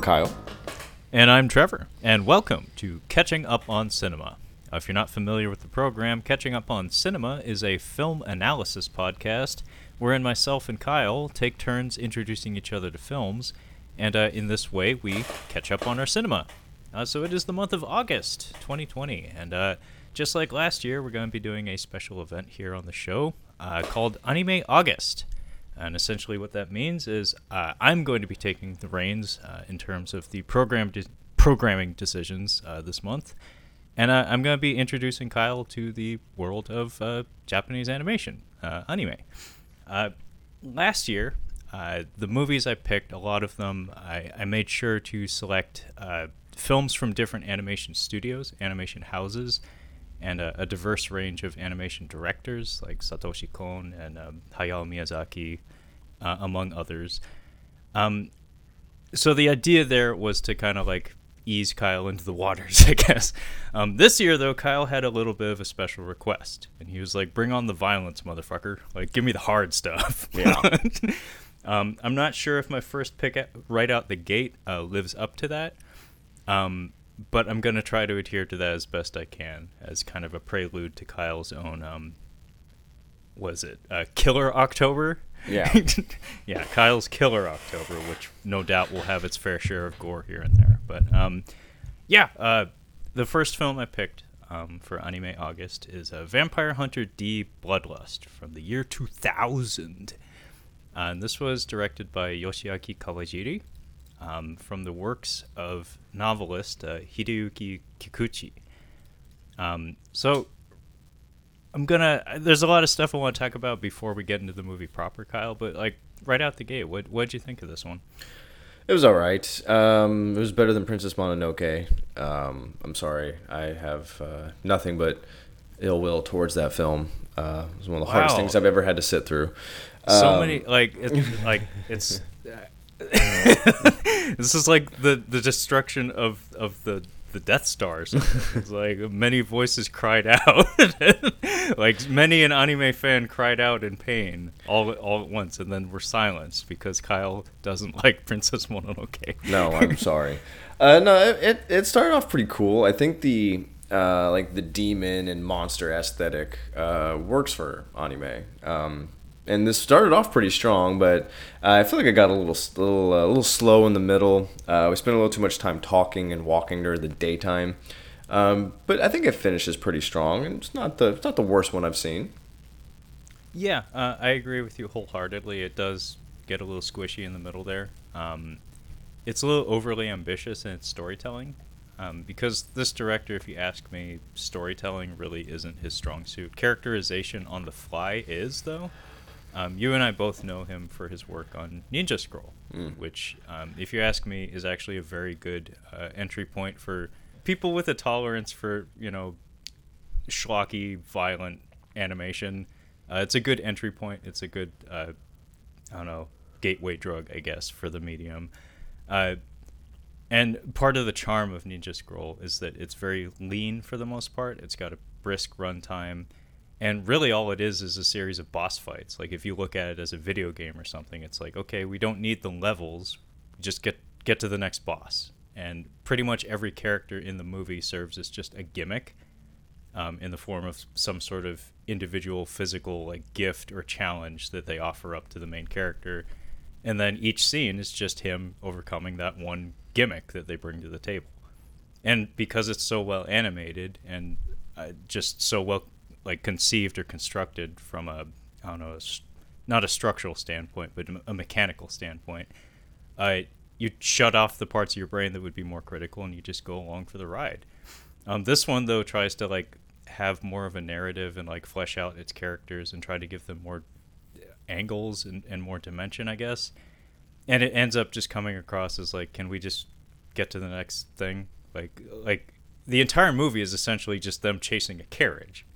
I'm Kyle. And I'm Trevor, and welcome to Catching Up on Cinema. Uh, if you're not familiar with the program, Catching Up on Cinema is a film analysis podcast wherein myself and Kyle take turns introducing each other to films, and uh, in this way we catch up on our cinema. Uh, so it is the month of August 2020, and uh, just like last year, we're going to be doing a special event here on the show uh, called Anime August. And essentially, what that means is uh, I'm going to be taking the reins uh, in terms of the program de- programming decisions uh, this month. And uh, I'm going to be introducing Kyle to the world of uh, Japanese animation, uh, anime. last year, the movies I picked, a lot of them, I, I made sure to select films from different animation studios, animation houses, and a, a, diverse range of animation directors like Satoshi Kon and um, Hayao Miyazaki, uh, among others. Um, so the idea there was to kind of like ease Kyle into the waters, I guess. Um, this year, though, Kyle had a little bit of a special request, and he was like, "Bring on the violence, motherfucker! Like, give me the hard stuff." Yeah. um, I'm not sure if my first pick at, right out the gate uh, lives up to that. Um, but I'm going to try to adhere to that as best I can as kind of a prelude to Kyle's own um was it uh, Killer October? Yeah. yeah, Kyle's Killer October, which no doubt will have its fair share of gore here and there. But um yeah, uh the first film I picked um, for Anime August is uh, Vampire Hunter D Bloodlust from the year 2000. Uh, and this was directed by Yoshiaki Kawajiri um, from the works of novelist uh, Hideyuki Kikuchi. Um, so I'm gonna. There's a lot of stuff I want to talk about before we get into the movie proper, Kyle. But like right out the gate, what what'd you think of this one? It was all right. Um, it was better than Princess Mononoke. Um, I'm sorry, I have uh, nothing but ill will towards that film. Uh, it was one of the wow. hardest things I've ever had to sit through. So um, many like it's like it's this is like the the destruction of of the the Death Stars. it's like many voices cried out, like many an anime fan cried out in pain all all at once, and then were silenced because Kyle doesn't like Princess Mononoke. no, I'm sorry. Uh, no, it it started off pretty cool. I think the uh, like the demon and monster aesthetic uh, works for anime. Um, and this started off pretty strong, but uh, I feel like I got a little, little, uh, a little slow in the middle. Uh, we spent a little too much time talking and walking during the daytime, um, but I think it finishes pretty strong, and it's not the, it's not the worst one I've seen. Yeah, uh, I agree with you wholeheartedly. It does get a little squishy in the middle there. Um, it's a little overly ambitious in its storytelling. Um, because this director, if you ask me, storytelling really isn't his strong suit. Characterization on the fly is, though. Um, you and I both know him for his work on Ninja Scroll, mm. which, um, if you ask me, is actually a very good uh, entry point for people with a tolerance for you know schlocky, violent animation. Uh, it's a good entry point. It's a good, uh, I don't know, gateway drug, I guess, for the medium. Uh, and part of the charm of Ninja Scroll is that it's very lean for the most part. It's got a brisk runtime and really all it is is a series of boss fights. Like if you look at it as a video game or something it's like okay we don't need the levels. Just get get to the next boss. And pretty much every character in the movie serves as just a gimmick um, in the form of some sort of individual physical like gift or challenge that they offer up to the main character. And then each scene is just him overcoming that one gimmick that they bring to the table. And because it's so well animated and uh, just so well like conceived or constructed from a I don't know, a, not a structural standpoint, but a mechanical standpoint. Uh, you shut off the parts of your brain that would be more critical, and you just go along for the ride. Um, this one though tries to like have more of a narrative and like flesh out its characters and try to give them more angles and, and more dimension, I guess. And it ends up just coming across as like, can we just get to the next thing? Like, like the entire movie is essentially just them chasing a carriage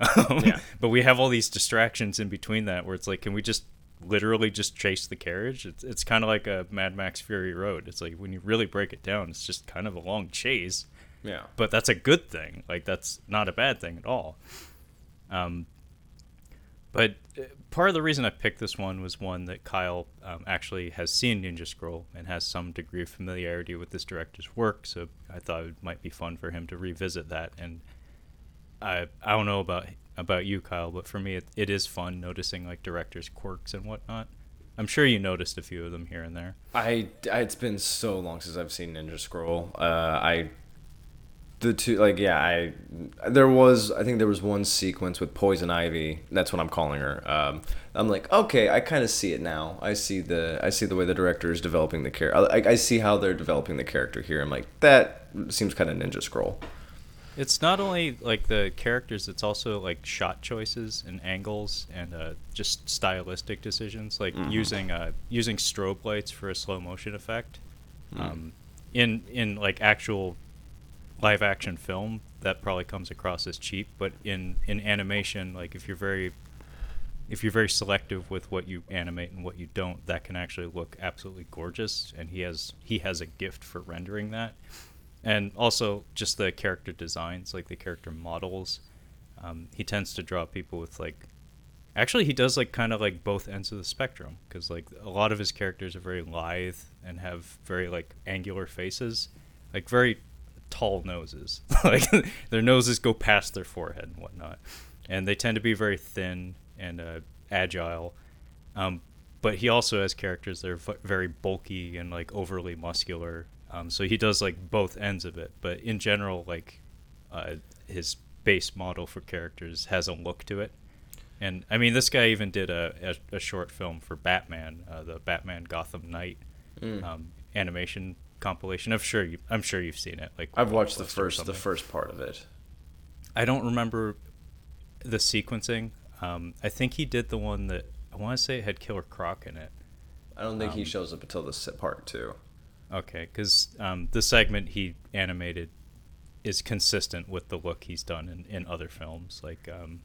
um, yeah. But we have all these distractions in between that where it's like, can we just literally just chase the carriage? It's, it's kind of like a Mad Max Fury Road. It's like when you really break it down, it's just kind of a long chase. Yeah. But that's a good thing. Like, that's not a bad thing at all. Um, but uh, part of the reason I picked this one was one that Kyle um, actually has seen Ninja Scroll and has some degree of familiarity with this director's work. So I thought it might be fun for him to revisit that. And I I don't know about about you, Kyle, but for me, it, it is fun noticing like directors' quirks and whatnot. I'm sure you noticed a few of them here and there. I, I it's been so long since I've seen Ninja Scroll. Uh, I the two like yeah I there was I think there was one sequence with Poison Ivy. That's what I'm calling her. Um, I'm like okay, I kind of see it now. I see the I see the way the director is developing the character. I, I see how they're developing the character here. I'm like that seems kind of Ninja Scroll. It's not only like the characters; it's also like shot choices and angles and uh, just stylistic decisions, like Mhm. using uh, using strobe lights for a slow motion effect. Mm. Um, in in like actual live action film, that probably comes across as cheap, but in in animation, like if you're very if you're very selective with what you animate and what you don't, that can actually look absolutely gorgeous. And he has he has a gift for rendering that and also just the character designs, like the character models. Um, he tends to draw people with like, actually, he does like kind of like both ends of the spectrum because like a lot of his characters are very lithe and have very like angular faces, like very tall noses. like their noses go past their forehead and whatnot, and they tend to be very thin and uh, agile. Um, but he also has characters that are very bulky and like overly muscular. Um, so he does like both ends of it. But in general, like uh, his base model for characters has a look to it. And I mean, this guy even did a, a, a short film for Batman, uh, the Batman Gotham Knight Mm. um, animation compilation. I'm sure you, I'm sure you've seen it. Like I've watched the first the first part of it. I don't remember the sequencing. Um, I think he did the one that I want to say it had Killer Croc in it. I don't think he Um, shows up until this part two. Okay, because um, the segment he animated is consistent with the look he's done in, in other films. Like, um,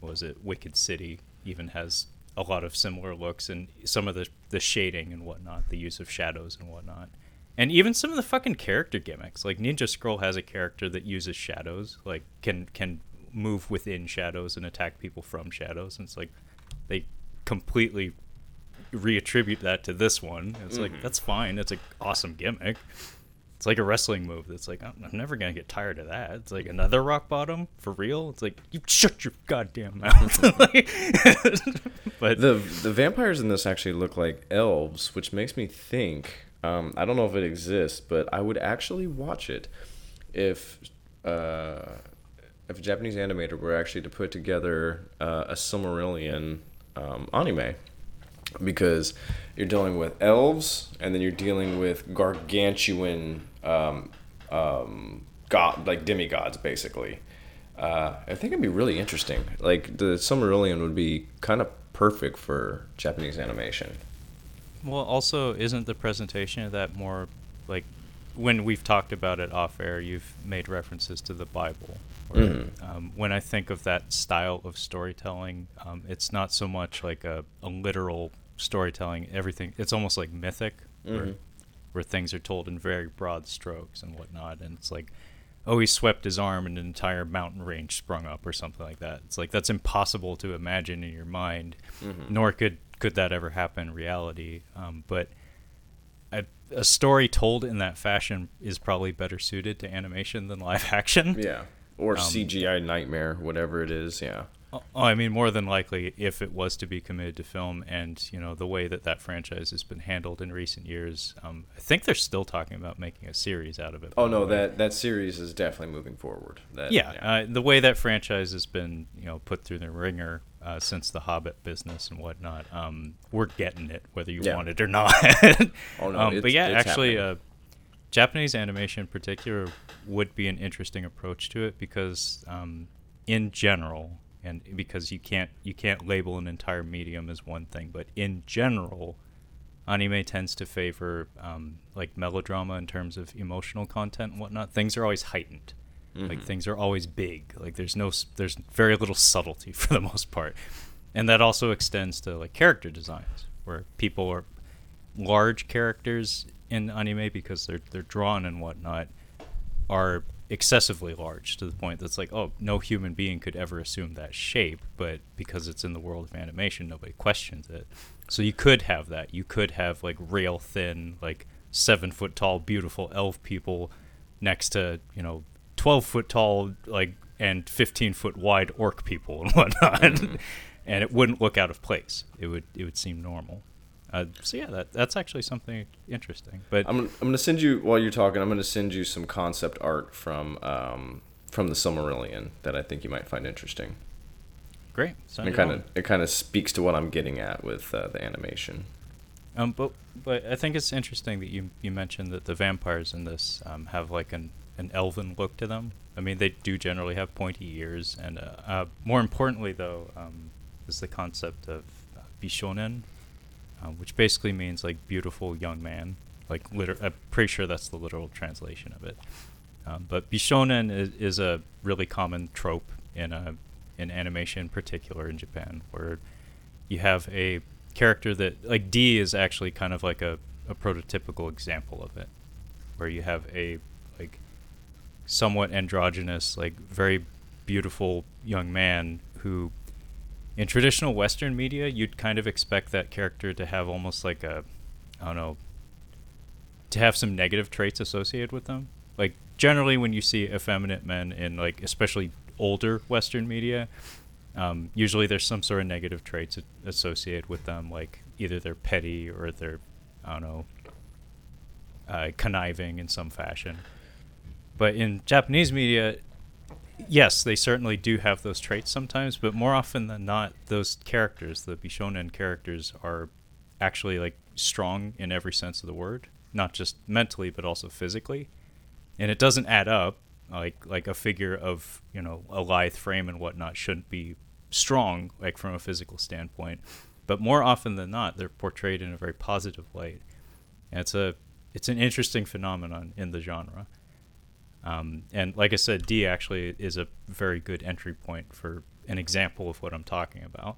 what was it Wicked City? Even has a lot of similar looks and some of the the shading and whatnot, the use of shadows and whatnot, and even some of the fucking character gimmicks. Like Ninja Scroll has a character that uses shadows, like can can move within shadows and attack people from shadows. And it's like they completely reattribute that to this one. It's like Mhm. that's fine. It's an awesome gimmick. It's like a wrestling move. That's like I'm, I'm never gonna get tired of that. It's like another rock bottom for real. It's like you shut your goddamn mouth. Like- but The the vampires in this actually look like elves, which makes me think. Um, I don't know if it exists, but I would actually watch it if uh, if a Japanese animator were actually to put together uh, a Silmarillion um, anime, because you're dealing with elves and then you're dealing with gargantuan um, um, god like demigods basically. Uh, I think it'd be really interesting. Like the Silmarillion would be kind of perfect for Japanese animation. well, also isn't the presentation of that more like when we've talked about it off air? You've made references to the Bible. Mhm. um, when I think of that style of storytelling, um, it's not so much like a, a literal storytelling. Everything it's almost like mythic, where Mhm. where things are told in very broad strokes and whatnot. And it's like, oh, he swept his arm and an entire mountain range sprung up or something like that. It's like that's impossible to imagine in your mind, Mhm. nor could could that ever happen in reality. Um, but a, a story told in that fashion is probably better suited to animation than live action. Yeah. Or Um, CGI nightmare, whatever it is. Yeah. Oh, I mean, more than likely, if it was to be committed to film, and you know the way that that franchise has been handled in recent years, um, I think they're still talking about making a series out of it. Oh no, that that series is definitely moving forward. That, yeah, Uh, the way that franchise has been, you know, put through the ringer uh, since the Hobbit business and whatnot, um, we're getting it whether you Yeah. want it or not. Oh, no, um, it's- but yeah, actually, uh. Japanese animation in particular would be an interesting approach to it because, um, in general, and because you can't you can't label an entire medium as one thing, but in general, anime tends to favor um, like melodrama in terms of emotional content and whatnot. Things are always heightened. Like Mhm. things are always big. Like there's no there's very little subtlety for the most part, and that also extends to like character designs where people are large characters in anime because they're they're drawn and whatnot are excessively large to the point that's like, oh, no human being could ever assume that shape, but because it's in the world of animation, nobody questions it. So you could have that. You could have like rail thin, like seven foot tall, beautiful elf people next to you know twelve foot tall, like and fifteen foot wide orc people and whatnot, mm-hmm. and it wouldn't look out of place. It would it would seem normal. Uh, so yeah, that that's actually something interesting. But I'm I'm gonna send you while you're talking. I'm gonna send you some concept art from um, from the Silmarillion that I think you might find interesting. Great. it kind of it kind of speaks to what I'm getting at with uh, the animation. Um, but but I think it's interesting that you you mentioned that the vampires in this um, have like an an elven look to them. I mean, they do generally have pointy ears, and uh, uh, more importantly, though, um, is the concept of uh, bishonen, um, which basically means like beautiful young man. Like liter- I'm pretty sure that's the literal translation of it. Um, but bishonen is, is a really common trope in a in animation, in particular in Japan, where you have a character that like D is actually kind of like a, a prototypical example of it, where you have a like somewhat androgynous, like very beautiful young man who in traditional Western media, you'd kind of expect that character to have almost like a, I don't know, to have some negative traits associated with them. Like generally, when you see effeminate men in like especially older Western media, um, usually there's some sort of negative traits associated with them, like either they're petty or they're, I don't know, uh, conniving in some fashion. But in Japanese media, yes, they certainly do have those traits sometimes, but more often than not, those characters, the Bishonen characters, are actually like strong in every sense of the word, not just mentally but also physically. And it doesn't add up. Like like a figure of you know a lithe frame and whatnot shouldn't be strong like from a physical standpoint, but more often than not, they're portrayed in a very positive light. And it's a it's an interesting phenomenon in the genre. Um, and like I said, D actually is a very good entry point for an example of what I'm talking about.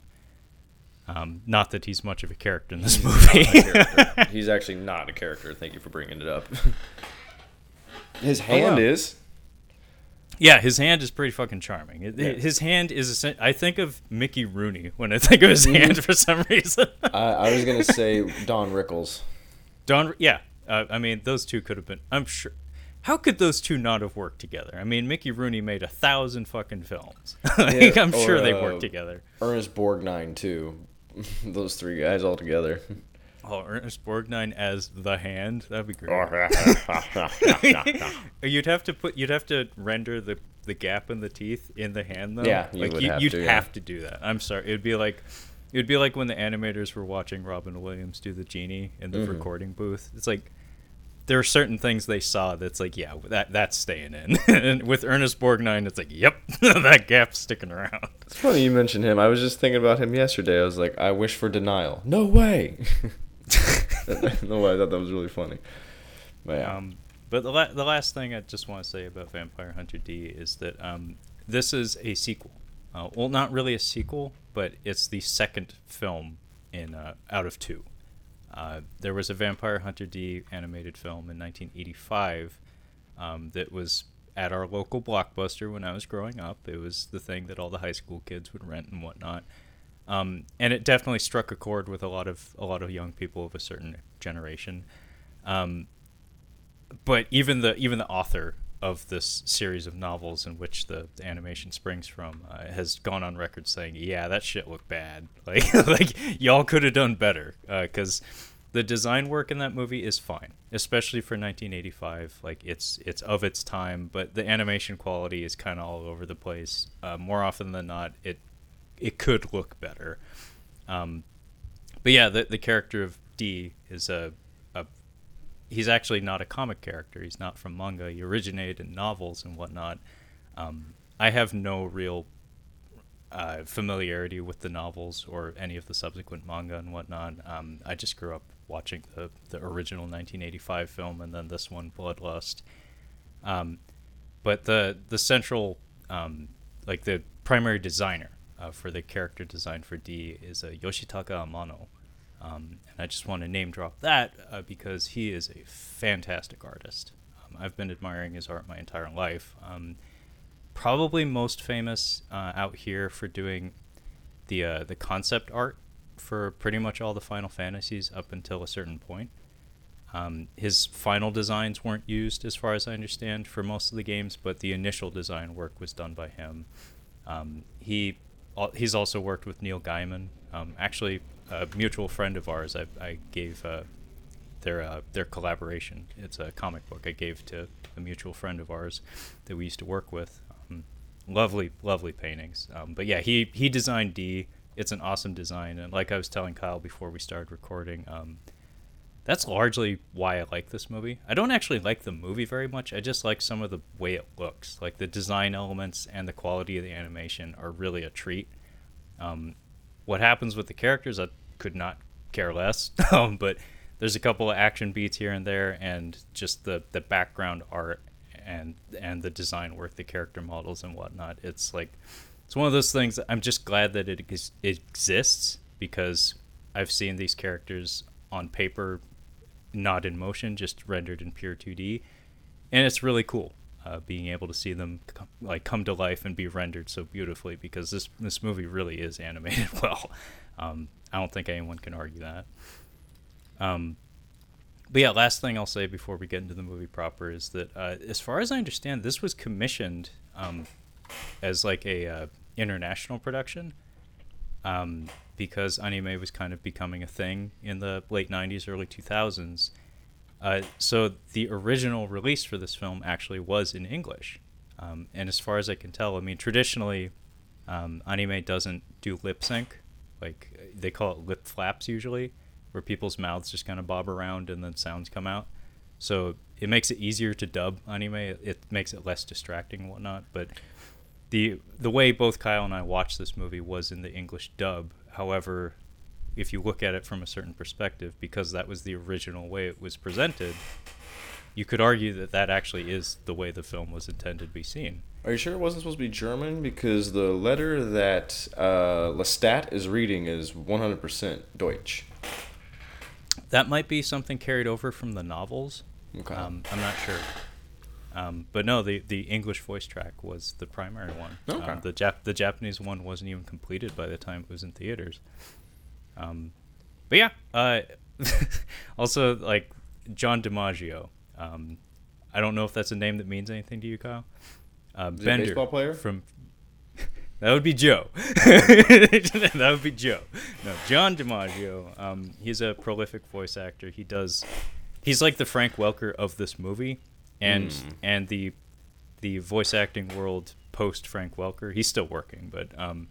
Um, not that he's much of a character in this he's movie. he's actually not a character. Thank you for bringing it up. His hand oh, wow. is. Yeah, his hand is pretty fucking charming. It, yeah. His hand is. A, I think of Mickey Rooney when I think of his mm-hmm. hand for some reason. I, I was gonna say Don Rickles. Don, yeah. Uh, I mean, those two could have been. I'm sure how could those two not have worked together? I mean, Mickey Rooney made a thousand fucking films. like, yeah, I'm or, sure they worked uh, together. Ernest Borgnine too. those three guys all together. Oh, Ernest Borgnine as the hand. That'd be great. you'd have to put. You'd have to render the the gap in the teeth in the hand though. Yeah, you like would you, have you'd to, have yeah. to do that. I'm sorry. It'd be like. It'd be like when the animators were watching Robin Williams do the genie in the mm-hmm. recording booth. It's like there are certain things they saw that's like, yeah, that that's staying in. and with Ernest Borgnine, it's like, yep, that gap's sticking around. It's funny you mentioned him. I was just thinking about him yesterday. I was like, I wish for denial. No way. no way. I thought that was really funny. But yeah. Um, but the, la- the last thing I just want to say about Vampire Hunter D is that um, this is a sequel. Uh, well, not really a sequel, but it's the second film in uh, out of two. Uh, there was a Vampire Hunter D animated film in 1985 um, that was at our local blockbuster when I was growing up. It was the thing that all the high school kids would rent and whatnot. Um, and it definitely struck a chord with a lot of a lot of young people of a certain generation. Um, but even the even the author of this series of novels in which the, the animation springs from uh, has gone on record saying, "Yeah, that shit looked bad. Like, like y'all could have done better." Because uh, the design work in that movie is fine, especially for 1985. Like, it's it's of its time, but the animation quality is kind of all over the place. Uh, more often than not, it it could look better. Um, but yeah, the the character of D is a he's actually not a comic character. He's not from manga. He originated in novels and whatnot. Um, I have no real uh, familiarity with the novels or any of the subsequent manga and whatnot. Um, I just grew up watching the, the original 1985 film and then this one, Bloodlust. Um, but the the central, um, like the primary designer uh, for the character design for D is uh, Yoshitaka Amano. Um, and I just want to name drop that uh, because he is a fantastic artist. Um, I've been admiring his art my entire life. Um, probably most famous uh, out here for doing the uh, the concept art for pretty much all the Final Fantasies up until a certain point. Um, his final designs weren't used, as far as I understand, for most of the games, but the initial design work was done by him. Um, he he's also worked with Neil Gaiman. Um, actually, a mutual friend of ours, I, I gave uh, their uh, their collaboration. It's a comic book I gave to a mutual friend of ours that we used to work with. Um, lovely, lovely paintings. Um, but yeah, he he designed D. It's an awesome design, and like I was telling Kyle before we started recording, um, that's largely why I like this movie. I don't actually like the movie very much. I just like some of the way it looks. Like the design elements and the quality of the animation are really a treat. Um, what happens with the characters, I could not care less. um, but there's a couple of action beats here and there, and just the the background art and and the design work, the character models and whatnot. It's like it's one of those things. I'm just glad that it, it exists because I've seen these characters on paper not in motion, just rendered in pure 2D, and it's really cool. Uh, being able to see them come, like come to life and be rendered so beautifully because this this movie really is animated well. Um, I don't think anyone can argue that. Um, but yeah, last thing I'll say before we get into the movie proper is that, uh, as far as I understand, this was commissioned um, as like a uh, international production um, because anime was kind of becoming a thing in the late 90s, early 2000s. Uh, so the original release for this film actually was in English. Um, and as far as I can tell, I mean, traditionally, um, anime doesn't do lip sync. Like, they call it lip flaps usually, where people's mouths just kind of bob around and then sounds come out. So it makes it easier to dub anime. It makes it less distracting and whatnot. But the the way both Kyle and I watched this movie was in the English dub. However, if you look at it from a certain perspective, because that was the original way it was presented, you could argue that that actually is the way the film was intended to be seen. Are you sure it wasn't supposed to be German? Because the letter that uh, Lestat is reading is 100% Deutsch. That might be something carried over from the novels. Okay. Um, I'm not sure. Um, but no, the the English voice track was the primary one. Okay. Um, the Jap the Japanese one wasn't even completed by the time it was in theaters. Um, but yeah, uh, also like John DiMaggio. Um, I don't know if that's a name that means anything to you, Kyle. Uh, Bender baseball player from. that would be Joe. that would be Joe. No, John DiMaggio. Um, he's a prolific voice actor. He does. He's like the Frank Welker of this movie and mm. and the the voice acting world post Frank Welker. He's still working, but um,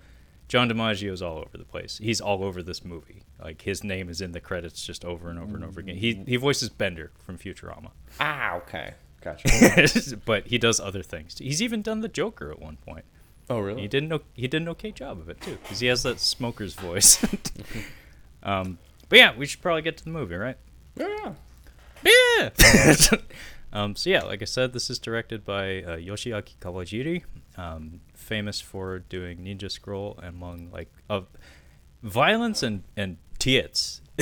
John DiMaggio is all over the place. He's all over this movie. Like his name is in the credits just over and over and over again. He he voices Bender from Futurama. Ah, okay, gotcha. but he does other things. He's even done the Joker at one point. Oh, really? He did no he did an okay job of it too, because he has that smoker's voice. um, but yeah, we should probably get to the movie, right? Yeah. Yeah. Um, so yeah, like I said, this is directed by uh, Yoshiaki Kawajiri, um, famous for doing Ninja Scroll and among like of violence and and tits.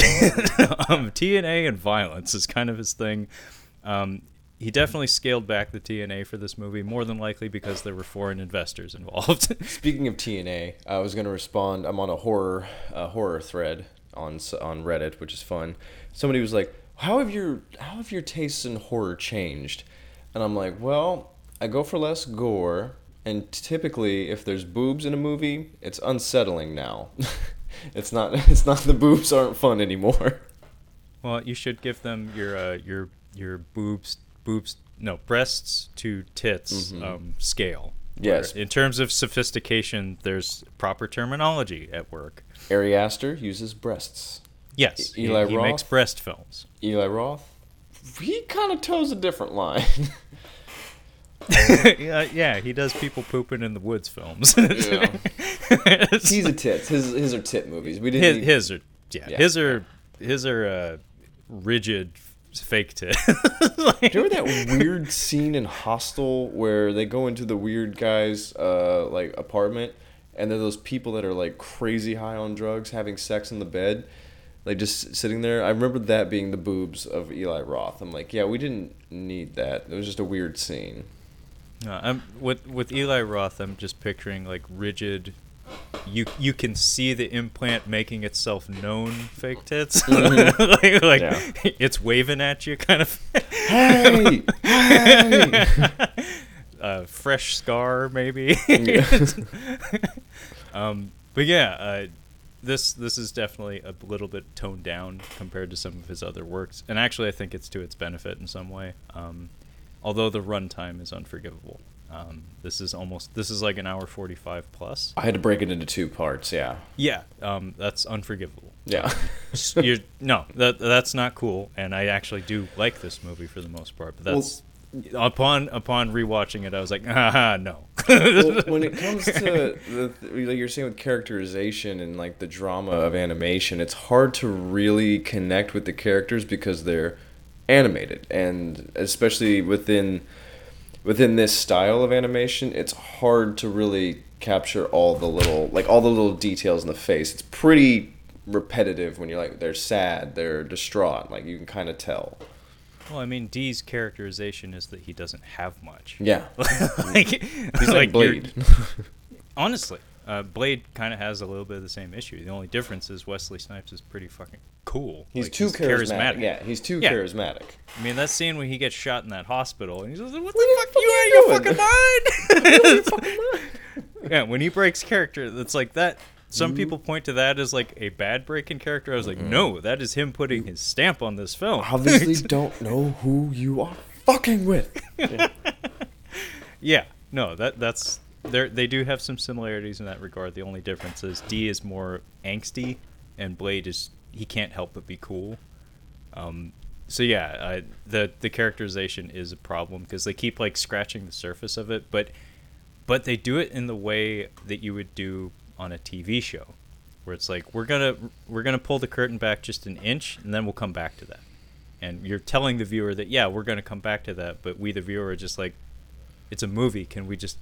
um, TNA and violence is kind of his thing. Um, he definitely scaled back the TNA for this movie, more than likely because there were foreign investors involved. Speaking of TNA, I was going to respond. I'm on a horror uh, horror thread on on Reddit, which is fun. Somebody was like, how have your how have your tastes in horror changed? And I'm like, well, I go for less gore, and typically, if there's boobs in a movie, it's unsettling now. it's not. It's not the boobs aren't fun anymore. Well, you should give them your uh, your your boobs boobs no breasts to tits mm-hmm. um, scale. Yes. In terms of sophistication, there's proper terminology at work. Ari Aster uses breasts. Yes, Eli he, he makes breast films. Eli Roth, he kind of toes a different line. yeah, yeah, he does people pooping in the woods films. yeah. He's a tits. His his are tit movies. We didn't. His, his are yeah, yeah. His are his are uh, rigid fake tit. like, Do you remember that weird scene in Hostel where they go into the weird guy's uh, like apartment and there are those people that are like crazy high on drugs having sex in the bed? like just sitting there. I remember that being the boobs of Eli Roth. I'm like, yeah, we didn't need that. It was just a weird scene. No, I'm with with Eli Roth. I'm just picturing like rigid. You you can see the implant making itself known. Fake tits, like, like Yeah. it's waving at you, kind of. Hey, hey. uh, fresh scar, maybe. Yeah. um, but yeah, uh, this this is definitely a little bit toned down compared to some of his other works, and actually, I think it's to its benefit in some way. Um, although the runtime is unforgivable. Um, this is almost this is like an hour forty five plus. I had to break it into two parts. Yeah, Yeah, um, that's unforgivable. yeah. You're, no, that that's not cool, and I actually do like this movie for the most part. But Well- that's upon upon rewatching it, I was like, ah, no. well, when it comes to the like you're saying with characterization and like the drama of animation, it's hard to really connect with the characters because they're animated, and especially within within this style of animation, it's hard to really capture all the little like all the little details in the face. It's pretty repetitive when you're like they're sad, they're distraught, like you can kind of tell. Well, I mean, D's characterization is that he doesn't have much. Yeah, like, he's like, you're- Blade. honestly, uh, Blade kind of has a little bit of the same issue. The only difference is Wesley Snipes is pretty fucking cool. He's Like, too charismatic. Yeah, he's too Yeah. charismatic. I mean, that scene when he gets shot in that hospital, and he's like, "What the fuck? fuck You are out you of your doing?" fucking mind?" yeah, when he breaks character, that's like that. Some mm-hmm. people point to that as like a bad break in character. I was like, mm-hmm. no, that is him putting his stamp on this film. obviously don't know who you are fucking with. Yeah, yeah, no, that that's they they do have some similarities in that regard. The only difference is D is more angsty, and Blade is he can't help but be cool. Um, so yeah, the the characterization is a problem because they keep like scratching the surface of it, but but they do it in the way that you would do on a TV show, where it's like we're gonna we're gonna pull the curtain back just an inch, and then we'll come back to that. And you're telling the viewer that yeah, we're gonna come back to that, but we the viewer are just like, it's a movie. Can we just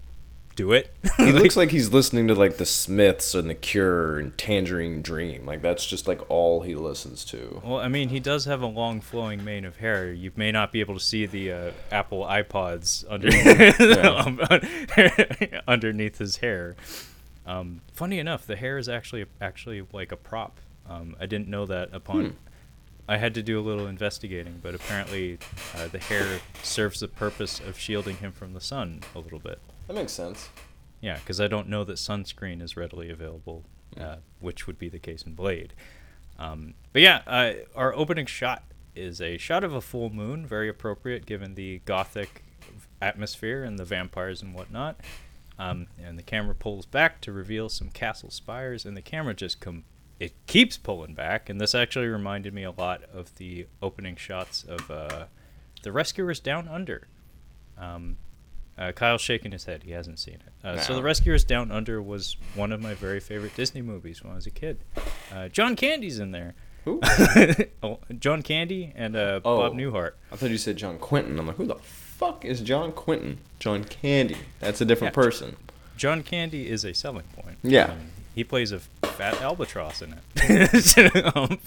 do it? He looks like he's listening to like the Smiths and the Cure and Tangerine Dream. Like that's just like all he listens to. Well, I mean, he does have a long flowing mane of hair. You may not be able to see the uh, Apple iPods under um, underneath his hair. Um, funny enough, the hair is actually actually like a prop. Um, I didn't know that upon. Hmm. I had to do a little investigating, but apparently, uh, the hair serves the purpose of shielding him from the sun a little bit. That makes sense. Yeah, because I don't know that sunscreen is readily available, uh, which would be the case in Blade. Um, but yeah, uh, our opening shot is a shot of a full moon, very appropriate given the gothic atmosphere and the vampires and whatnot. Um, and the camera pulls back to reveal some castle spires, and the camera just com- it keeps pulling back. And this actually reminded me a lot of the opening shots of uh, the Rescuers Down Under. Um, uh, Kyle's shaking his head. He hasn't seen it. Uh, So The Rescuers Down Under was one of my very favorite Disney movies when I was a kid. Uh, John Candy's in there. Who? oh, John Candy and uh, Oh. Bob Newhart. I thought you said John Quentin. I'm like, who the fuck is John Quentin? John Candy. That's a different Yeah. person. John Candy is a selling point. Yeah. Um, he plays a fat albatross in it. um,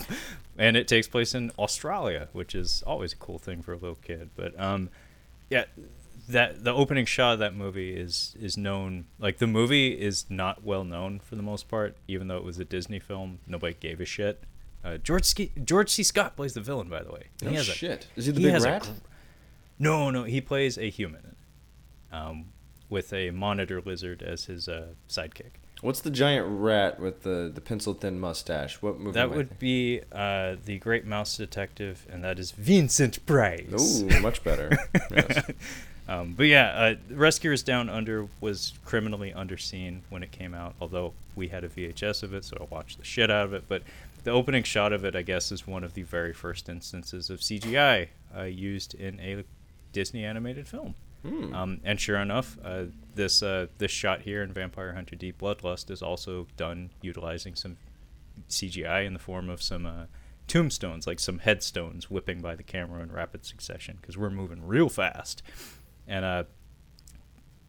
and it takes place in Australia, which is always a cool thing for a little kid. But um, yeah, that the opening shot of that movie is is known like the movie is not well known for the most part, even though it was a Disney film. Nobody gave a shit. Uh, George Ski- George C. Scott plays the villain, by the way. No He has a- shit. Is he the he big has a rat? no, no, he plays a human, um, with a monitor lizard as his uh, sidekick. What's the giant rat with the, the pencil thin mustache? What movie? That would be uh, the Great Mouse Detective, and that is Vincent Price. Ooh, much better. yes. Um, but yeah, uh, Rescuers Down Under was criminally underseen when it came out, although we had a VHS of it, so I watched the shit out of it. But the opening shot of it, I guess, is one of the very first instances of CGI uh, used in a Disney animated film. Hmm. Um, and sure enough, uh, this uh, this shot here in Vampire Hunter D Bloodlust is also done utilizing some CGI in the form of some uh, tombstones, like some headstones whipping by the camera in rapid succession, because we're moving real fast. And uh,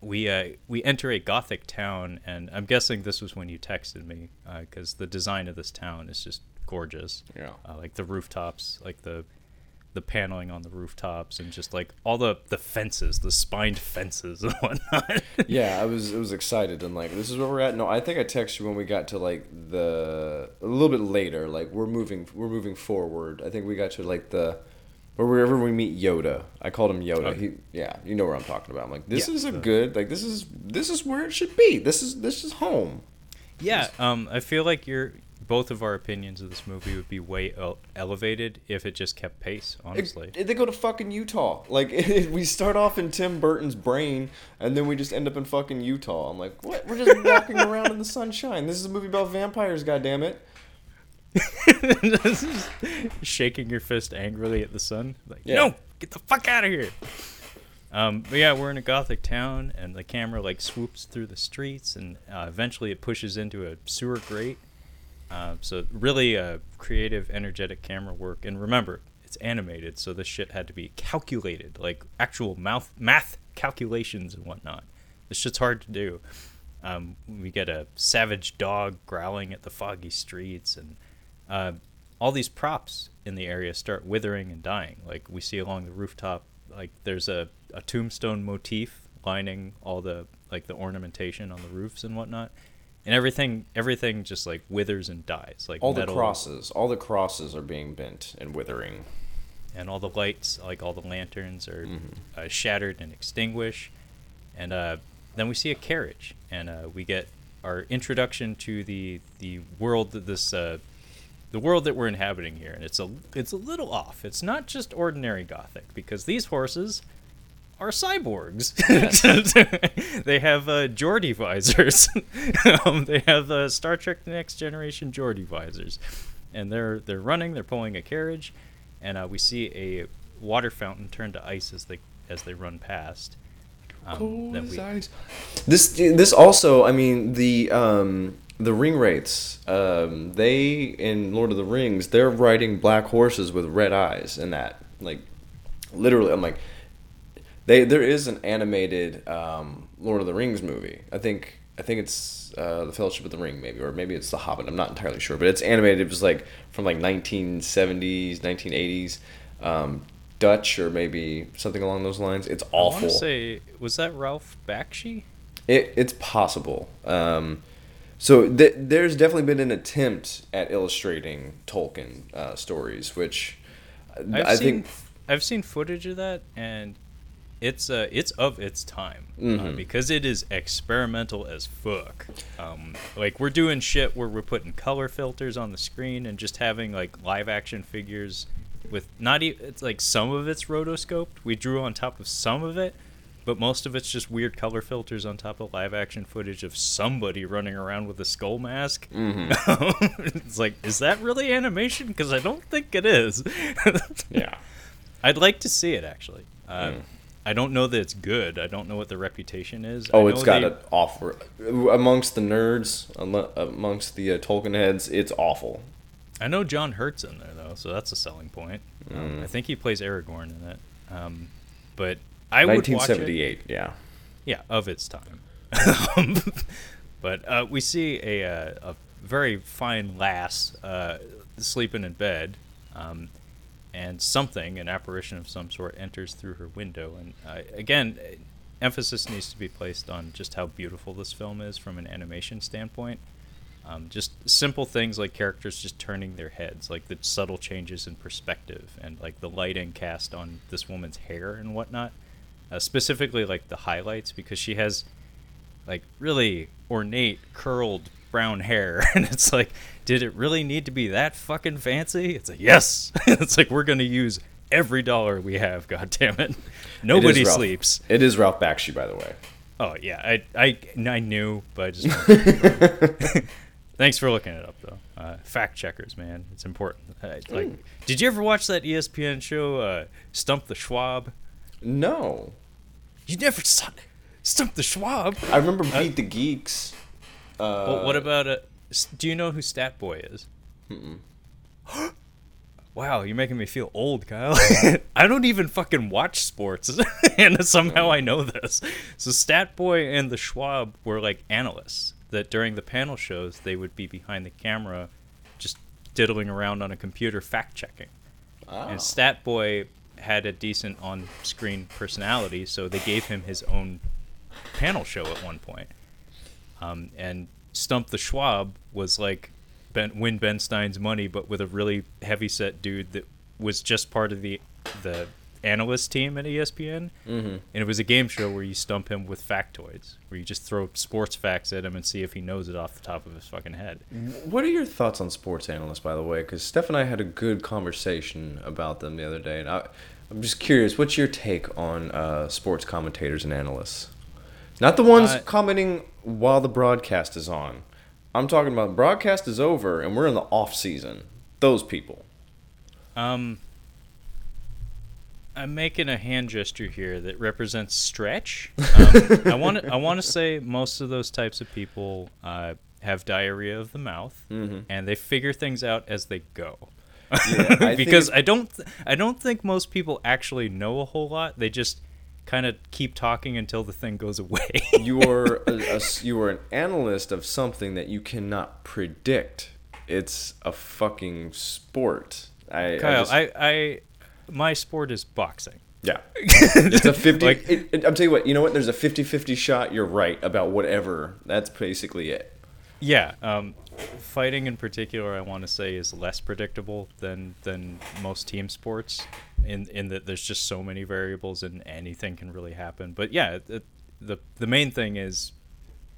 we uh, we enter a gothic town, and I'm guessing this was when you texted me because the design of this town is just gorgeous. Yeah. Uh, like the rooftops, like the the paneling on the rooftops, and just like all the the fences, the spined fences and whatnot. yeah, I was I was excited and like this is where we're at. No, I think I texted you when we got to like the a little bit later. Like we're moving we're moving forward. I think we got to like the or wherever we meet Yoda. I called him Yoda. Okay. He yeah, you know where I'm talking about. I'm like this Yeah, is a good like this is this is where it should be. This is this is home. yeah, um, I feel like your both of our opinions of this movie would be way elevated if it just kept pace. Honestly, It- they go to fucking Utah. Like we start off in Tim Burton's brain, and then we just end up in fucking Utah. I'm like, what? We're just walking around in the sunshine. This is a movie about vampires. God damn it. shaking your fist angrily at the sun. Like, Yeah. no, get the fuck out of here. Um, but yeah, we're in a gothic town, and the camera like swoops through the streets, and uh, eventually it pushes into a sewer grate. Uh, so really, uh, creative, energetic camera work. And remember, it's animated, so this shit had to be calculated, like actual mouth math calculations and whatnot. This shit's hard to do. Um, we get a savage dog growling at the foggy streets, and uh, all these props in the area start withering and dying. Like we see along the rooftop, like there's a, a tombstone motif lining all the like the ornamentation on the roofs and whatnot, and everything everything just like withers and dies. Like All the crosses, all the crosses are being bent and withering. and all the lights, like all the lanterns, are Mm-hmm. uh, shattered and extinguished. And uh, then we see a carriage, and uh, we get our introduction to the the world that this uh, the world that we're inhabiting here, and it's a it's a little off. It's not just ordinary gothic because these horses are cyborgs. they have uh, Geordi visors. um, they have uh, Star Trek: The Next Generation Geordi visors, and they're they're running. They're pulling a carriage, and uh, we see a water fountain turn to ice as they as they run past. Um, that we- This this also, I mean the um the ring wraiths, um they in Lord of the Rings, they're riding black horses with red eyes and that like literally I'm like they there is an animated um Lord of the Rings movie. I think I think it's uh, the Fellowship of the Ring, maybe, or maybe it's The Hobbit. I'm not entirely sure, but it's animated. It was like from like 1970s, 1980s, um, Dutch, or maybe something along those lines. It's I awful. to say, was that Ralph Bakshi? It, it's possible. Um, so th- there's definitely been an attempt at illustrating Tolkien uh, stories, which I've I seen think I've seen footage of that, and it's uh it's of its time uh, Mhm. because it is experimental as fuck. Um, like we're doing shit where we're putting color filters on the screen and just having like live action figures with not even it's like some of it's rotoscoped. We drew on top of some of it. But most of it's just weird color filters on top of live action footage of somebody running around with a skull mask. Mm-hmm. it's like, is that really animation? Because I don't think it is. yeah. I'd like to see it actually. Uh, Mm. I don't know that it's good. I don't know what the reputation is. Oh, it's got they- an offer amongst the nerds, amongst the uh, Tolkien heads. It's awful. I know John Hurt's in there though, so that's a selling point. Um, Mm. I think he plays Aragorn in it. Um, but I would watch it. 1978. Yeah. Yeah, of its time. But uh, we see a, uh, a very fine lass uh, sleeping in bed, um, and something, an apparition of some sort, enters through her window. And uh, again, emphasis needs to be placed on just how beautiful this film is from an animation standpoint. Um, just simple things like characters just turning their heads, like the subtle changes in perspective, and like the lighting cast on this woman's hair and whatnot. Uh, specifically, like the highlights, because she has like really ornate curled brown hair, and it's like, did it really need to be that fucking fancy? It's like yes. it's like we're gonna use every dollar we have. God damn it! Nobody It sleeps. It is Ralph Bakshi, by the way. Oh yeah, I I, I knew, but I just. Thanks for looking it up though. Uh, fact checkers, man, it's important. Uh, like, did you ever watch that ESPN show, uh, Stump the Schwab? No, You never saw Stump the Schwab. I remember Beat the Geeks. Uh, well, what about uh, s- Do you know who Stat Boy is? Wow, you're making me feel old, Kyle. I don't even fucking watch sports, and somehow I know this. So Stat Boy and the Schwab were like analysts that during the panel shows they would be behind the camera, just diddling around on a computer fact checking. Oh. And Statboy had a decent on-screen personality, so they gave him his own panel show at one point. Um, and Stump the Schwab was like ben, win Ben Stein's money, but with a really heavy set dude that was just part of the the analyst team at ESPN. Mm-hmm. And it was a game show where you stump him with factoids, where you just throw sports facts at him and see if he knows it off the top of his fucking head. What are your thoughts on sports analysts, by the way? Because Steph and I had a good conversation about them the other day, and I, I'm just curious. What's your take on uh, sports commentators and analysts? Not the ones Uh, commenting while the broadcast is on. I'm talking about broadcast is over and we're in the off season. Those people. Um, I'm making a hand gesture here that represents stretch. Um, I want to I want to say most of those types of people uh, have diarrhea of the mouth, and they figure things out as they go. I because think- I don't th- I don't think most people actually know a whole lot. They just kind of keep talking until the thing goes away. you are a, a you are an analyst of something that you cannot predict. It's a fucking sport. I, Kyle, just- I, I my sport is boxing. yeah. It's a 50 Like- it, it, I'm telling you what, you know what? There's a 50-50 shot you're right about whatever. That's basically it. Yeah, um, fighting in particular, I want to say, is less predictable than than most team sports. In in that there's just so many variables and anything can really happen. But yeah, it, the the main thing is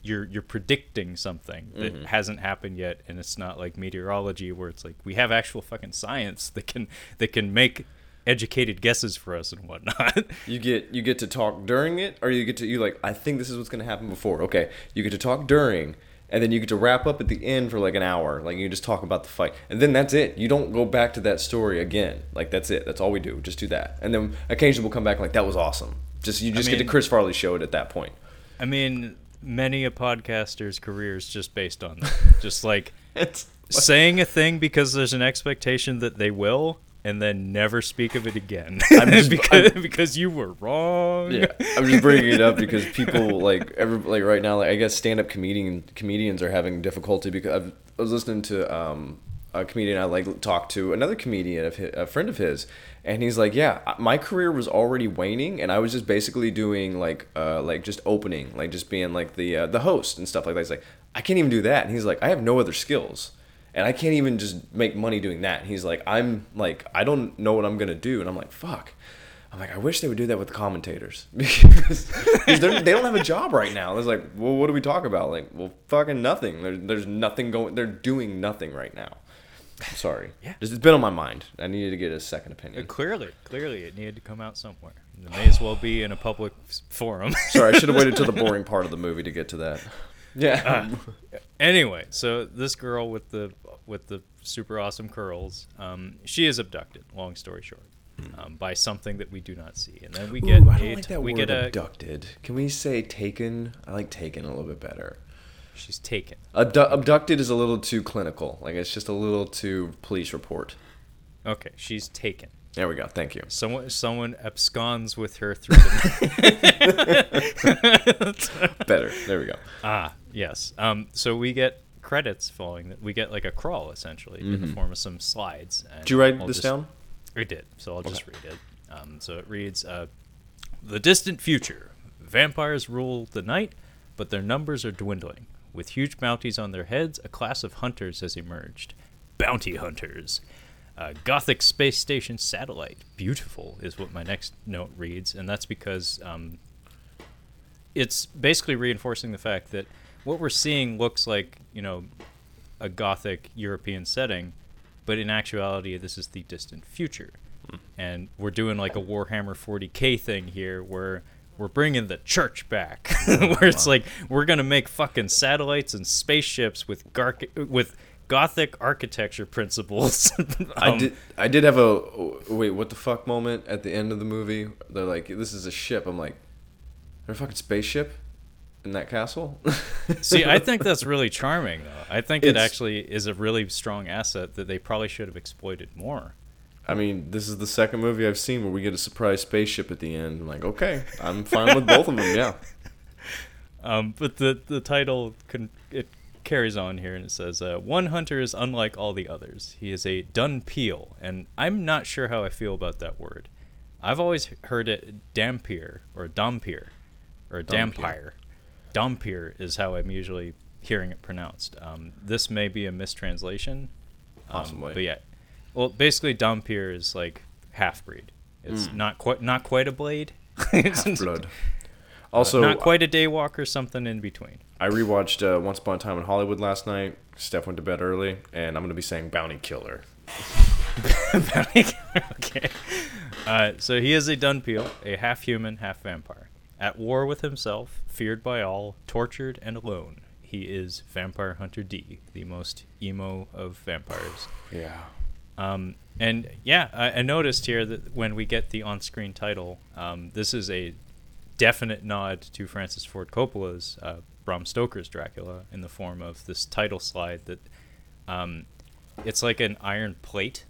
you're you're predicting something that hasn't happened yet, and it's not like meteorology where it's like we have actual fucking science that can that can make educated guesses for us and whatnot. You get you get to talk during it, or you get to you like I think this is what's gonna happen before. Okay, you get to talk during, and then you get to wrap up at the end for like an hour. Like you just talk about the fight, and then that's it. You don't go back to that story again. Like that's it. That's all we do. Just do that, and then occasionally we'll come back like that was awesome. Just you just get to Chris Farley show it at that point. I mean, many a podcaster's career is just based on that. just like It's saying a thing because there's an expectation that they will and then never speak of it again. I'm just- because because you were wrong. Yeah, I'm just bringing it up because people like every like right now, like I guess stand up comedian comedians are having difficulty because I've, I was listening to um, a comedian I like talk to another comedian of his, a friend of his, and he's like, yeah, my career was already waning, and I was just basically doing like uh, like just opening, like just being like the uh, the host and stuff like that. He's like, I can't even do that, and he's like, I have no other skills and I can't even just make money doing that. And he's like, I'm like, I don't know what I'm gonna do, and I'm like, fuck. I'm like, I wish they would do that with the commentators because they're- don't have a job right now. It's like, well, what do we talk about? Like, well, fucking nothing. There, there's nothing going. They're doing nothing right now. I'm sorry. Yeah. Just- it's been on my mind. I needed to get a second opinion. Uh, clearly clearly it needed to come out somewhere it may as well be in a public forum Sorry, I should have waited till the boring part of the movie to get to that. Uh, yeah. anyway so this girl with the with the super awesome curls um, she is abducted long story short um, by something that we do not see and then we get Ooh, I don't a- like that we word get a abducted. Can we say taken? I like taken a little bit better. she's taken Abdu- abducted is a little too clinical. Like it's just a little too police report. okay she's taken There we go. Thank you. Someone someone absconds with her through the Better. There we go. Ah, yes. Um, so we get credits following that. We get like a crawl essentially in the form of some slides. And Did you write I'll this down? I did. So I'll just read it. Um, so it reads: uh, "The distant future. Vampires rule the night, but their numbers are dwindling. With huge bounties on their heads, a class of hunters has emerged. Bounty hunters." Uh, Gothic space station satellite. Beautiful is what my next note reads, and that's because um, it's basically reinforcing the fact that what we're seeing looks like you know a gothic European setting, but in actuality, this is the distant future, and we're doing like a Warhammer 40k thing here where. We're bringing the church back, where it's like we're gonna make fucking satellites and spaceships with gar- with gothic architecture principles. I Um, did. I did have a oh, wait. What the fuck moment at the end of the movie? They're like, "This is a ship." I'm like, "There's a fucking spaceship in that castle." See, I think that's really charming, though. I think it actually is a really strong asset that they probably should have exploited more. I mean, this is the second movie I've seen where we get a surprise spaceship at the end. I'm like, okay, I'm fine with both of them. Yeah. Um, but the the title con- it carries on here and it says uh, one hunter is unlike all the others. He is a Dunpeal, and I'm not sure how I feel about that word. I've always heard it dampier or dampier or dampire. Dampier is how I'm usually hearing it pronounced. Um, this may be a mistranslation. Um, Possibly. but yeah, well, basically dampier is like half breed. It's not quite not quite a blade. It's Blood. Also, not quite a daywalker, or something in between. I rewatched uh, Once Upon a Time in Hollywood last night. Steph went to bed early, and I'm going to be saying bounty killer. Bounty Killer. okay. Uh, so he is a Dunpeal, a half human, half vampire. At war with himself, feared by all, tortured and alone. He is Vampire Hunter D, the most emo of vampires. Yeah. Um, and yeah, I, I noticed here that when we get the on-screen title, um, this is a definite nod to Francis Ford Coppola's uh, Bram Stoker's Dracula in the form of this title slide that um, it's like an iron plate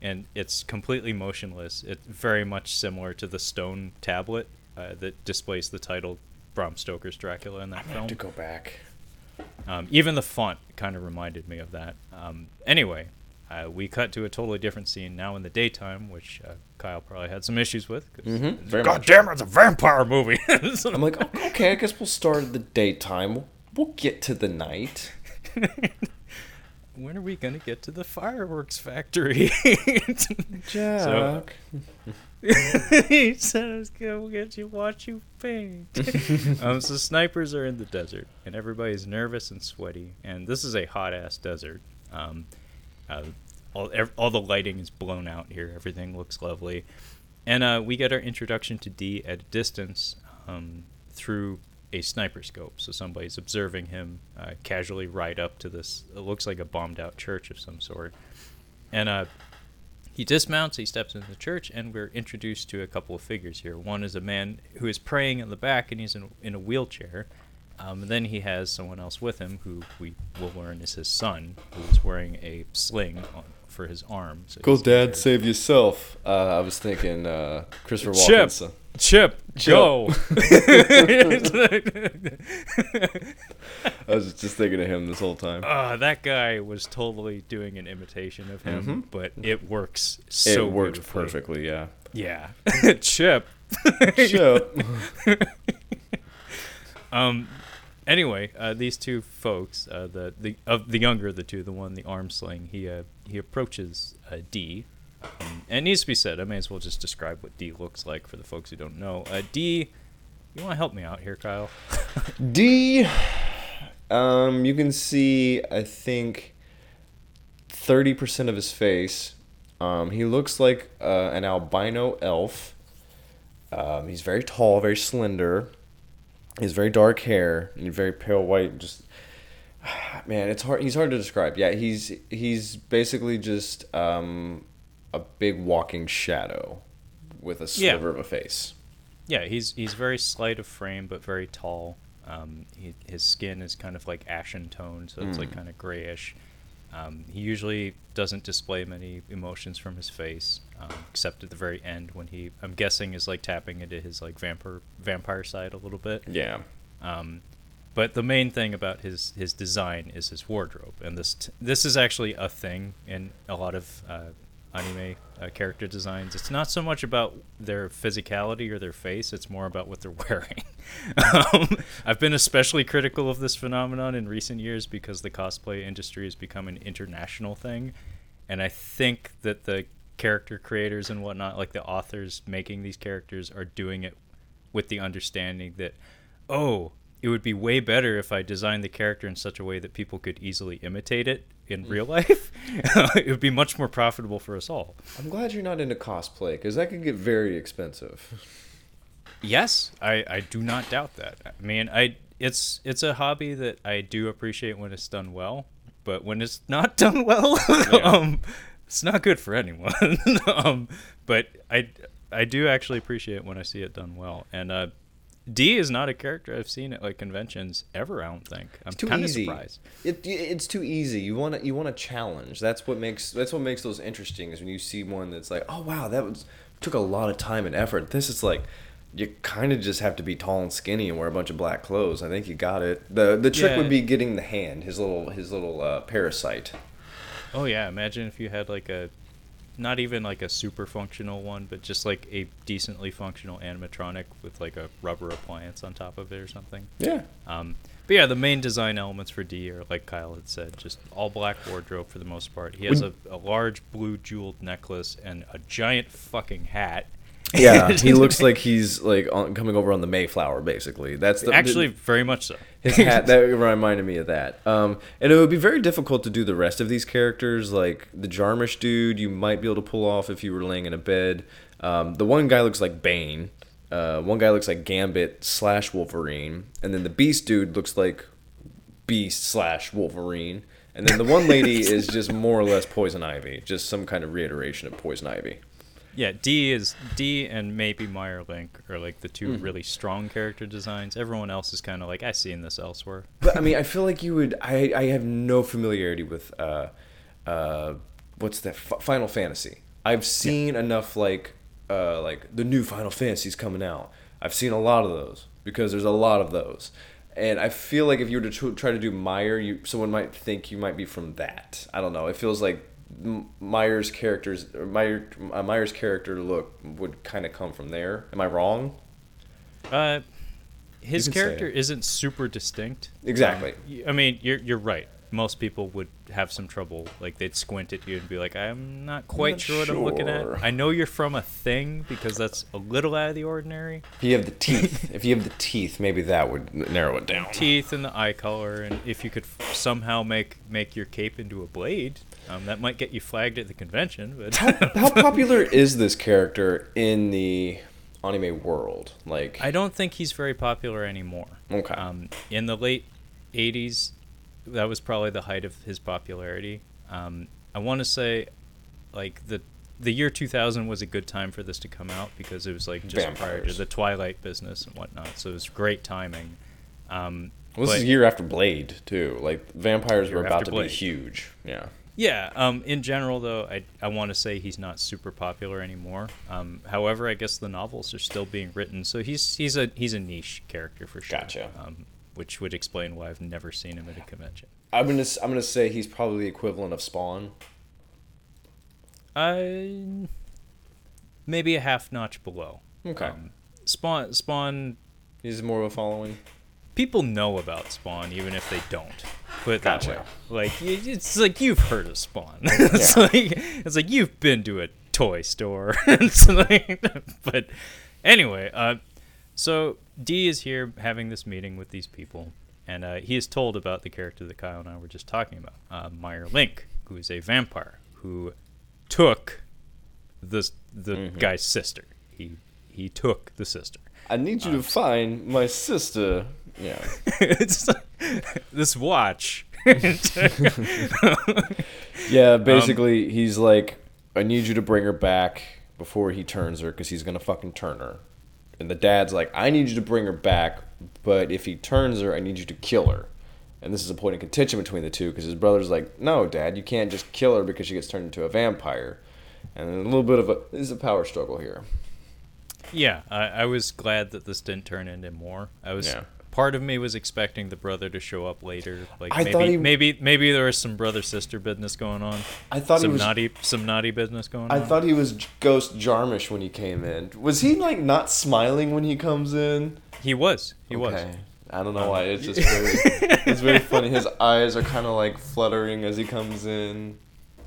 and it's completely motionless. It's very much similar to the stone tablet uh, that displays the title Bram Stoker's Dracula in that I film. have to go back. Um, even the font kind of reminded me of that. Um, anyway, uh, we cut to a totally different scene now in the daytime, which uh, Kyle probably had some issues with. Mhm, it's- God much. damn it, it's a vampire movie. I'm like, "Oh, okay, I guess we'll start at the daytime. We'll, we'll get to the night. when are we gonna get to the fireworks factory? Jack. He said I was gonna get you, watch you paint. um, so snipers are in the desert, and everybody's nervous and sweaty. And this is a hot ass desert. Um, uh, all ev- all the lighting is blown out here. Everything looks lovely, and uh, we get our introduction to D at a distance um, through a sniper scope. So somebody's observing him uh, casually ride up to this. It looks like a bombed out church of some sort, and uh, he dismounts, he steps into the church, and we're introduced to a couple of figures here. One is a man who is praying in the back, and he's in, in a wheelchair. Um, and then he has someone else with him, who we will learn is his son, who is wearing a sling on, for his arm. So Go, Dad, save yourself. Uh, I was thinking uh, Christopher Chip. Walken's son. Chip, Chip. go! I was just thinking of him this whole time. Ah, that guy was totally doing an imitation of him, Mhm. but it works so it worked perfectly, yeah. Yeah, Chip. Chip. Um. Anyway, uh, these two folks, uh, the the of the younger of the two, the one the arm sling, he uh, he approaches uh, D, um, and needs to be said. I may as well just describe what D looks like for the folks who don't know. Uh, D, you want to help me out here, Kyle? D. Um, you can see, I think, thirty percent of his face. Um, he looks like uh, an albino elf. Um, he's very tall, very slender. He has very dark hair and very pale white. Just man, it's hard. He's hard to describe. Yeah, he's he's basically just um, a big walking shadow with a Yeah. sliver of a face. Yeah, he's he's very slight of frame, but very tall. Um, he, his skin is kind of like ashen toned, so it's like Mm. kind of grayish. Um, he usually doesn't display many emotions from his face, um, except at the very end when he, I'm guessing, is like tapping into his like vampire vampire side a little bit. Yeah. Um, but the main thing about his his design is his wardrobe, and this t- this is actually a thing in a lot of uh, anime uh, character designs. It's not so much about their physicality or their face; it's more about what they're wearing. um, I've been especially critical of this phenomenon in recent years because the cosplay industry has become an international thing, and I think that the character creators and whatnot, like the authors making these characters, are doing it with the understanding that, oh, it would be way better if I designed the character in such a way that people could easily imitate it in real life. it would be much more profitable for us all. I'm glad you're not into cosplay because that could get very expensive. Yes, I, I do not doubt that. I mean, I it's it's a hobby that I do appreciate when it's done well, but when it's not done well, um, it's not good for anyone. um, but I I do actually appreciate when I see it done well, and uh, D is not a character I've seen at like conventions ever. I don't think. I'm too kind of surprised. It, it's too easy. You want to you want a challenge. That's what makes that's what makes those interesting. Is when you see one that's like, oh wow, that was took a lot of time and effort. This is like, you kind of just have to be tall and skinny and wear a bunch of black clothes. I think you got it. the The trick Yeah. would be getting the hand, his little his little uh, parasite. Oh yeah, imagine if you had like a, not even like a super functional one, but just like a decently functional animatronic with like a rubber appliance on top of it or something. Yeah. Um, but yeah, the main design elements for D are like Kyle had said, just all black wardrobe for the most part. He has a, a large blue jeweled necklace and a giant fucking hat. Yeah, he looks like he's like on, coming over on the Mayflower. Basically, that's the, Actually, very much so. His hat that reminded me of that. Um and it would be very difficult to do the rest of these characters like the jarmish dude you might be able to pull off if you were laying in a bed. Um the one guy looks like bane. Uh one guy looks like gambit slash wolverine. And then the beast dude looks like beast slash wolverine. And then the one lady is just more or less poison ivy just some kind of reiteration of poison ivy Yeah, D is D and maybe Meier Link are like the Hmm. 2 really strong character designs. Everyone else is kind of like I've seen this elsewhere. But I mean, I feel like you would. I I have no familiarity with uh, uh, what's that? F- Final Fantasy. I've seen enough like uh like the new Final Fantasies coming out. I've seen a lot of those because there's a lot of those, and I feel like if you were to tr- try to do Meier, you someone might think you might be from that. I don't know. It feels like M- Meier's characters Meier uh, character look would kind of come from there. Am I wrong? Uh, his character isn't super distinct. Exactly. Um, I mean, you're you're right. Most people would have some trouble. Like they'd squint at you and be like, "I'm not quite Not sure what I'm looking at." I know you're from a thing because that's a little out of the ordinary. If you have the teeth, if you have the teeth, maybe that would narrow it down. Teeth and the eye color, and if you could f- somehow make make your cape into a blade, um, that might get you flagged at the convention. But how, how popular is this character in the anime world? Like, I don't think he's very popular anymore. Okay. Um, in the late '80s, that was probably the height of his popularity. Um, I want to say, like the the year 2000 was a good time for this to come out because it was like just prior to the Twilight business and whatnot. So it was great timing. Um, well, this is a year after Blade too. Like, vampires were about to Blade. be huge. Yeah. Yeah. Um, in general, though, I I want to say he's not super popular anymore. Um, however, I guess the novels are still being written, so he's he's a he's a niche character for sure. Gotcha. Um, which would explain why I've never seen him at a convention. I'm gonna I'm gonna say he's probably the equivalent of Spawn. Uh, maybe a half notch below. Okay. Um, Spawn Spawn He's more of a following. People know about Spawn even if they don't. Put it that way. Like it's like you've heard of Spawn. it's Yeah. like it's like you've been to a toy store. Like- but anyway, uh, so D is here having this meeting with these people, and uh, he is told about the character that Kyle and I were just talking about, uh, Meier Link, who is a vampire who took the the Mm-hmm. guy's sister. He he took the sister. I need you to find my sister. Yeah. it's this watch. Yeah. Um, Basically, he's like, I need you to bring her back before he turns her, because he's gonna fucking turn her. And the dad's like, I need you to bring her back, but if he turns her, I need you to kill her. And this is a point of contention between the two, because his brother's like, No, dad, you can't just kill her because she gets turned into a vampire. And a little bit of a this is a power struggle here. yeah, I, I was glad that this didn't turn into more. I was Yeah. Part of me was expecting the brother to show up later. Like I maybe he- maybe maybe there was some brother sister business going on. I thought some he was naughty some naughty business going I on. thought he was Ghost Jarmish when he came in. Was he like not smiling when he comes in? he was. He was. Okay. I don't know why. It's just very, it's very funny. His eyes are kind of like fluttering as he comes in.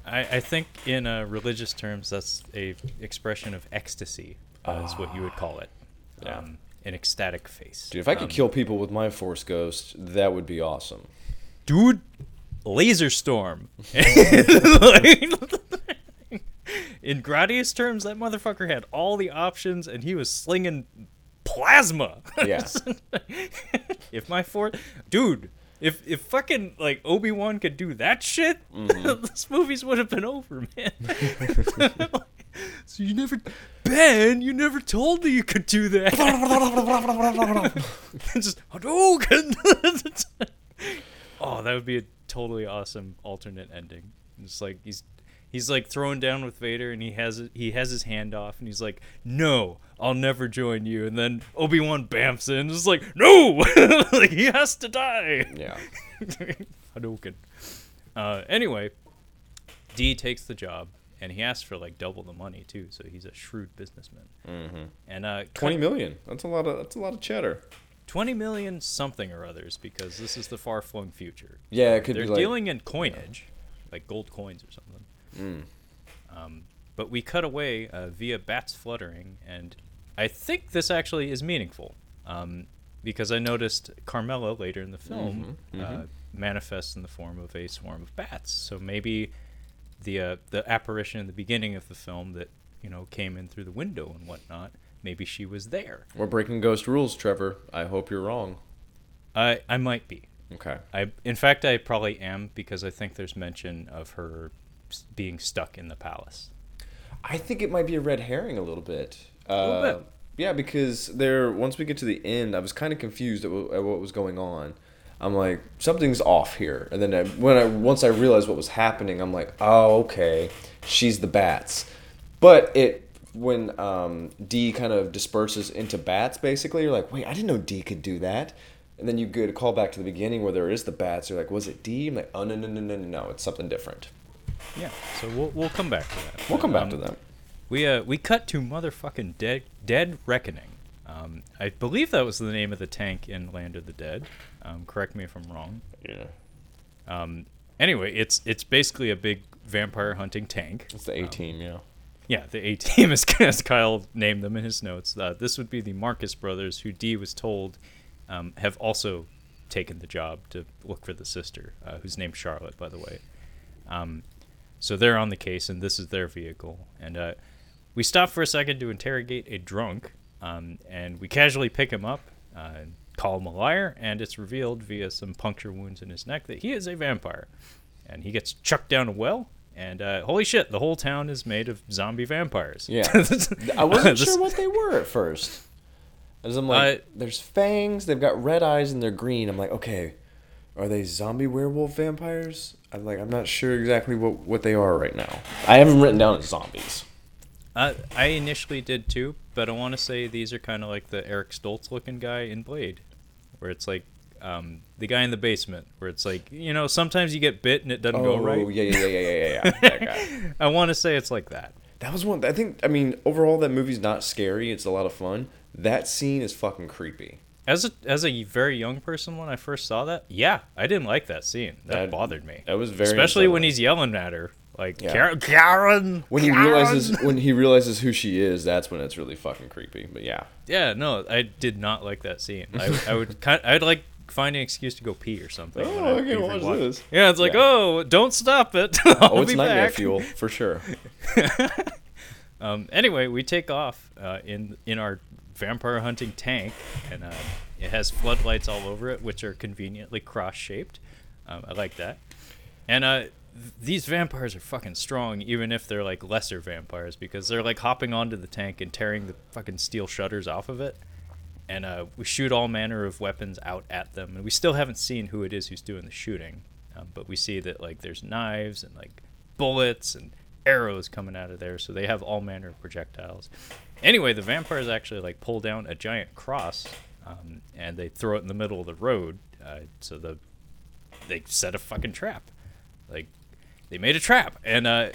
I, I think in uh, religious terms that's a expression of ecstasy. Uh, is what you would call it. Yeah. Um, an ecstatic face. Dude, if I could Um, kill people with my Force Ghost, that would be awesome. dude, laser storm. In Gradius terms, that motherfucker had all the options, and he was slinging plasma. Yeah. if my fourth, dude, if if fucking like Obi Wan could do that shit, Mm-hmm. this movies would have been over, man. So you never, Ben, you never told me you could do that. just Hadouken. oh, that would be a totally awesome alternate ending. It's like he's he's like thrown down with Vader, and he has he has his hand off, and he's like, "No, I'll never join you." And then Obi Wan bamps in, and is like, "No, like he has to die." Yeah. Hadouken. Uh, anyway, D takes the job, and he asks for like double the money too. So he's a shrewd businessman. Mm-hmm. And uh, Twenty million. That's a lot of that's a lot of cheddar. 20 million something or others because this is the far flung future. Yeah, it could They're be like dealing in coinage, like gold coins or something. Mm. Um, but we cut away uh, via bats fluttering, and I think this actually is meaningful um, because I noticed Carmila later in the film Mhm, Uh, mhm. manifests in the form of a swarm of bats. So maybe the uh, the apparition in the beginning of the film that you know came in through the window and whatnot, maybe she was there. We're breaking ghost rules, Trevor. I hope you're wrong. I I might be. Okay. I, in fact, I probably am because I think there's mention of her being stuck in the palace. I think it might be a red herring a little bit. Uh, little bit. Yeah, because there. Once we get to the end, I was kind of confused at, wh- at what was going on. I'm like, something's off here. And then I, when I once I realized what was happening, I'm like, oh, okay, she's the bats. But it when um, D kind of disperses into bats, basically, you're like, wait, I didn't know D could do that. And then you get a call back to the beginning where there is the bats. You're like, was it D? I'm like, oh no no no no no no, it's something different. Yeah, so we'll we'll come back to that. We'll come back Um, to that. We uh we cut to motherfucking dead dead reckoning. Um, I believe that was the name of the tank in Land of the Dead. Um, correct me if I'm wrong. Yeah. Um, anyway, it's it's basically a big vampire hunting tank. It's the A team, yeah. Yeah, the A team, as, as Kyle named them in his notes. Uh, this would be the Marcus brothers, who D was told um, have also taken the job to look for the sister, uh, who's named Charlotte, by the way. Um, so they're on the case, and this is their vehicle. And uh, we stop for a second to interrogate a drunk, um, and we casually pick him up, uh, and call him a liar, and it's revealed via some puncture wounds in his neck that he is a vampire. And he gets chucked down a well, and uh, holy shit, the whole town is made of zombie vampires. Yeah. I wasn't sure what they were at first. As I'm like, Uh, there's fangs, they've got red eyes, and they're green. I'm like, okay, are they zombie werewolf vampires? I'm like, I'm not sure exactly what, what they are right now. I haven't written down as zombies. Uh, I initially did too, but I want to say these are kind of like the Eric Stoltz looking guy in Blade, where it's like um, the guy in the basement, where it's like you know sometimes you get bit and it doesn't Oh, go right. yeah, yeah, yeah, yeah, yeah, yeah, yeah. I want to say it's like that. That was one. I think. I mean, overall, that movie's not scary. It's a lot of fun. That scene is fucking creepy. As a as a very young person, when I first saw that, yeah, I didn't like that scene. That, That- bothered me. That was very. Especially when he's yelling at her, like Yeah. Karen, Karen. when he Karen!" realizes when he realizes who she is. That's when it's really fucking creepy. But yeah. Yeah, no, I did not like that scene. I, I would kind, I'd like find an excuse to go pee or something. Oh, I can watch this. Yeah, it's like, Yeah. oh, don't stop it. Oh, it's nightmare back. fuel for sure. Um, anyway, we take off uh, in in our vampire hunting tank, and uh, it has floodlights all over it, which are conveniently cross shaped. Um, I like that. And uh, these vampires are fucking strong, even if they're like lesser vampires, because they're like hopping onto the tank and tearing the fucking steel shutters off of it. And uh, we shoot all manner of weapons out at them, and we still haven't seen who it is who's doing the shooting. Um, but we see that like there's knives and like bullets and arrows coming out of there, so they have all manner of projectiles. Anyway, the vampires actually like pull down a giant cross, um, and they throw it in the middle of the road. Uh, so the they set a fucking trap, like they made a trap, and uh,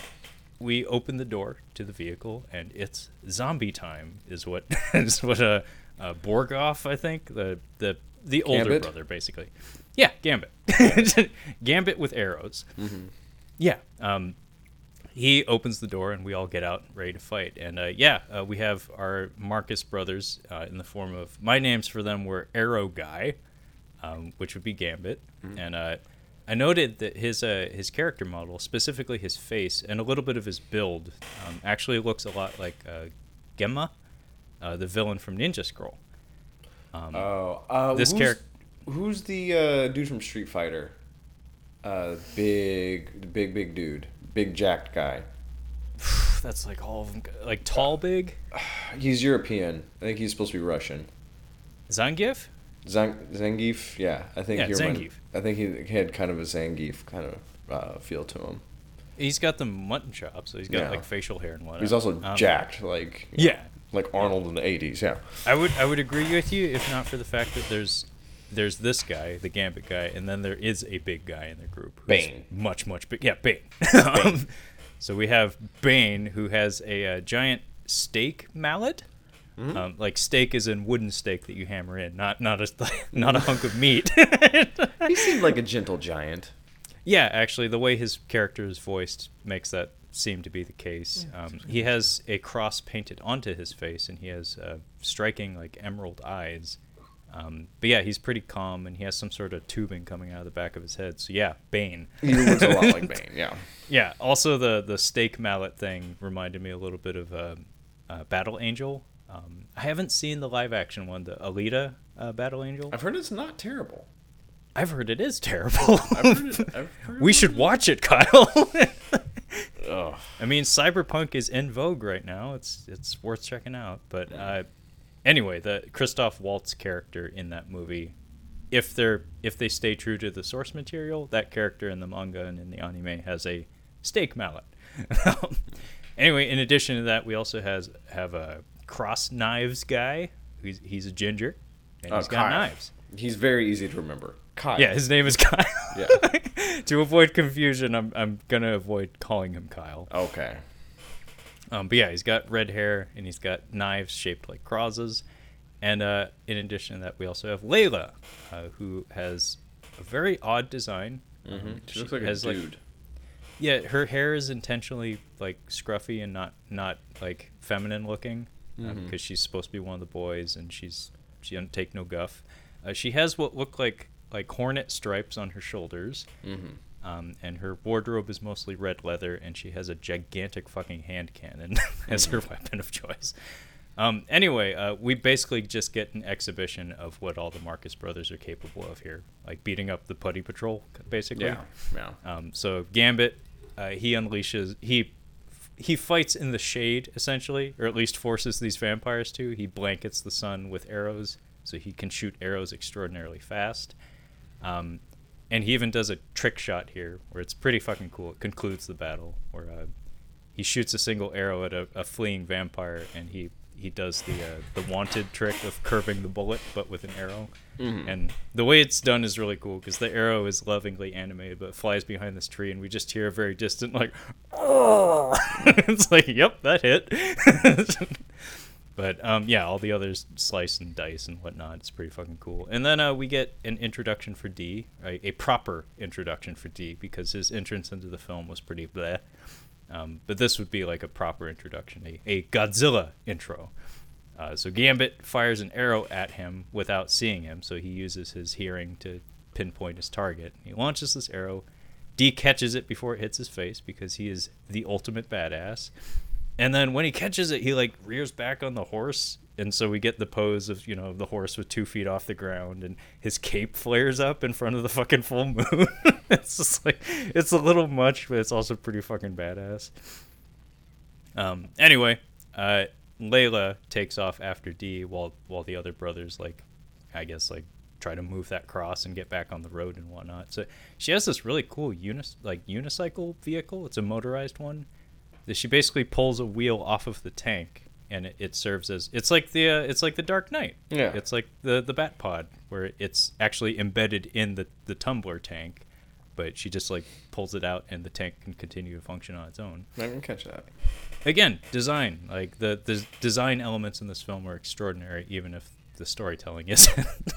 we open the door to the vehicle, and it's zombie time. Is what is what uh, uh, Borgoff, I think the the the older Gambit? brother, basically. Yeah, Gambit. Gambit with arrows. Yeah. Um, he opens the door and we all get out ready to fight. And uh, yeah, uh, we have our Marcus brothers uh, in the form of my names for them were Arrow Guy, um, which would be Gambit, and uh, I noted that his uh, his character model, specifically his face and a little bit of his build, um, actually looks a lot like uh, Gemma, uh, the villain from Ninja Scroll. Um, Oh, uh, This who's, charac- Who's the uh, dude from Street Fighter? Uh, big, big, big dude, big jacked guy. that's like all of them. Like tall, big. He's European. I think he's supposed to be Russian. Zangief. Zang- Zangief, yeah, I think Yeah, Zangief. I think he had kind of a Zangief kind of uh, feel to him. He's got the mutton chops, so he's got Yeah. like facial hair and whatnot. He's also Um, jacked, like Yeah, like Arnold in the '80s. Yeah, I would I would agree with you if not for the fact that there's there's this guy, the Gambit guy, and then there is a big guy in the group. who's Bane. Much much big. Yeah, Bane. Um, so we have Bane who has a uh, giant steak mallet. Mm-hmm. Um, like steak is in wooden steak that you hammer in, not not a not a hunk of meat. he seemed like a gentle giant. Yeah, actually, the way his character is voiced makes that seem to be the case. Um, he has a cross painted onto his face, and he has uh, striking like emerald eyes. Um, but yeah, he's pretty calm, and he has some sort of tubing coming out of the back of his head. So yeah, Bane. He looks a lot like Bane. Yeah, Yeah. Also, the the steak mallet thing reminded me a little bit of uh, uh, Battle Angel. Um, I haven't seen the live action one, the Alita uh, Battle Angel. I've heard it's not terrible. I've heard it is terrible. I've heard it, we it- should watch it, Kyle. I mean, cyberpunk is in vogue right now. It's it's worth checking out. But uh, anyway, the Christoph Waltz character in that movie, if they're if they stay true to the source material, that character in the manga and in the anime has a steak mallet. anyway, in addition to that, we also has have a cross knives guy. He's he's a ginger, and Oh, he's got Kyle. knives. He's very easy to remember. Kyle. Yeah, his name is Kyle. Yeah. to avoid confusion, I'm I'm gonna avoid calling him Kyle. Okay. Um, but yeah, he's got red hair and he's got knives shaped like crosses. And uh, in addition to that, we also have Leila, uh, who has a very odd design. Mm-hmm. Um, She looks like a has, dude. yeah, her hair is intentionally like scruffy and not not like feminine looking because Mhm. she's supposed to be one of the boys and she's she doesn't take no guff. Uh, she has what look like like hornet stripes on her shoulders. mm-hmm. Um, and her wardrobe is mostly red leather, and she has a gigantic fucking hand cannon as her weapon of choice. Um, anyway, uh, we basically just get an exhibition of what all the Marcus brothers are capable of here, like beating up the Putty Patrol, basically. Yeah. Yeah. Um, so Gambit, uh, he unleashes he he fights in the shade essentially, or at least forces these vampires to. He blankets the sun with arrows, so he can shoot arrows extraordinarily fast. Um, and he even does a trick shot here, where it's pretty fucking cool. It concludes the battle, where uh, he shoots a single arrow at a, a fleeing vampire, and he he does the uh, the wanted trick of curving the bullet, but with an arrow. Mhm. And the way it's done is really cool because the arrow is lovingly animated, but flies behind this tree, and we just hear a very distant like, it's like, yep, that hit. but um, yeah, all the others slice and dice and whatnot. It's pretty fucking cool. And then uh, we get an introduction for D, a, a proper introduction for D, because his entrance into the film was pretty bleh. Um, but this would be like a proper introduction, a, a Godzilla intro. Uh, so Gambit fires an arrow at him without seeing him, so he uses his hearing to pinpoint his target. He launches this arrow. D catches it before it hits his face because he is the ultimate badass. And then when he catches it, he like rears back on the horse, and so we get the pose of you know the horse with two feet off the ground, and his cape flares up in front of the fucking full moon. it's just like it's a little much, but it's also pretty fucking badass. Um. Anyway, uh, Leila takes off after D, while while the other brothers like, I guess like try to move that cross and get back on the road and whatnot. So she has this really cool unis like unicycle vehicle. It's a motorized one that she basically pulls a wheel off of the tank and it, it serves as it's like the uh, it's like the Dark Knight. Yeah. It's like the the Bat Pod where it's actually embedded in the the tumbler tank, but she just like pulls it out and the tank can continue to function on its own. I can catch that. Again, design like the the design elements in this film are extraordinary, even if the storytelling isn't.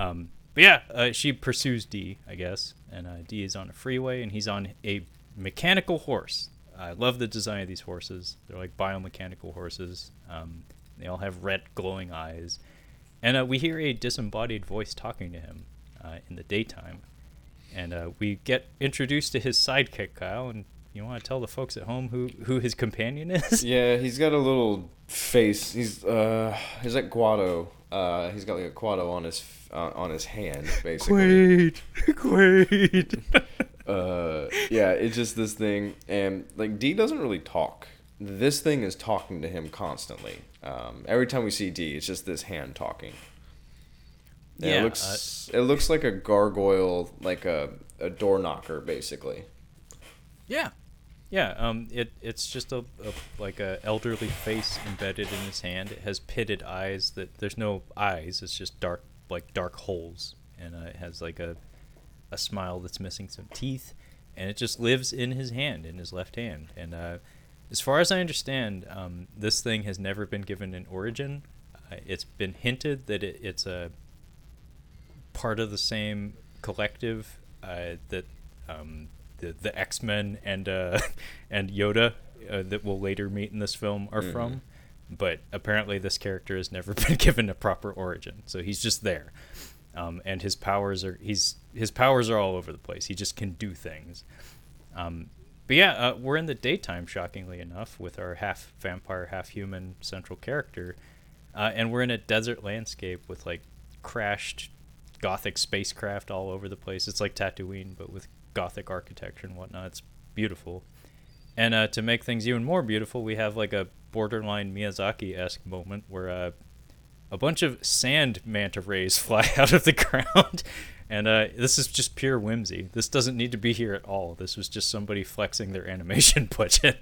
um, but yeah, uh, she pursues D, I guess, and uh, D is on a freeway, and he's on a mechanical horse. I love the design of these horses. They're like biomechanical horses. Um, they all have red glowing eyes, and uh, we hear a disembodied voice talking to him uh, in the daytime, and uh, we get introduced to his sidekick, Kyle. And you want to tell the folks at home who who his companion is? Yeah, he's got a little face. He's uh, he's like Kuato. Uh, he's got like a Kuato on his uh, on his hand, basically. Quaid, Quaid. Uh, yeah, it's just this thing, and like D doesn't really talk. this thing is talking to him constantly. Um, every time we see D, it's just this hand talking. And Yeah, it looks it looks like a gargoyle, like a a door knocker, basically. Yeah, yeah. Um, it it's just a, a like a elderly face embedded in his hand. It has pitted eyes. That there's no eyes. It's just dark, like dark holes, and uh, it has like a a smile that's missing some teeth, and it just lives in his hand, in his left hand. And uh, as far as I understand, um, this thing has never been given an origin. Uh, it's been hinted that it, it's a part of the same collective uh, that um, the the X Men and uh, and Yoda uh, that we'll later meet in this film are from. But apparently, this character has never been given a proper origin, so he's just there. Um, and his powers are he's his powers are all over the place. He just can do things. Um, but yeah, uh, we're in the daytime, shockingly enough, with our half vampire, half human central character, uh, and we're in a desert landscape with like crashed gothic spacecraft all over the place. It's like Tatooine, but with gothic architecture and whatnot. It's beautiful. And uh, to make things even more beautiful, we have like a borderline Miyazaki esque moment where uh, a bunch of sand manta rays fly out of the ground. And uh, this is just pure whimsy. This doesn't need to be here at all. This was just somebody flexing their animation budget.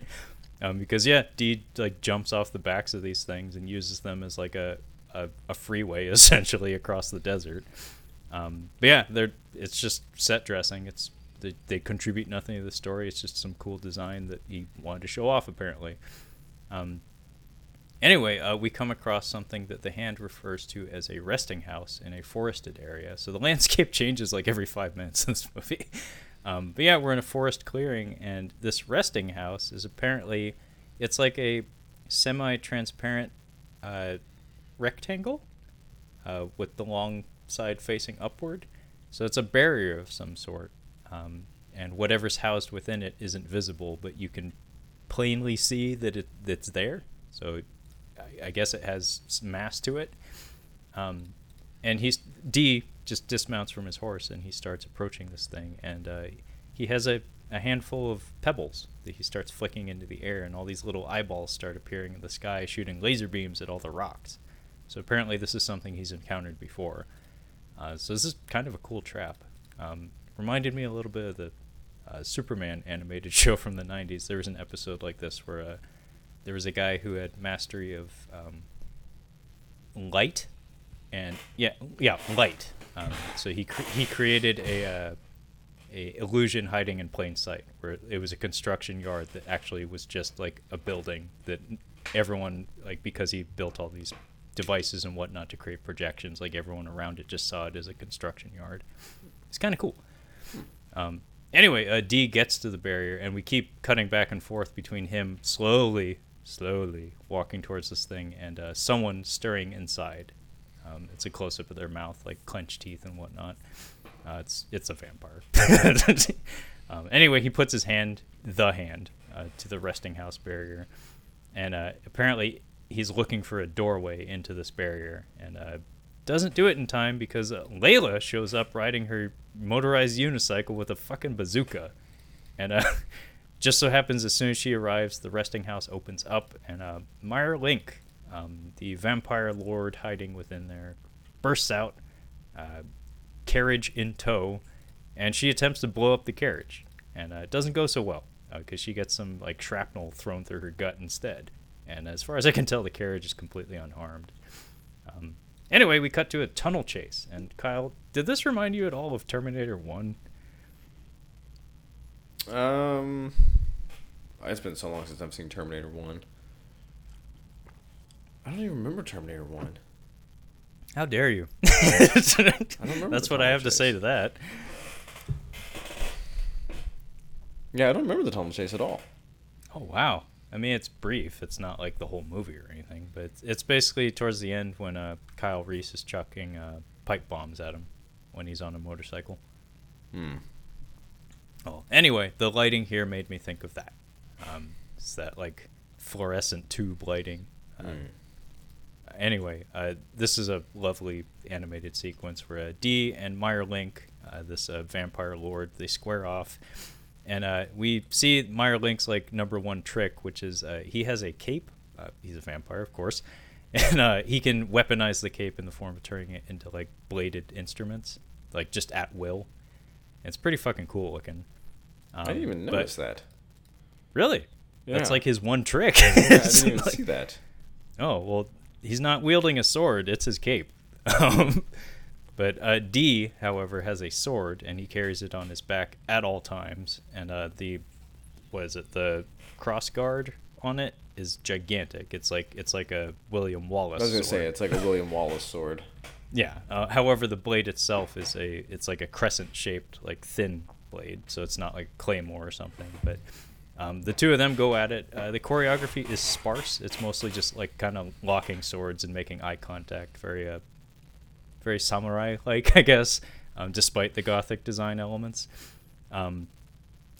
Um, because yeah, D like jumps off the backs of these things and uses them as like a, a, a freeway essentially across the desert. Um, but yeah, they're it's just set dressing. It's they, they contribute nothing to the story. It's just some cool design that he wanted to show off apparently. Um, anyway, uh, we come across something that the hand refers to as a resting house in a forested area. So the landscape changes like every five minutes in this movie. Um, but yeah, we're in a forest clearing, and this resting house is apparently it's like a semi-transparent uh, rectangle uh, with the long side facing upward. So it's a barrier of some sort, um, and whatever's housed within it isn't visible, but you can plainly see that it that's there. So I, I guess it has mass to it. Um, and he's D just dismounts from his horse and he starts approaching this thing, and uh, he has a, a handful of pebbles that he starts flicking into the air, and all these little eyeballs start appearing in the sky, shooting laser beams at all the rocks. So apparently, this is something he's encountered before. Uh, so this is kind of a cool trap. Um, reminded me a little bit of the uh, Superman animated show from the '90s. There was an episode like this where uh, there was a guy who had mastery of um, light, and yeah, yeah, light. Um, so he cre- he created a uh, a illusion hiding in plain sight, where it was a construction yard that actually was just like a building that everyone like because he built all these devices and whatnot to create projections, like everyone around it just saw it as a construction yard. It's kind of cool. Um, anyway, uh, D gets to the barrier, and we keep cutting back and forth between him slowly, slowly walking towards this thing and uh, someone stirring inside. Um, it's a close up of their mouth, like clenched teeth and whatnot. Uh, it's it's a vampire. um, anyway, he puts his hand, the hand, uh, to the resting house barrier, and uh, apparently he's looking for a doorway into this barrier, and uh, doesn't do it in time because uh, Leila shows up riding her motorized unicycle with a fucking bazooka, and uh, just so happens as soon as she arrives, the resting house opens up, and uh, Meier Link, um, the vampire lord hiding within there, bursts out, uh, carriage in tow, and she attempts to blow up the carriage, and uh, it doesn't go so well because she gets some like shrapnel thrown through her gut instead. And as far as I can tell, the carriage is completely unharmed. Um, anyway, we cut to a tunnel chase, and Kyle, did this remind you at all of Terminator One? Um, it's been so long since I've seen Terminator One. I don't even remember Terminator One. How dare you? I don't remember That's what I have to say to that. Yeah, I don't remember the tunnel chase at all. Oh wow! I mean, it's brief. It's not like the whole movie or anything, but it's, it's basically towards the end when uh, Kyle Reese is chucking uh, pipe bombs at him when he's on a motorcycle. Hmm. Oh, anyway, the lighting here made me think of that. Um, it's that like fluorescent tube lighting. Uh, Hmm. Anyway, uh, this is a lovely animated sequence where uh, D and Meier Link, uh, this uh, vampire lord, they square off, and uh, we see Meier Link's like number one trick, which is uh, he has a cape. Uh, he's a vampire, of course, and uh, he can weaponize the cape in the form of turning it into like bladed instruments, like just at will. It's pretty fucking cool looking. Um, I didn't even but- notice that. Really? That's like his one trick. Yeah, I didn't even like- see that. Oh well, he's not wielding a sword; it's his cape. Um, but uh, D, however, has a sword, and he carries it on his back at all times. And uh, the what is it? The cross guard on it is gigantic. It's like it's like a William Wallace. I was gonna sword. say it's like a William Wallace sword. Yeah. Uh, however, the blade itself is a it's like a crescent shaped, like thin blade, so it's not like claymore or something. But um, the two of them go at it. Uh, the choreography is sparse. It's mostly just like kind of locking swords and making eye contact. Very uh, very samurai like, I guess, um, despite the gothic design elements. Um,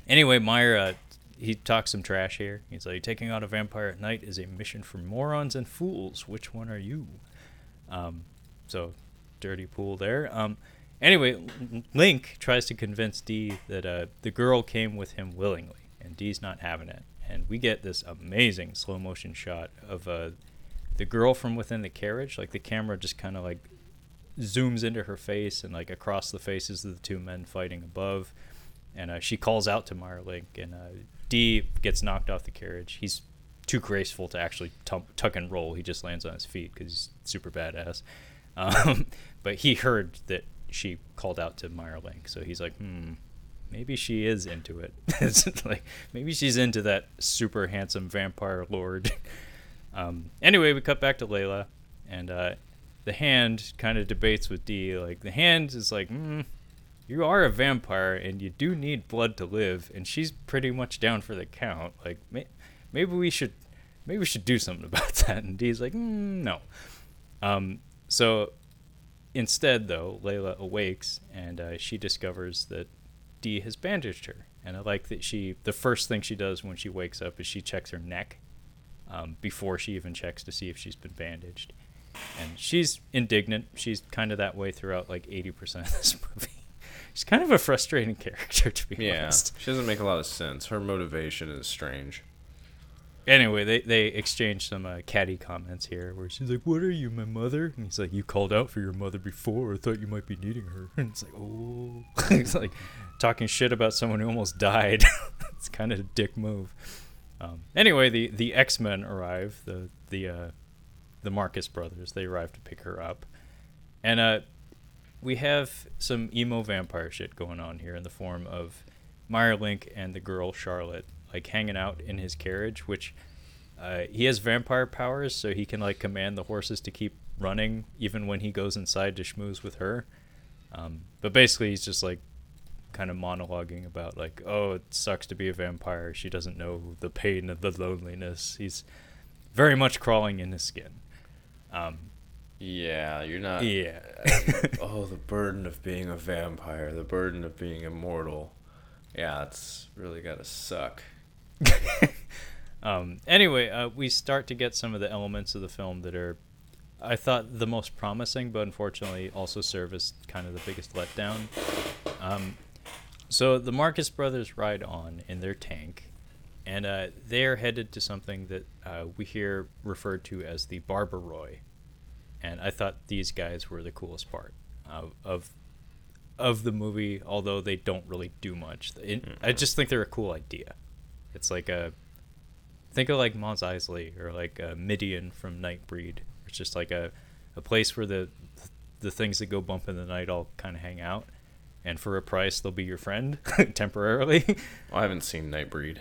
anyway, Meier, uh, he talks some trash here. He's like, taking out a vampire at night is a mission for morons and fools. Which one are you? Um, so, dirty pool there. Um, anyway, Link tries to convince D that uh, the girl came with him willingly, and D's not having it. And we get this amazing slow motion shot of uh, the girl from within the carriage. Like the camera just kind of like zooms into her face and like across the faces of the two men fighting above. And uh, she calls out to Meier Link, and uh, D gets knocked off the carriage. He's too graceful to actually tuck and roll. He just lands on his feet because he's super badass. Um, but he heard that she called out to Meier Link, so he's like, hmm, maybe she is into it. like maybe she's into that super handsome vampire lord. um, anyway, we cut back to Leila, and uh, the hand kind of debates with D. Like the hand is like, mm, you are a vampire and you do need blood to live, and she's pretty much down for the count. Like may- maybe we should maybe we should do something about that. And D's like, mm, no. Um, so instead, though, Leila awakes and uh, she discovers that D has bandaged her. And I like that she, the first thing she does when she wakes up is she checks her neck um, before she even checks to see if she's been bandaged. And she's indignant. She's kind of that way throughout like 80% of this movie. She's kind of a frustrating character, to be Yeah, honest. she doesn't make a lot of sense. Her motivation is strange. Anyway, they, they exchange some uh, catty comments here where she's like, What are you, my mother? And he's like, You called out for your mother before. I thought you might be needing her. And it's like, Oh. it's like talking shit about someone who almost died. it's kind of a dick move. Um, anyway, the, the X Men arrive, the, the, uh, the Marcus brothers. They arrive to pick her up. And uh, we have some emo vampire shit going on here in the form of Meier Link and the girl Charlotte like hanging out in his carriage, which uh, he has vampire powers, so he can like command the horses to keep running even when he goes inside to schmooze with her. Um, but basically, he's just like kind of monologuing about like, oh, it sucks to be a vampire. She doesn't know the pain of the loneliness. He's very much crawling in his skin. Um, Yeah, you're not. yeah. oh, the burden of being a vampire, the burden of being immortal. Yeah, it's really gotta suck. um, anyway, uh, we start to get some of the elements of the film that are, I thought, the most promising, but unfortunately also serve as kind of the biggest letdown. Um, so the Marcus brothers ride on in their tank, and uh, they are headed to something that uh, we hear referred to as the Barbaroi. And I thought these guys were the coolest part of of, of the movie, although they don't really do much. It, I just think they're a cool idea. It's like a think of like Mos Eisley or like a Midian from Nightbreed. It's just like a, a place where the the things that go bump in the night all kind of hang out, and for a price they'll be your friend temporarily. I haven't seen Nightbreed.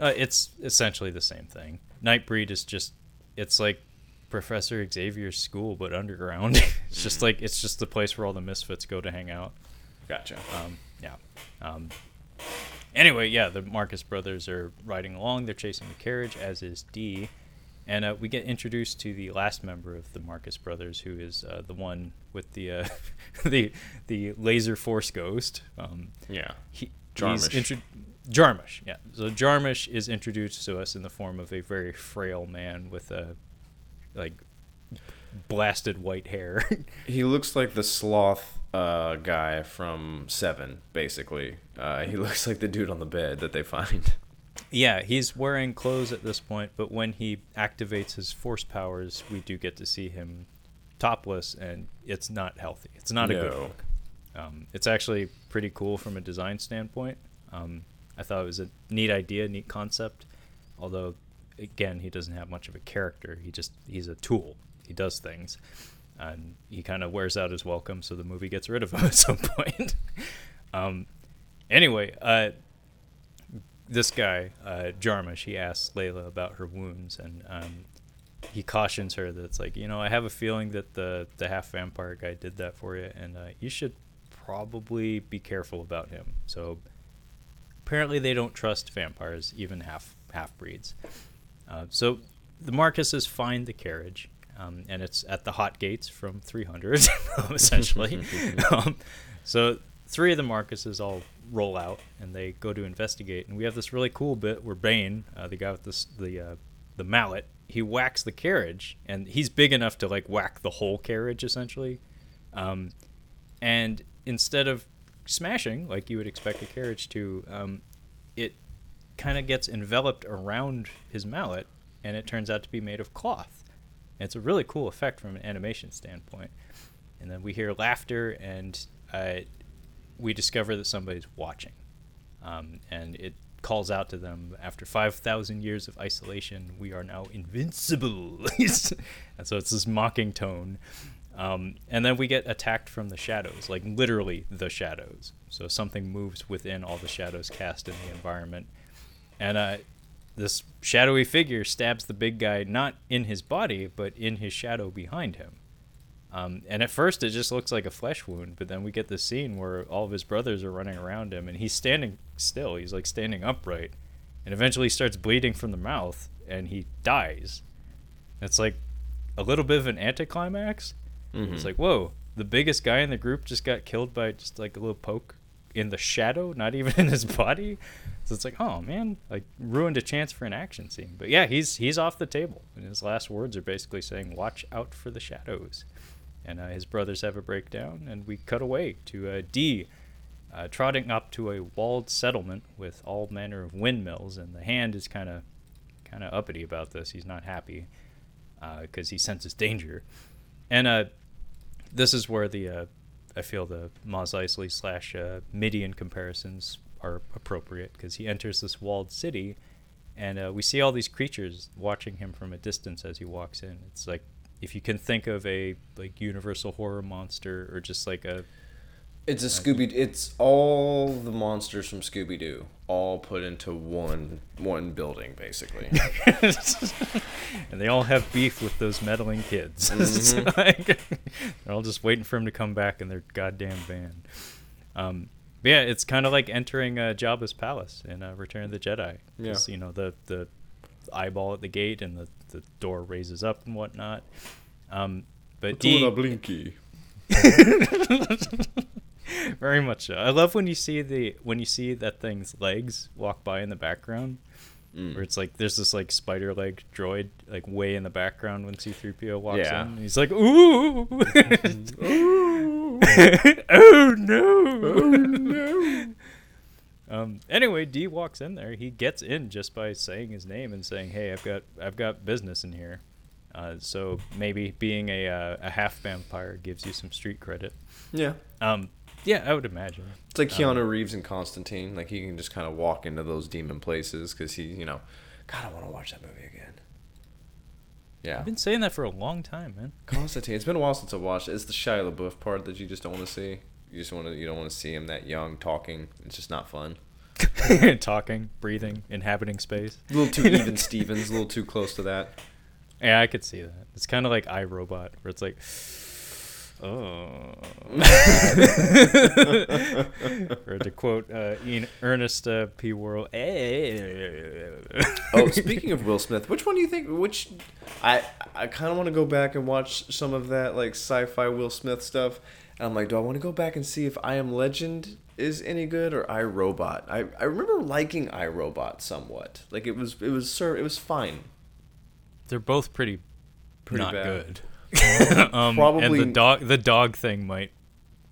Uh, it's essentially the same thing. Nightbreed is just it's like Professor Xavier's school but underground. it's just like it's just the place where all the misfits go to hang out. Gotcha. Um, yeah. Um, anyway, yeah, the Marcus brothers are riding along. They're chasing the carriage, as is D. And uh, we get introduced to the last member of the Marcus brothers, who is uh, the one with the uh, the the laser force ghost. Um, yeah. he. He's intro- Jarmusch, yeah. So Jarmusch is introduced to us in the form of a very frail man with a like blasted white hair. He looks like the sloth uh, guy from Seven, basically. Uh, he looks like the dude on the bed that they find. Yeah, he's wearing clothes at this point, but when he activates his force powers, we do get to see him topless, and it's not healthy. It's not a good look. Um, it's actually pretty cool from a design standpoint. Um, I thought it was a neat idea, neat concept. Although, again, he doesn't have much of a character. He just he's a tool. He does things, and he kind of wears out his welcome. So the movie gets rid of him at some point. um, anyway, uh, this guy, uh, Jarmusch, he asks Leila about her wounds, and um, he cautions her that it's like, you know, I have a feeling that the the half vampire guy did that for you, and uh, you should probably be careful about him. So apparently, they don't trust vampires, even half half breeds. Uh, so the Marcuses find the carriage, um, and it's at the hot gates from 300, essentially. um, so three of the Marcuses all roll out, and they go to investigate. And we have this really cool bit where Bane, uh, the guy with this, the uh, the mallet, he whacks the carriage, and he's big enough to like whack the whole carriage essentially. Um, and instead of smashing like you would expect a carriage to, um, it kind of gets enveloped around his mallet, and it turns out to be made of cloth. And it's a really cool effect from an animation standpoint. And then we hear laughter, and uh, we discover that somebody's watching. Um, and it calls out to them after 5,000 years of isolation, we are now invincible. and so it's this mocking tone. Um, and then we get attacked from the shadows, like literally the shadows. So something moves within all the shadows cast in the environment. And uh, this shadowy figure stabs the big guy not in his body, but in his shadow behind him. Um, and at first, it just looks like a flesh wound, but then we get this scene where all of his brothers are running around him, and he's standing still. He's like standing upright, and eventually starts bleeding from the mouth, and he dies. It's like a little bit of an anticlimax. It's like, whoa, the biggest guy in the group just got killed by just like a little poke in the shadow, not even in his body. So it's like, oh man, like ruined a chance for an action scene. But yeah, he's he's off the table, and his last words are basically saying, "Watch out for the shadows." And uh, his brothers have a breakdown, and we cut away to uh, D uh, trotting up to a walled settlement with all manner of windmills, and the hand is kind of kind of uppity about this. He's not happy because he senses danger, and uh, this is where the uh, I feel the Mos Eisley slash uh, Midian comparisons are appropriate because he enters this walled city, and uh, we see all these creatures watching him from a distance as he walks in. It's like if you can think of a like universal horror monster or just like a It's a Scooby. It's all the monsters from Scooby Doo, all put into one one building, basically. and they all have beef with those meddling kids. It's like, they're all just waiting for him to come back in their goddamn van. Um, but yeah, it's kind of like entering uh, Jabba's palace in uh, Return of the Jedi. Yeah. You know the the eyeball at the gate and the, the door raises up and whatnot. Um, but D, blinky. very much so. I love when you see the when you see that thing's legs walk by in the background. Mm. Where it's like there's this like spider leg droid like way in the background when C3PO walks Yeah. in. And he's like, ooh, oh no, Oh, no. Um, anyway, D walks in there. He gets in just by saying his name and saying, "Hey, I've got I've got business in here." Uh, so maybe being a uh, a half vampire gives you some street credit. Yeah. Um, yeah, I would imagine. It's like um, Keanu Reeves and Constantine. Like he can just kind of walk into those demon places because he, you know, God, I want to watch that movie again. Yeah, I've been saying that for a long time, man. Constantine. It's been a while since I watched it. It's the Shia LaBeouf part that you just don't want to see. You just want to. You don't want to see him that young talking. It's just not fun. Talking, breathing, inhabiting space. A little too even Stevens. A little too close to that. Yeah, I could see that. It's kind of like iRobot, where it's like, oh. or to quote uh, Ian, Ernest uh, P. Worrell. Oh, speaking of Will Smith, which one do you think? Which I I kind of want to go back and watch some of that like sci-fi Will Smith stuff. And I'm like, do I want to go back and see if I Am Legend is any good or I Robot? I I remember liking I Robot somewhat. Like it was it was sir it was fine. They're both pretty, Pretty not bad. good. um, and the dog, the dog thing might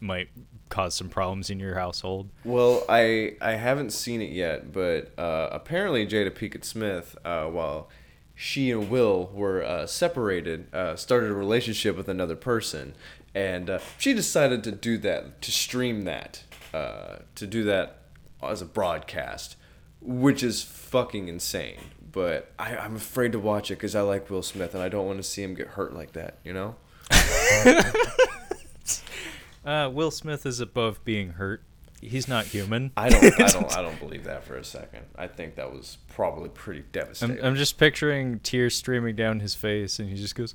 might cause some problems in your household. Well, I I haven't seen it yet, but uh, apparently Jada Pinkett Smith, uh, while she and Will were uh, separated, uh, started a relationship with another person, and uh, she decided to do that, to stream that, uh, to do that as a broadcast, which is fucking insane. But I, I'm afraid to watch it because I like Will Smith and I don't want to see him get hurt like that. You know? Uh, Will Smith is above being hurt. He's not human. I don't, I don't, I don't believe that for a second. I think that was probably pretty I'm, devastating. I'm just picturing tears streaming down his face, and he just goes,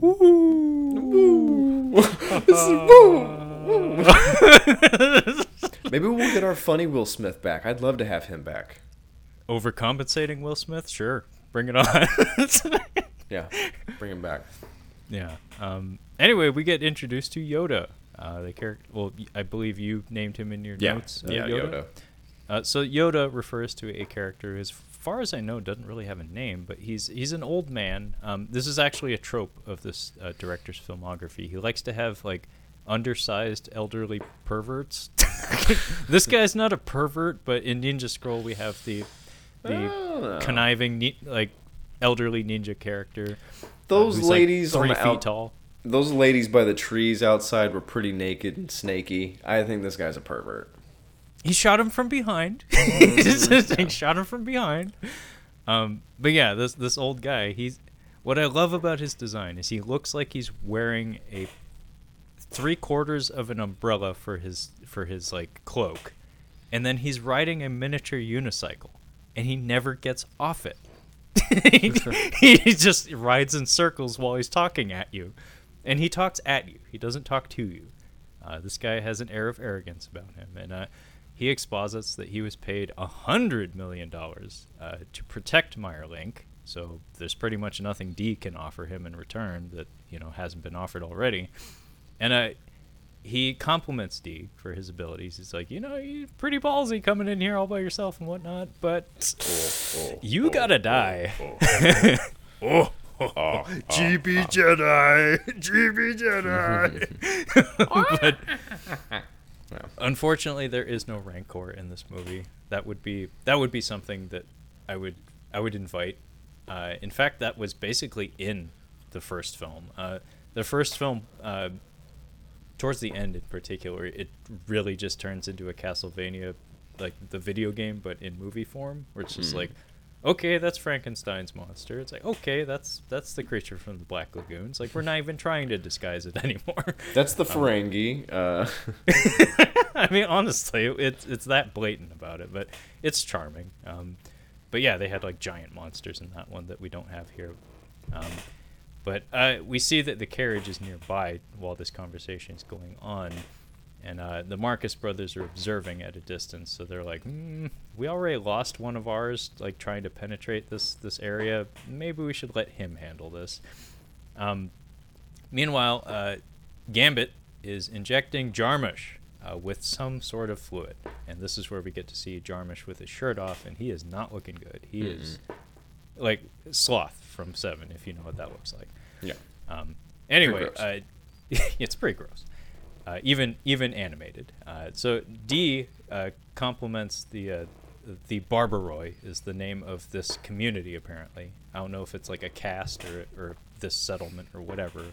"Woo, woo, this is woo, "Woo!" Maybe we'll get our funny Will Smith back. I'd love to have him back. Overcompensating Will Smith? Sure, bring it on. Yeah, bring him back. yeah. Um, anyway, we get introduced to Yoda. Uh, the character. Well, I believe you named him in your Yeah, notes. uh, yeah, Yoda. Uh, so Yoda refers to a character who, as far as I know, doesn't really have a name, but he's he's an old man. Um, this is actually a trope of this uh, director's filmography. He likes to have like undersized elderly perverts. this guy's not a pervert, but in Ninja Scroll we have the the Oh. conniving like elderly ninja character. uh, Those like, ladies on three the feet out- tall. Those ladies by the trees outside were pretty naked and snaky. I think this guy's a pervert. He shot him from behind. he shot him from behind. Um, but yeah, this this old guy. He's what I love about his design is he looks like he's wearing a three quarters of an umbrella for his for his like cloak, and then he's riding a miniature unicycle, and he never gets off it. he, he just rides in circles while he's talking at you, and he talks at you. He doesn't talk to you. Uh, this guy has an air of arrogance about him, and uh, he exposits that he was paid a hundred million dollars uh, to protect Meier Link. So there's pretty much nothing D can offer him in return that you know hasn't been offered already. And uh, he compliments D for his abilities. He's like, you know, you're pretty ballsy coming in here all by yourself and whatnot, but you gotta die. oh, GB Jedi, GB Jedi. but unfortunately, there is no Rancor in this movie. That would be that would be something that I would I would invite. Uh, in fact, that was basically in the first film. Uh, the first film, uh, towards the end in particular, it really just turns into a Castlevania, like the video game, but in movie form, where it's just like, okay, that's Frankenstein's monster. It's like, okay, that's that's the creature from the Black Lagoons. Like we're not even trying to disguise it anymore. That's the Ferengi. Uh, I mean, honestly, it's it's that blatant about it, but it's charming. Um, but yeah, they had like giant monsters in that one that we don't have here. Um, but uh, we see that the carriage is nearby while this conversation is going on, and uh, the Marcus brothers are observing at a distance. So they're like, mm, "We already lost one of ours, like trying to penetrate this this area. Maybe we should let him handle this." Um, meanwhile, uh, Gambit is injecting Jarmusch uh, with some sort of fluid, and this is where we get to see Jarmusch with his shirt off, and he is not looking good. He is like Sloth from Seven, if you know what that looks like. yeah. Um, anyway, uh, it's pretty gross. Uh, even even animated. Uh, so D uh, compliments the uh, the Barbaroi is the name of this community. Apparently, I don't know if it's like a caste or or this settlement or whatever.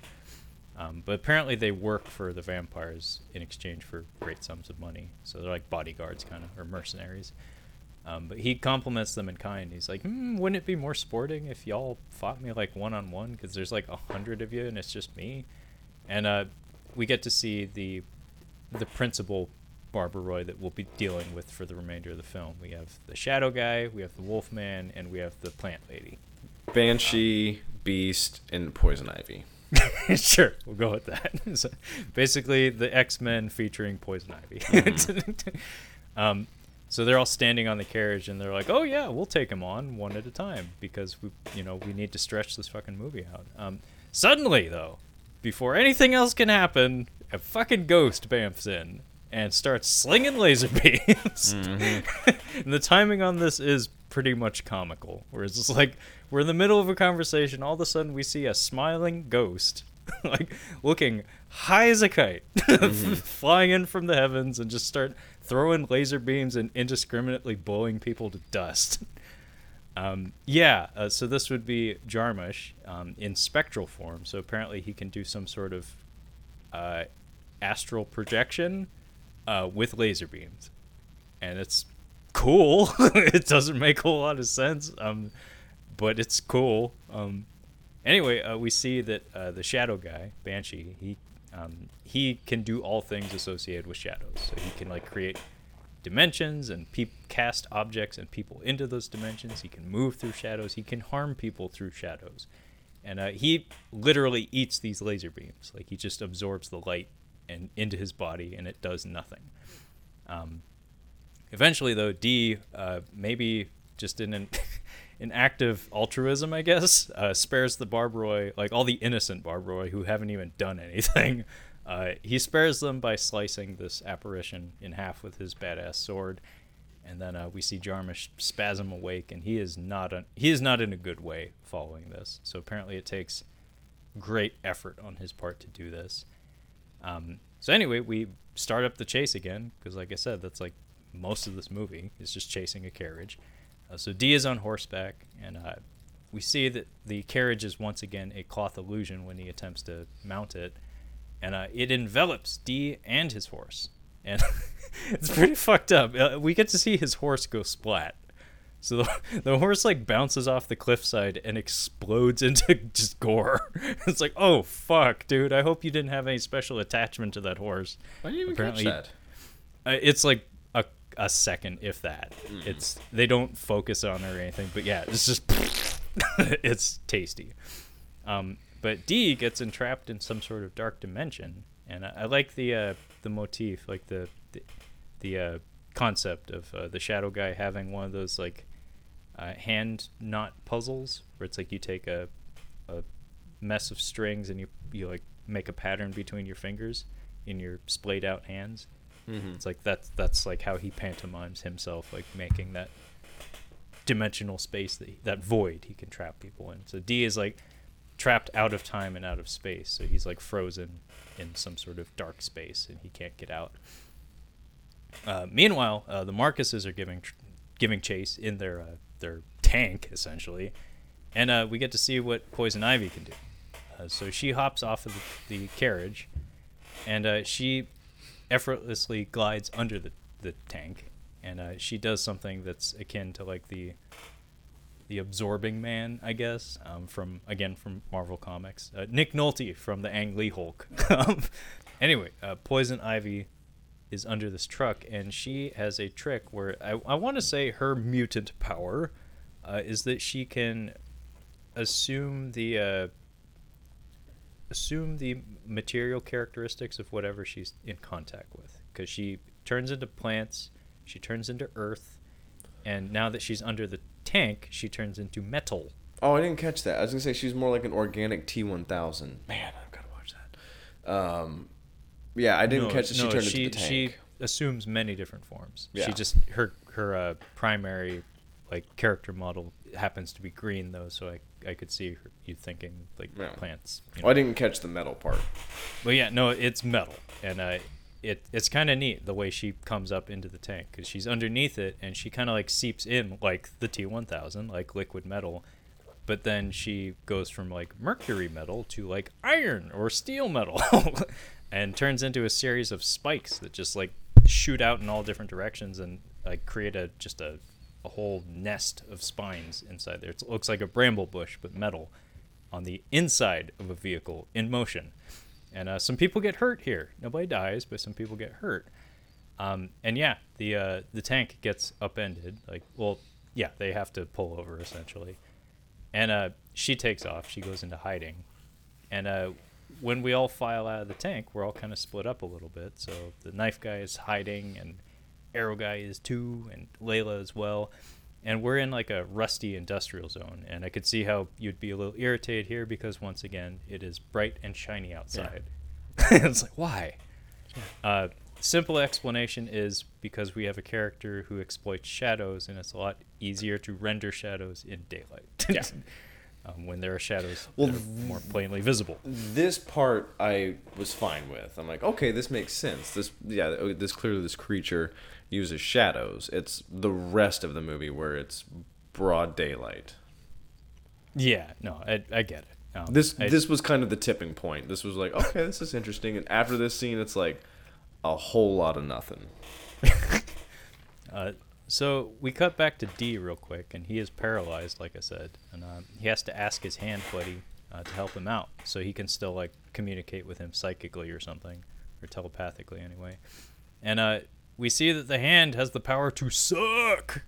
Um, but apparently, they work for the vampires in exchange for great sums of money. So they're like bodyguards, kind of, or mercenaries. Um, but he compliments them in kind. He's like, hmm, "Wouldn't it be more sporting if y'all fought me like one on one? Because there's like a hundred of you, and it's just me." And uh, we get to see the the principal Barbaroi that we'll be dealing with for the remainder of the film. We have the Shadow Guy, we have the Wolf Man, and we have the Plant Lady. Banshee, Beast, and Poison Ivy. sure, we'll go with that. so basically, the X Men featuring Poison Ivy. um, so they're all standing on the carriage, and they're like, "Oh yeah, we'll take them on one at a time because we, you know, we need to stretch this fucking movie out." Um, suddenly, though, before anything else can happen, a fucking ghost bamfs in and starts slinging laser beams. and the timing on this is pretty much comical. Where it's just like we're in the middle of a conversation, all of a sudden we see a smiling ghost like looking high as a kite, flying in from the heavens and just start throwing laser beams and indiscriminately blowing people to dust. Um, yeah, uh, so this would be Jarmusch um, in spectral form. So apparently he can do some sort of uh, astral projection uh, with laser beams, and it's cool. it doesn't make a whole lot of sense, um, but it's cool. Um, anyway, uh, we see that uh, the shadow guy, Banshee, he um, he can do all things associated with shadows. So he can like create dimensions and pe- cast objects and people into those dimensions. He can move through shadows. He can harm people through shadows, and uh, he literally eats these laser beams. Like he just absorbs the light and into his body, and it does nothing. Um, eventually, though, D uh, maybe just in an act of altruism, I guess, uh, spares the Barbroy, like all the innocent Barbroy who haven't even done anything. Uh, he spares them by slicing this apparition in half with his badass sword, and then uh, we see Jarmusch spasm awake, and he is not a, he is not in a good way following this. So apparently, it takes great effort on his part to do this. Um, so anyway, we start up the chase again because, like I said, that's like most of this movie is just chasing a carriage. Uh, so D is on horseback, and uh, we see that the carriage is once again a cloth illusion when he attempts to mount it, and uh, it envelops D and his horse, and it's pretty fucked up. Uh, we get to see his horse go splat. So the, the horse like bounces off the cliffside and explodes into just gore. it's like, oh fuck, dude! I hope you didn't have any special attachment to that horse. Why didn't you even Apparently- catch that? Uh, it's like a, second, if that. It's they don't focus on it or anything, but yeah, it's just it's tasty. Um, but D gets entrapped in some sort of dark dimension, and I, I like the uh, the motif, like the the, the uh, concept of uh, the shadow guy having one of those like uh, hand knot puzzles, where it's like you take a a mess of strings and you you like make a pattern between your fingers in your splayed out hands. Mm-hmm. It's like that's that's like how he pantomimes himself, like making that dimensional space that he, that void he can trap people in. So D is like trapped out of time and out of space. So he's like frozen in some sort of dark space and he can't get out. Uh, meanwhile, uh, the Marcuses are giving tr- giving chase in their uh, their tank essentially, and uh, we get to see what Poison Ivy can do. Uh, so she hops off of the, the carriage, and uh, she effortlessly glides under the, the tank, and uh, she does something that's akin to like the the absorbing man, I guess, um, from again from Marvel Comics. Uh, Nick Nolte from the Ang Lee Hulk. Anyway, uh, Poison Ivy is under this truck, and she has a trick where I, I want to say her mutant power uh, is that she can assume the uh, assume the material characteristics of whatever she's in contact with, because she turns into plants, she turns into earth, and now that she's under the tank, she turns into metal. Oh, I didn't catch that. I was gonna say she's more like an organic T one thousand. Man, I've gotta watch that. Um, yeah, I didn't No, catch that she no, turned she, into the She assumes many different forms. Yeah. She just her her uh, primary like character model happens to be green though, so I I could see you thinking like Yeah. plants. you Well, I didn't catch the metal part. But yeah, no, it's metal, and uh, it it's kind of neat the way she comes up into the tank because she's underneath it and she kind of like seeps in like the T one thousand, like liquid metal, but then she goes from like mercury metal to like iron or steel metal, and turns into a series of spikes that just like shoot out in all different directions and like create a just a a whole nest of spines inside there. It looks like a bramble bush but metal on the inside of a vehicle in motion. And uh, some people get hurt here. Nobody dies, but some people get hurt. Um, and yeah, the uh, the tank gets upended. Like, well, yeah, they have to pull over essentially. And uh, she takes off. She goes into hiding. And uh, when we all file out of the tank, we're all kind of split up a little bit. So the knife guy is hiding, and Arrow guy is too, and Leila as well. And we're in like a rusty industrial zone, and I could see how you'd be a little irritated here because once again, it is bright and shiny outside. it's like why? Uh, simple explanation is because we have a character who exploits shadows, and it's a lot easier to render shadows in daylight. Yeah. um, when there are shadows Well, are more plainly visible. this part I was fine with. I'm like, okay, this makes sense. This yeah, oh, this clearly this creature uses shadows. It's the rest of the movie where it's broad daylight. Yeah, no, I, I get it. Um, This I- this was kind of the tipping point. This was like, okay, this is interesting. And after this scene, it's like a whole lot of nothing. Uh, so we cut back to D real quick, and he is paralyzed, like I said, and um, he has to ask his hand buddy uh, to help him out, so he can still like communicate with him psychically or something, or telepathically anyway. And uh, we see that the hand has the power to suck.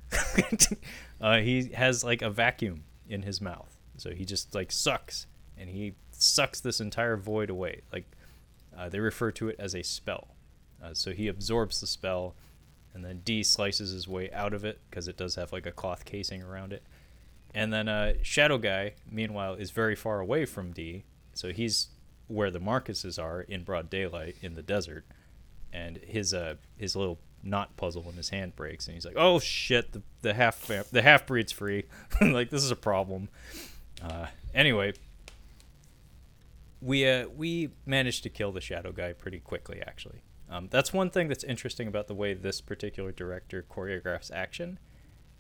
uh, he has like a vacuum in his mouth, so he just like sucks, and he sucks this entire void away. Like uh, they refer to it as a spell. Uh, so he absorbs the spell, and then D slices his way out of it because it does have like a cloth casing around it. And then uh, Shadow Guy, meanwhile, is very far away from D, so he's where the Marcuses are in broad daylight in the desert, and his uh his little knot puzzle in his hand breaks, and he's like, "Oh shit, the the half the half breed's free, like this is a problem." Uh, anyway, we uh, we managed to kill the shadow guy pretty quickly actually um, that's one thing that's interesting about the way this particular director choreographs action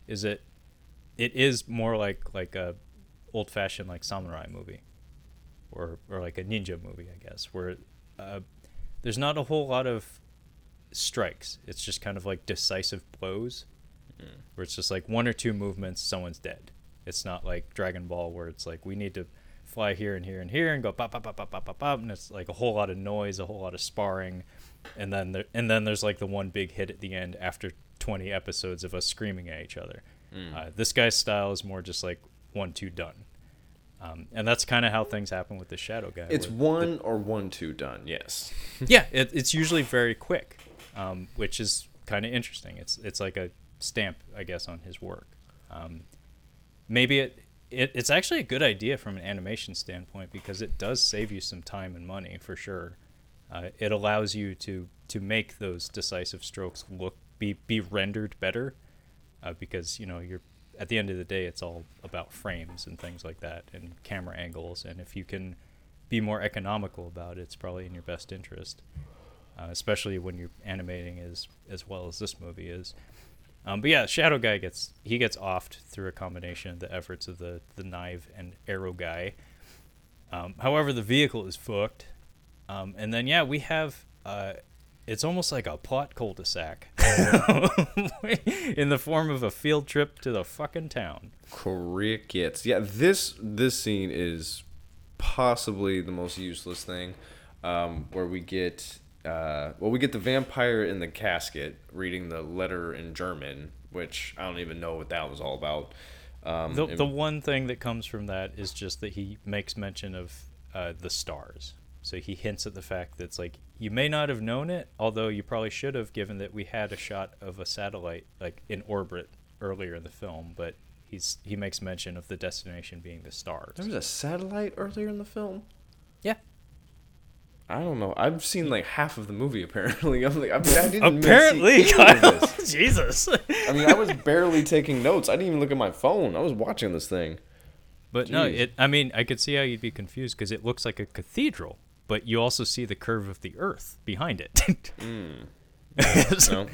is that it is more like like a old fashioned like samurai movie or or like a ninja movie i guess where uh, there's not a whole lot of strikes. It's just kind of like decisive blows where it's just like one or two movements someone's dead. It's not like dragon ball where it's like we need to fly here and here and here and go pop pop pop pop pop pop pop and it's like a whole lot of noise a whole lot of sparring. And then there, and then there's like the one big hit at the end after 20 episodes of us screaming at each other. Uh, this guy's style is more just like one two done um, and that's kind of how things happen with the shadow guy It's one or one two done. Yes. yeah, it, it's usually very quick, um, which is kind of interesting. It's it's like a stamp, I guess, on his work. Um, maybe it, it it's actually a good idea from an animation standpoint because it does save you some time and money for sure. Uh, it allows you to to make those decisive strokes look be be rendered better uh, because you know you're at the end of the day it's all about frames and things like that and camera angles. And if you can be more economical about it it's probably in your best interest uh, especially when you're animating as as well as this movie is. Um, but yeah shadow guy gets he gets offed through a combination of the efforts of the the knife and arrow guy. Um, however the vehicle is fucked. Um, and then yeah we have uh, it's almost like a plot cul-de-sac in the form of a field trip to the fucking town. Crickets. Yeah, this this scene is possibly the most useless thing, um, where we get uh, well, we get the vampire in the casket reading the letter in German, which I don't even know what that was all about. Um, The, the one thing that comes from that is just that he makes mention of uh, the stars. So he hints at the fact that it's like you may not have known it, although you probably should have, given that we had a shot of a satellite like in orbit earlier in the film. But he's he makes mention of the destination being the stars. there was a satellite earlier in the film. Yeah, I don't know. I've seen like half of the movie. Apparently, I'm like, I, I didn't apparently, Kyle. this. Jesus. I mean, I was barely taking notes. I didn't even look at my phone. I was watching this thing. But no, it. I mean, I could see how you'd be confused because it looks like a cathedral, but you also see the curve of the Earth behind it. No,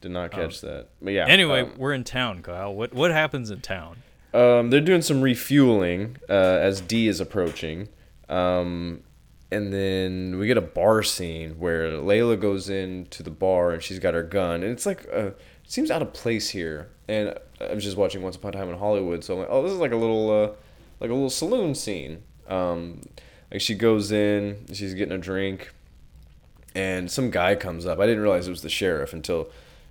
did not catch that. But yeah. anyway, um, we're in town, Kyle. What what happens in town? Um, they're doing some refueling uh, as D is approaching. Um, and then we get a bar scene where Leila goes into the bar and she's got her gun. And it's like, uh, it seems out of place here. And I was just watching Once Upon a Time in Hollywood. So I'm like, oh, this is like a little, uh, like a little saloon scene. Um, like she goes in, she's getting a drink, and some guy comes up. I didn't realize it was the sheriff until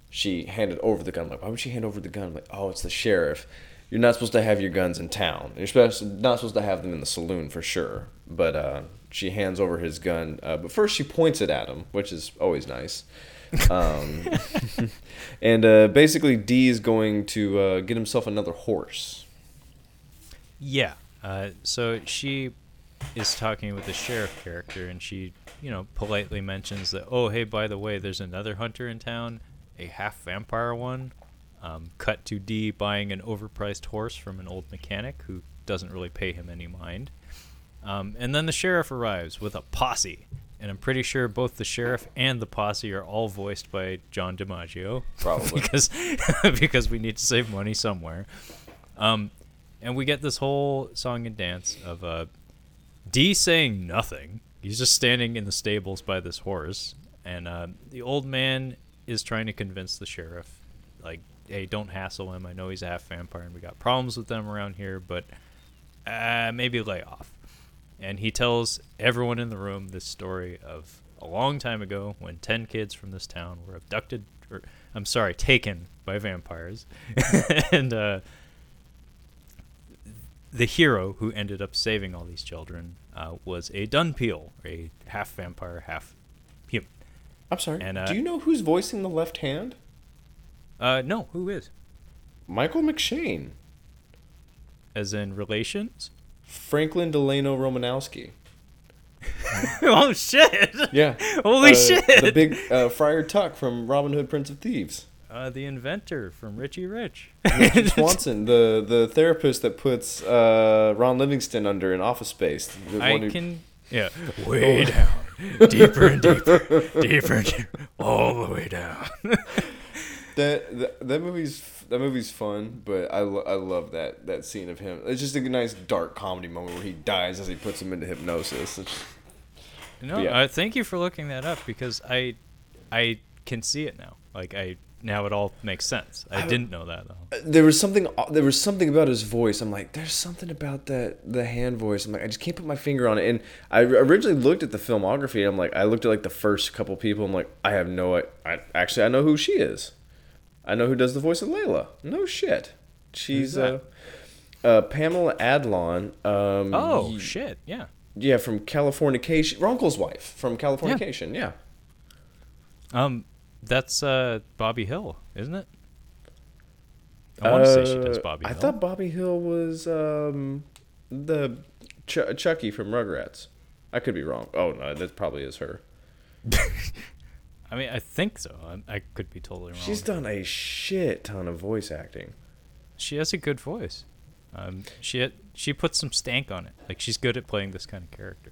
she handed over the gun. I'm like, why would she hand over the gun? I'm like, oh, it's the sheriff. You're not supposed to have your guns in town. You're supposed not supposed to have them in the saloon for sure. But uh, she hands over his gun. Uh, but first she points it at him, which is always nice. Um, and uh, basically, D is going to uh, get himself another horse. Yeah. Uh, so she is talking with the sheriff character, and she, you know, politely mentions that, oh, hey, by the way, there's another hunter in town, a half vampire one. Um, cut to D buying an overpriced horse from an old mechanic who doesn't really pay him any mind. Um, and then the sheriff arrives with a posse, and I'm pretty sure both the sheriff and the posse are all voiced by John DiMaggio, Probably. because because we need to save money somewhere. Um, and we get this whole song and dance of uh, D saying nothing. He's just standing in the stables by this horse, and uh, the old man is trying to convince the sheriff, like, "Hey, don't hassle him. I know he's a half vampire, and we got problems with them around here, but uh, maybe lay off." And he tells everyone in the room this story of a long time ago when ten kids from this town were abducted, or I'm sorry, taken by vampires, and uh, the hero who ended up saving all these children uh, was a Dunpeal, a half vampire, half human. I'm sorry. And, uh, Do you know who's voicing the left hand? Uh, no, who is? Michael McShane. As in relations? Franklin Delano Romanowski. oh shit! Yeah. Holy Uh, shit! The big uh, Friar Tuck from Robin Hood, Prince of Thieves. Uh, the inventor from Richie Rich. Richard Swanson, the the therapist that puts uh, Ron Livingston under in Office Space. The I one who- can. Yeah. Way down. Deeper and deeper. Deeper and deeper. All the way down. That, that that movie's that movie's fun, but I, lo- I love that that scene of him. It's just a nice dark comedy moment where he dies as he puts him into hypnosis. It's, No, Yeah. uh, thank you for looking that up because I, I can see it now. Like I now it all makes sense. I didn't know that though. there was something there was something about his voice. I'm like, there's something about that the hand voice. I'm like, I just can't put my finger on it. And I originally looked at the filmography. I'm like, I looked at like the first couple people. I'm like, I have no. I actually I know who she is. I know who does the voice of Leila. No shit. She's uh, uh, Pamela Adlon. Um, Oh y- shit! Yeah. Yeah, from Californication. Runkle's wife from Californication. Yeah. Um, that's uh Bobby Hill, isn't it? I want to say she does Uh, Bobby I Hill. thought Bobby Hill was um, the Ch- Chucky from Rugrats. I could be wrong. Oh no, that probably is her. I mean, I think so. I, I could be totally wrong. She's done a shit ton of voice acting. she has a good voice. Um, she had, she puts some stank on it. Like she's good at playing this kind of character.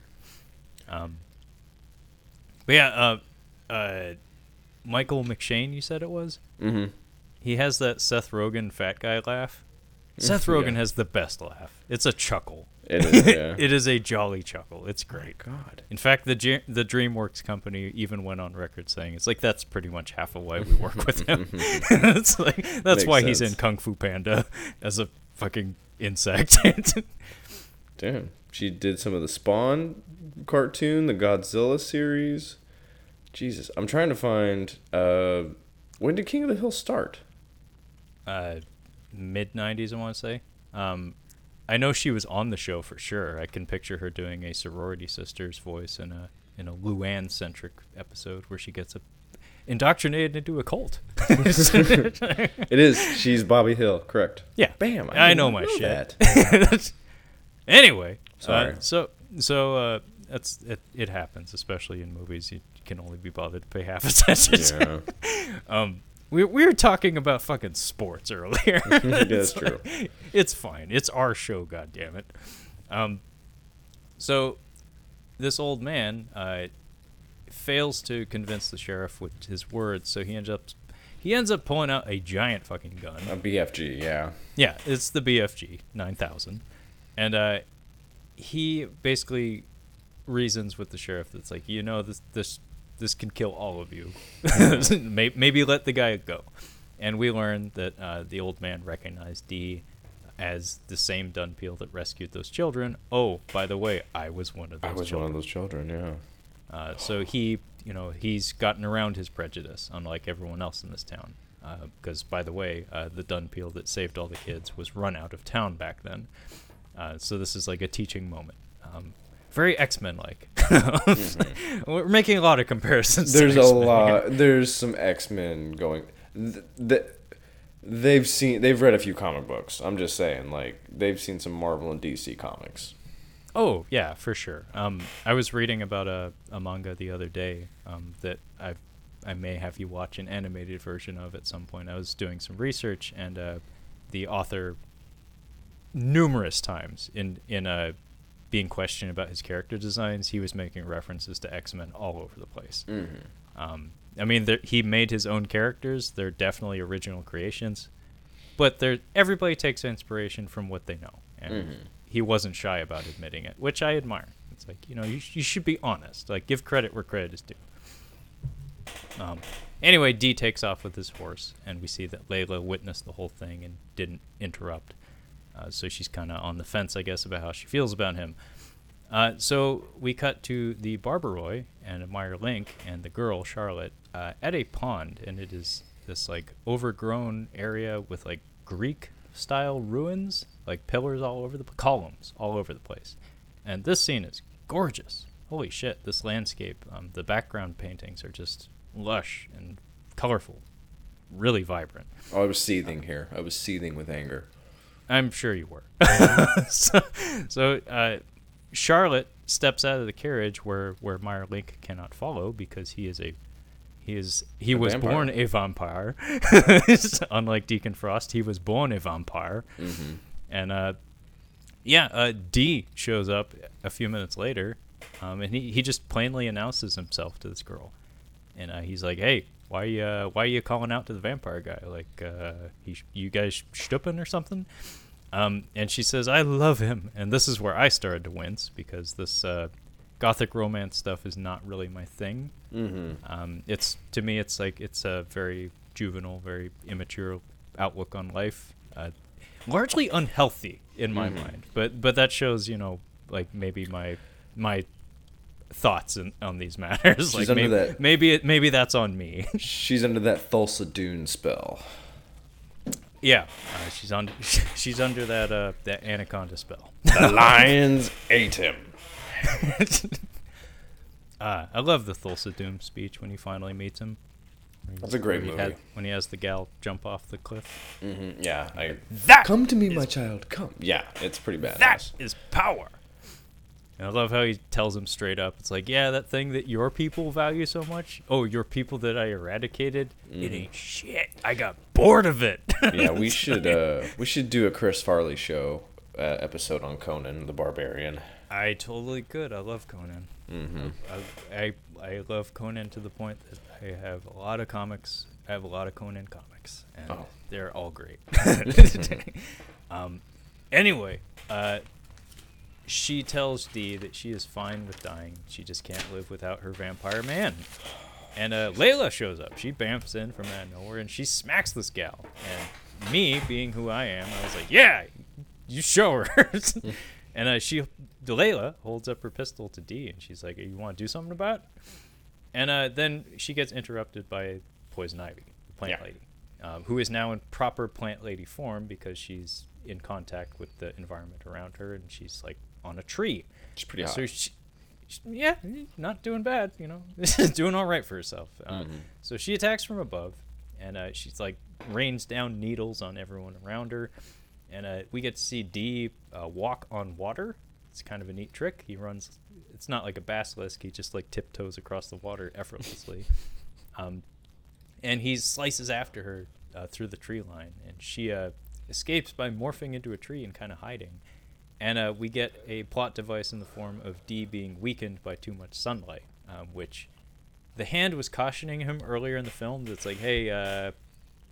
Um, but yeah, uh, uh, Michael McShane, you said it was. Mm-hmm. He has that Seth Rogen fat guy laugh. Seth Rogen Yeah. has the best laugh. It's a chuckle. It is. Yeah. it is a jolly chuckle. It's great. God. In fact, the G- the DreamWorks company even went on record saying it's like that's pretty much half of why we work with him. it's like that's Makes why he's in. Kung Fu Panda as a fucking insect. Damn. She did some of the Spawn cartoon, the Godzilla series. Jesus, I'm trying to find. Uh, when did King of the Hill start? uh, Mid '90s, I want to say. Um, I know she was on the show for sure. I can picture her doing a sorority sister's voice in a in a Luann centric episode where she gets a, indoctrinated into a cult. It is. She's Bobby Hill. Correct. Yeah, Bam. I, did know my shit. that. anyway, Sorry. Uh, so so uh, that's it. It happens, especially in movies. You can only be bothered to pay half attention. Yeah. Um, we we were talking about fucking sports earlier. That's It's true. like- it's fine. It's our show. God damn it. Um, so this old man uh, fails to convince the sheriff with his words, so he ends up he ends up pulling out a giant fucking gun. A BFG. Yeah. Yeah, it's the BFG 9000. And uh, he basically reasons with the sheriff that's like, you know, this this this can kill all of you. Maybe let the guy go. And we learn that uh, the old man recognized D as the same Dunpeal that rescued those children. Oh, by the way, I was one of those I was children. one of those children. Yeah. Uh, so he, you know, he's gotten around his prejudice, unlike everyone else in this town. Because, by the way, uh, the Dunpeal that saved all the kids was run out of town back then. Uh, so this is like a teaching moment. Um, very X Men like. We're making a lot of comparisons. There's a here. lot. There's some X Men going. Th- th- they've seen. They've read a few comic books. I'm just saying, like they've seen some Marvel and DC comics. Oh yeah, for sure. Um, I was reading about a, a manga the other day um, that I I may have you watch an animated version of at some point. I was doing some research and uh, the author numerous times in in uh, being questioned about his character designs, he was making references to X Men all over the place. Um, I mean, there- he made his own characters; they're definitely original creations, but they're everybody takes inspiration from what they know, and he wasn't shy about admitting it, which I admire. It's like you know, you, sh- you should be honest, like give credit where credit is due. Um, anyway, D takes off with his horse, and we see that Leila witnessed the whole thing and didn't interrupt. Uh, so she's kind of on the fence, I guess, about how she feels about him. Uh, so we cut to the Barbarois and Meier Link and the girl Charlotte uh, at a pond, and it is this like overgrown area with like Greek style ruins, like pillars all over the columns all over the place. And this scene is gorgeous. Holy shit! This landscape, um, the background paintings are just lush and colorful, really vibrant. Oh, I was seething here. I was seething with anger. I'm sure you were. so, so uh, Charlotte steps out of the carriage where where Meier Link cannot follow because he is a he is he A was vampire. born a vampire. Unlike Deacon Frost, he was born a vampire. Mm-hmm. And uh, yeah, uh, D shows up a few minutes later, um, and he, he just plainly announces himself to this girl, and uh, he's like, "Hey, why uh, why are you calling out to the vampire guy? Like, uh, he you guys stupping or something?" Um, and she says, "I love him," and this is where I started to wince because this uh, gothic romance stuff is not really my thing. Mm-hmm. Um, it's to me, it's like it's a very juvenile, very immature outlook on life, uh, largely unhealthy in my Mhm. mind. But but that shows, you know, like maybe my my thoughts in, on these matters. She's like under maybe that- maybe it, maybe that's on me. She's under that Thulsa Doom spell. yeah, uh, she's on she's under that uh that anaconda spell. The lions ate him. uh, I love the Thulsa Doom speech when he finally meets him. That's a great where he movie. had- when he has the gal jump off the cliff. Mm-hmm. Yeah, I That come to me, my child. Come. Yeah, it's pretty bad. That is power. And I love how he tells him straight up. It's like, yeah, that thing that your people value so much. Oh, your people that I eradicated. It ain't shit. I got bored of it. Mm-hmm. yeah, we should uh we should do a Chris Farley show uh, episode on Conan the Barbarian. I totally could. I love Conan. Mm-hmm. I, I I love Conan to the point that I have a lot of comics. I have a lot of Conan comics, and Oh. they're all great. um, anyway, uh, she tells D that she is fine with dying. She just can't live without her vampire man. And uh, Leila shows up. She bamfs in from out of nowhere, and she smacks this gal. And me, being who I am, I was like, "Yeah, you show her." and uh, she, Leila, holds up her pistol to D, and she's like, "You want to do something about?" it?" And uh, then she gets interrupted by Poison Ivy, the plant Yeah. lady, um, who is now in proper plant lady form because she's in contact with the environment around her, and she's like on a tree. She's pretty hot. So she, she- yeah, not doing bad, you know, doing all right for herself. Uh, Mhm. So she attacks from above, and uh, she's like rains down needles on everyone around her, and uh, we get to see D uh, walk on water. It's kind of a neat trick. He runs. It's not like a basilisk. He just like tiptoes across the water effortlessly, um, and he slices after her uh, through the tree line, and she uh, escapes by morphing into a tree and kind of hiding. And uh, we get a plot device in the form of D being weakened by too much sunlight, um, which the hand was cautioning him earlier in the film. That's like, hey, uh,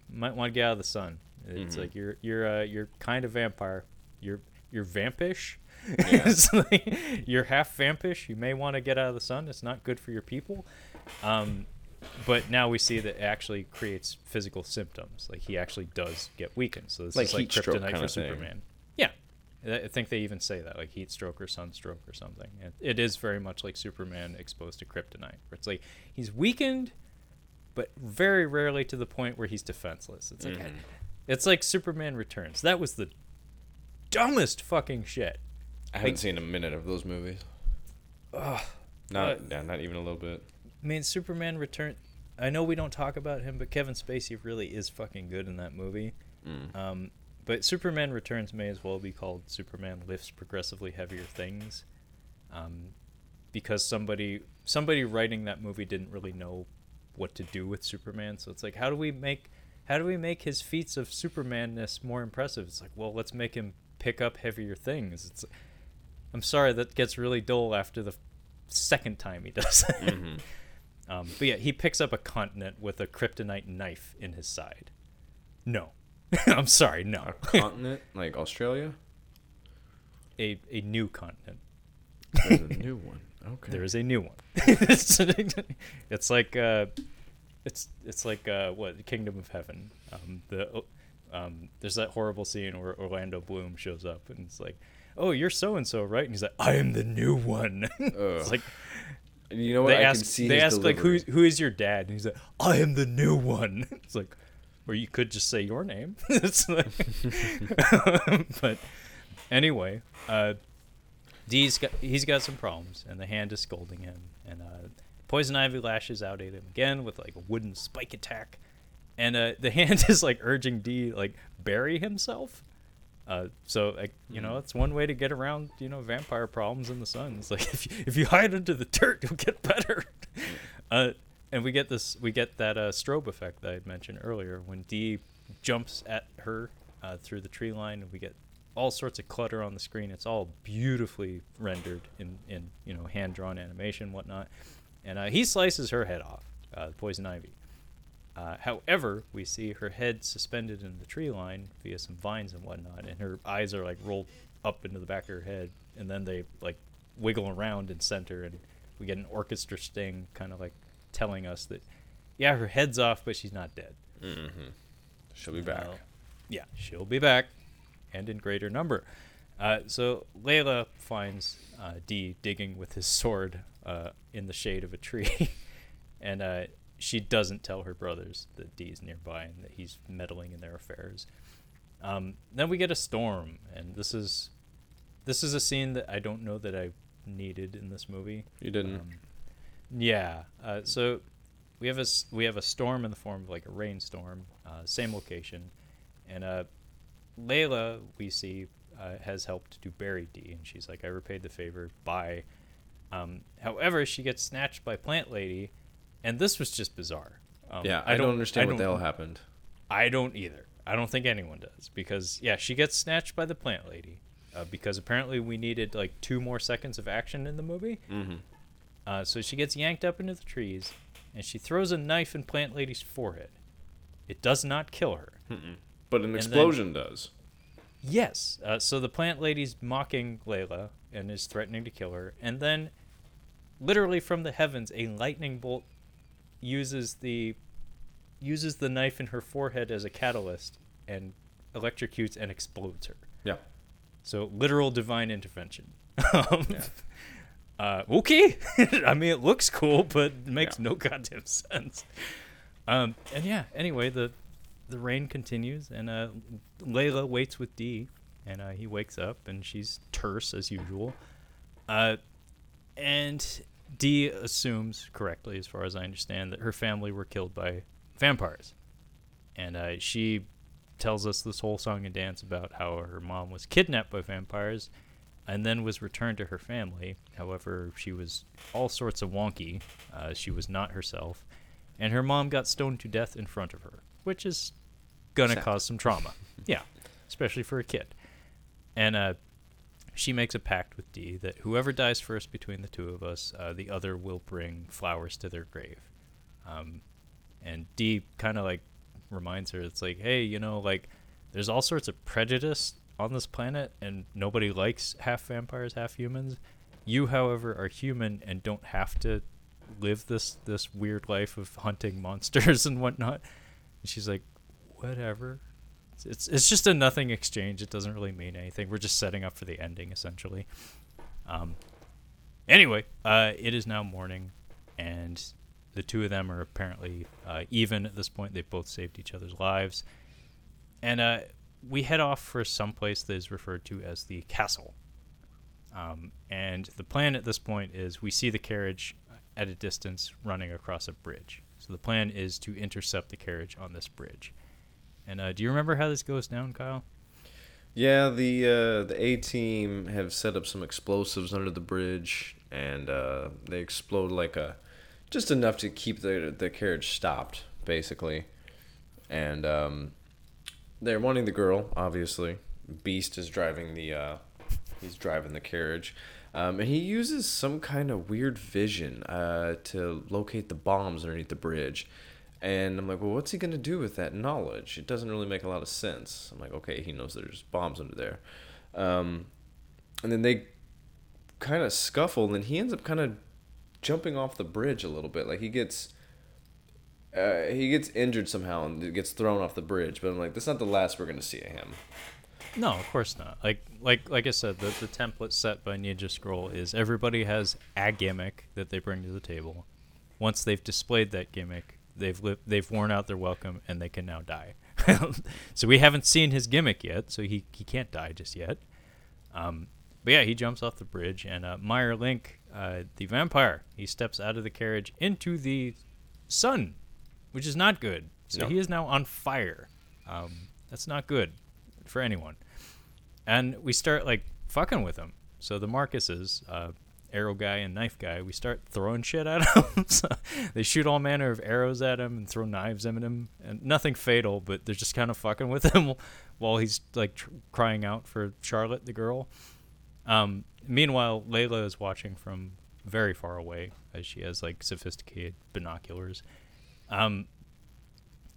might want to get out of the sun. It's Mhm. like you're you're uh, you're kind of vampire. You're you're vampish. Yeah. Like, you're half vampish. You may want to get out of the sun. It's not good for your people. Um, but now we see that it actually creates physical symptoms. Like he actually does get weakened. So this Like is like kryptonite for thing. Superman. I think they even say that, like heat stroke or sunstroke or something. And it is very much like Superman exposed to kryptonite, where it's like he's weakened, but very rarely to the point where he's defenseless. It's like Mhm. it's like Superman Returns. That was the dumbest fucking shit. I haven't like- seen a minute of those movies. Ugh. Not Uh, yeah, not even a little bit. I mean, Superman Return. I know we don't talk about him, but Kevin Spacey really is fucking good in that movie. Mm. Um, but Superman Returns may as well be called Superman lifts progressively heavier things, um, because somebody somebody writing that movie didn't really know what to do with Superman. So it's like, how do we make how do we make his feats of Supermanness more impressive? It's like, well, let's make him pick up heavier things. It's, I'm sorry, that gets really dull after the second time he does it. Mm-hmm. Um, but yeah, he picks up a continent with a kryptonite knife in his side. No, I'm sorry, no. A continent like Australia. A a new continent. There's a new one. Okay. There is a new one. it's like uh, it's it's like uh, what Kingdom of Heaven. Um, the um, there's that horrible scene where Orlando Bloom shows up and it's like, "Oh, you're so and so, right?" And he's like, "I am the new one." it's like, you know what? They I ask, they ask like, "Who who is your dad?" And he's like, "I am the new one." It's like, or you could just say your name. like, but anyway, uh, D's got he's got some problems, and the hand is scolding him, and uh, Poison Ivy lashes out at him again with like a wooden spike attack, and uh, the hand is like urging D like bury himself. Uh, so like you know, it's one way to get around you know vampire problems in the sun. It's like if you, if you hide under the dirt, you'll get better. uh, and we get this, we get that uh, strobe effect that I had mentioned earlier when D jumps at her uh, through the tree line, and we get all sorts of clutter on the screen. It's all beautifully rendered in, in you know hand drawn animation, whatnot. And uh, he slices her head off, uh, poison ivy. Uh, however, we see her head suspended in the tree line via some vines and whatnot, and her eyes are like rolled up into the back of her head, and then they like wiggle around in center, and we get an orchestra sting, kind of like telling us that, yeah, her head's off, but she's not dead. Mm-hmm. She'll be back. yeah, she'll be back and in greater number. Uh, so Leila finds uh, D digging with his sword uh, in the shade of a tree, and uh, she doesn't tell her brothers that D's nearby and that he's meddling in their affairs. Um, then we get a storm, and this is this is a scene that I don't know that I needed in this movie. You didn't. Um, yeah. Uh, so we have a we have a storm in the form of like a rainstorm, uh, same location, and uh, Leila, we see, uh, has helped to bury D, and she's like, I repaid the favor. by. Um, however, she gets snatched by Plant Lady, and this was just bizarre. Um, yeah, I, don't, understand I what the hell happened. I don't either. I don't think anyone does because yeah, she gets snatched by the Plant Lady uh, because apparently we needed like two more seconds of action in the movie. Uh, so she gets yanked up into the trees, and she throws a knife in Plant Lady's forehead. It does not kill her. Mm-mm. But an explosion then, does. Yes. Uh, so the plant lady's mocking Leila and is threatening to kill her, and then, literally from the heavens, a lightning bolt uses the uses the knife in her forehead as a catalyst and electrocutes and explodes her. Yeah. So literal divine intervention. um, yeah. uh, okay. I mean, it looks cool, but it makes yeah. no goddamn sense. Um, and yeah. Anyway, the the rain continues, and uh, Leila waits with D, and uh, he wakes up, and she's terse as usual. Uh, and D assumes correctly, as far as I understand, that her family were killed by vampires, and uh, she tells us this whole song and dance about how her mom was kidnapped by vampires and then was returned to her family. However, she was all sorts of wonky. Uh, she was not herself. And her mom got stoned to death in front of her, which is gonna Sad. cause some trauma. yeah, especially for a kid. And uh, she makes a pact with D that whoever dies first between the two of us, uh, the other will bring flowers to their grave. Um, and D kind of like reminds her, it's like, hey, you know, like there's all sorts of prejudice on this planet, and nobody likes half vampires, half humans. You, however, are human and don't have to live this this weird life of hunting monsters and whatnot. And she's like, whatever. It's, it's, it's just a nothing exchange. It doesn't really mean anything. We're just setting up for the ending essentially. Um, anyway, uh, it is now morning, and the two of them are apparently uh, even at this point. They've both saved each other's lives, and uh, we head off for some place that is referred to as the castle. Um, and the plan at this point is we see the carriage at a distance running across a bridge. So the plan is to intercept the carriage on this bridge. And uh, do you remember how this goes down, Kyle? Yeah, the uh, the A team have set up some explosives under the bridge, and uh, they explode like a just enough to keep the the carriage stopped, basically. And um, they're wanting the girl, obviously, Beast is driving the uh, he's driving the carriage, um, and he uses some kind of weird vision uh, to locate the bombs underneath the bridge. And I'm like, well, what's he gonna do with that knowledge? It doesn't really make a lot of sense. I'm like, okay, he knows there's bombs under there, um, and then they kind of scuffle, and he ends up kind of jumping off the bridge a little bit. Like he gets uh, he gets injured somehow and gets thrown off the bridge. But I'm like, that's not the last we're gonna see of him. No, of course not. Like like like I said, the the template set by Ninja Scroll is everybody has a gimmick that they bring to the table. Once they've displayed that gimmick, they've they've worn out their welcome and they can now die. so we haven't seen his gimmick yet, so he he can't die just yet. Um, but yeah, he jumps off the bridge, and uh, Meier Link, uh, the vampire, he steps out of the carriage into the sun, which is not good. So No. he is now on fire. Um, that's not good for anyone. And we start like fucking with him. So the Marcuses, uh, arrow guy and knife guy, we start throwing shit at him. so they shoot all manner of arrows at him and throw knives at him, and nothing fatal, but they're just kind of fucking with him while he's like tr- crying out for Charlotte, the girl. Um, meanwhile, Leila is watching from very far away as she has like sophisticated binoculars. Um,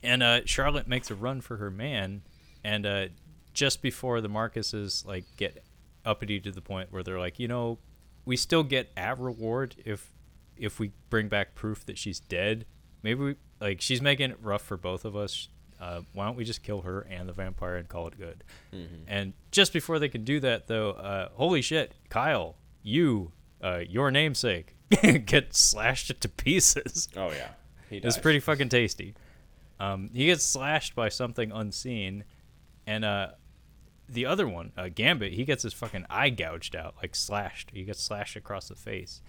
and uh, Charlotte makes a run for her man, and uh, just before the Marcuses like get uppity to the point where they're like, you know, we still get a reward if if we bring back proof that she's dead. Maybe we like she's making it rough for both of us. Uh, why don't we just kill her and the vampire and call it good? And just before they can do that, though, uh, holy shit, Kyle, you, uh, your namesake, get slashed to pieces. Oh yeah, he It's pretty fucking tasty. Um, he gets slashed by something unseen, and uh, the other one, uh, Gambit, he gets his fucking eye gouged out, like slashed. He gets slashed across the face,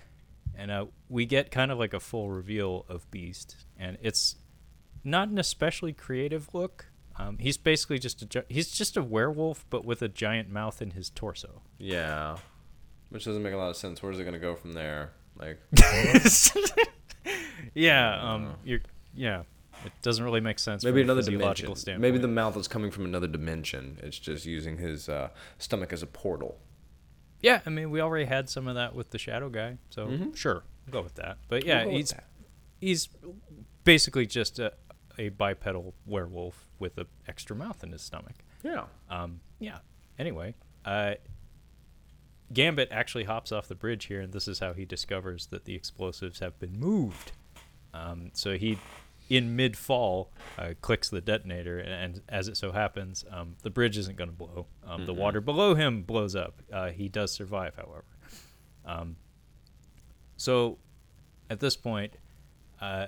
and uh, we get kind of like a full reveal of Beast, and it's not an especially creative look. Um, he's basically just a gi- he's just a werewolf, but with a giant mouth in his torso. Yeah, which doesn't make a lot of sense. Where's it gonna go from there? Like, yeah, um, you're yeah. It doesn't really make sense. maybe another dimension. Standpoint. Maybe the mouth is coming from another dimension. It's just using his uh, stomach as a portal. Yeah, I mean, we already had some of that with the Shadow Guy, so Mhm. sure, we'll go with that. But yeah, We'll he's he's basically just a, a bipedal werewolf with an extra mouth in his stomach. Yeah. Um, yeah. Anyway, uh, Gambit actually hops off the bridge here, and this is how he discovers that the explosives have been moved. Um, so he, in mid fall, uh, clicks the detonator, and, and as it so happens, um, the bridge isn't going to blow. Um, The Mhm. water below him blows up. Uh, he does survive, however. Um, so at this point, uh,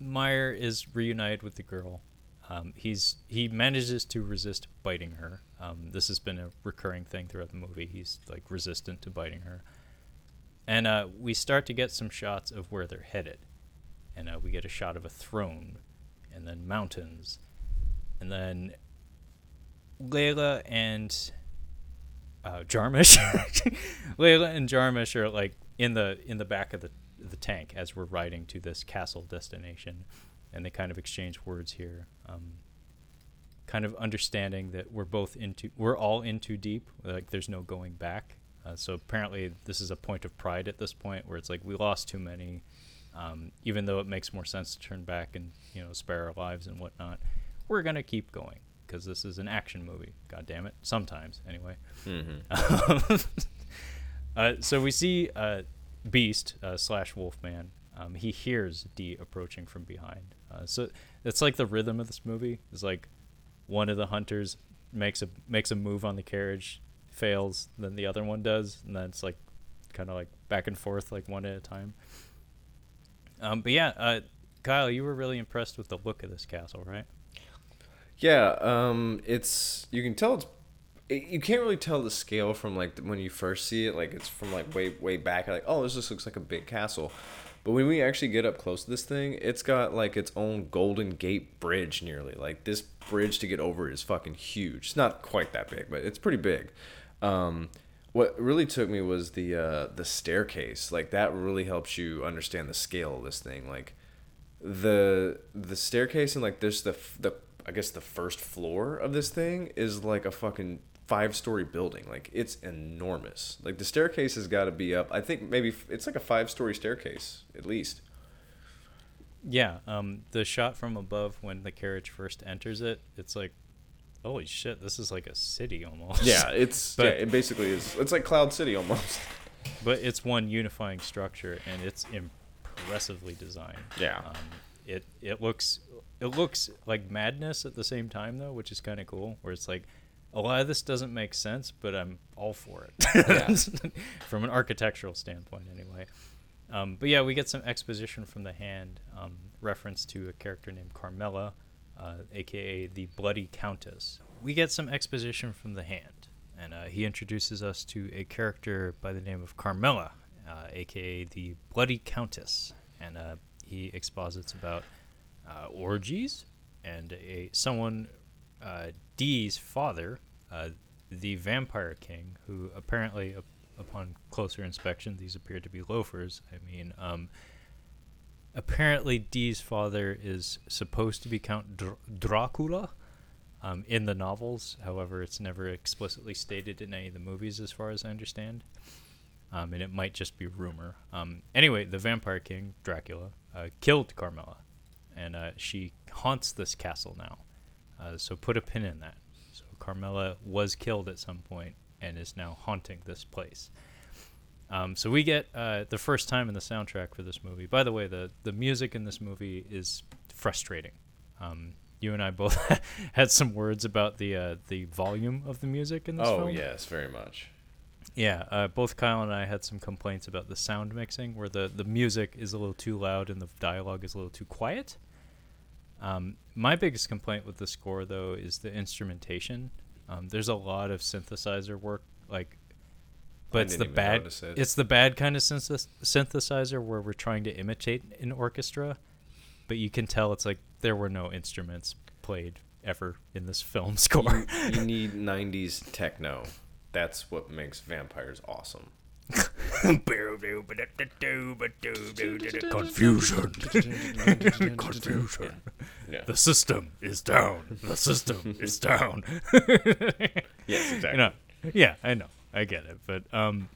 Meier is reunited with the girl. Um, he's he manages to resist biting her. Um, this has been a recurring thing throughout the movie. He's like resistant to biting her, and uh, we start to get some shots of where they're headed, and uh, we get a shot of a throne, and then mountains, and then Leila and uh, Jarmusch. Leila and Jarmusch are like in the in the back of the the tank as we're riding to this castle destination, and they kind of exchange words here, um, kind of understanding that we're both into we're all in too deep. Like there's no going back. Uh, so apparently this is a point of pride at this point where it's like we lost too many. Um, even though it makes more sense to turn back and you know spare our lives and whatnot, we're gonna keep going because this is an action movie. God damn it! Sometimes anyway. Mm-hmm. uh, so we see uh, Beast uh, slash Wolfman. Um, he hears D approaching from behind. Uh, so it's like the rhythm of this movie is like one of the hunters makes a makes a move on the carriage, fails, then the other one does, and then it's like kind of like back and forth, like one at a time. Um, but yeah, uh, Kyle, you were really impressed with the look of this castle, right? Yeah, um, it's you can tell it's it, you can't really tell the scale from like when you first see it. Like it's from like way way back. Like oh, this just looks like a big castle. But when we actually get up close to this thing, it's got like its own Golden Gate Bridge nearly. Like this bridge to get over is fucking huge. It's not quite that big, but it's pretty big. Um, what really took me was the uh, the staircase. Like that really helps you understand the scale of this thing. Like the the staircase and like this the the I guess the first floor of this thing is like a fucking five story building. Like it's enormous. Like the staircase has got to be up. I think maybe it's like a five story staircase at least. Yeah, um, the shot from above when the carriage first enters it, it's like, holy shit, this is like a city almost. Yeah, it's But- yeah, it basically is. It's like Cloud City almost. but it's one unifying structure, and it's impressively designed. Yeah. Um, it it looks it looks like madness at the same time though, which is kind of cool. Where it's like a lot of this doesn't make sense, but I'm all for it from an architectural standpoint, anyway. Um, but yeah, we get some exposition from the hand, um, reference to a character named Carmila, uh, aka the Bloody Countess. We get some exposition from the hand, and uh, he introduces us to a character by the name of Carmila, uh, aka the Bloody Countess, and uh, he exposits about uh, orgies and a someone uh, D's father, the Vampire King, who apparently, up- upon closer inspection, these appear to be loafers. I mean, um, apparently D's father is supposed to be Count Dr- Dracula um, in the novels. However, it's never explicitly stated in any of the movies, as far as I understand. Um, and it might just be rumor. Um, anyway, the Vampire King, Dracula, uh, killed Carmila, and uh, she haunts this castle now. Uh, so put a pin in that. So Carmila was killed at some point and is now haunting this place. Um, so we get uh, the first time in the soundtrack for this movie. By the way, the the music in this movie is frustrating. Um, you and I both had some words about the uh, the volume of the music in this Oh film. yes, very much. Yeah, uh, both Kyle and I had some complaints about the sound mixing, where the, the music is a little too loud and the dialogue is a little too quiet. Um, my biggest complaint with the score, though, is the instrumentation. Um, there's a lot of synthesizer work, like, but I it's the bad. it. It's the bad kind of synth- synthesizer where we're trying to imitate an orchestra, but you can tell it's like there were no instruments played ever in this film score. You, you need '90s techno. That's what makes vampires awesome. Confusion. Confusion. Yeah. The system is down. The system is down. Yes, exactly. You know, yeah, I know. I get it. But um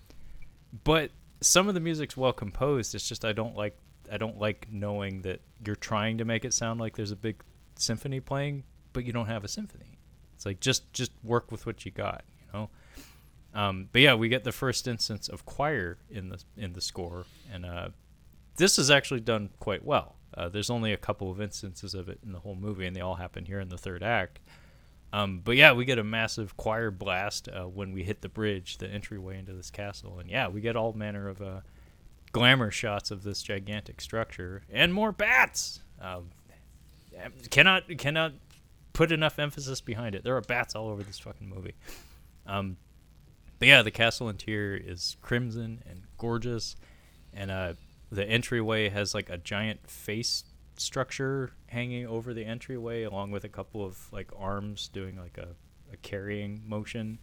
but some of the music's well composed. It's just I don't like I don't like knowing that you're trying to make it sound like there's a big symphony playing, but you don't have a symphony. It's like just just work with what you got, you know. Um, but yeah, we get the first instance of choir in the in the score, and uh, this is actually done quite well. Uh, there's only a couple of instances of it in the whole movie, and they all happen here in the third act. Um, but yeah, we get a massive choir blast uh, when we hit the bridge, the entryway into this castle, and yeah, we get all manner of uh, glamour shots of this gigantic structure and more bats. Um, cannot cannot put enough emphasis behind it. There are bats all over this fucking movie. Um, but yeah, the castle interior is crimson and gorgeous, and uh, the entryway has like a giant face structure hanging over the entryway, along with a couple of like arms doing like a, a carrying motion.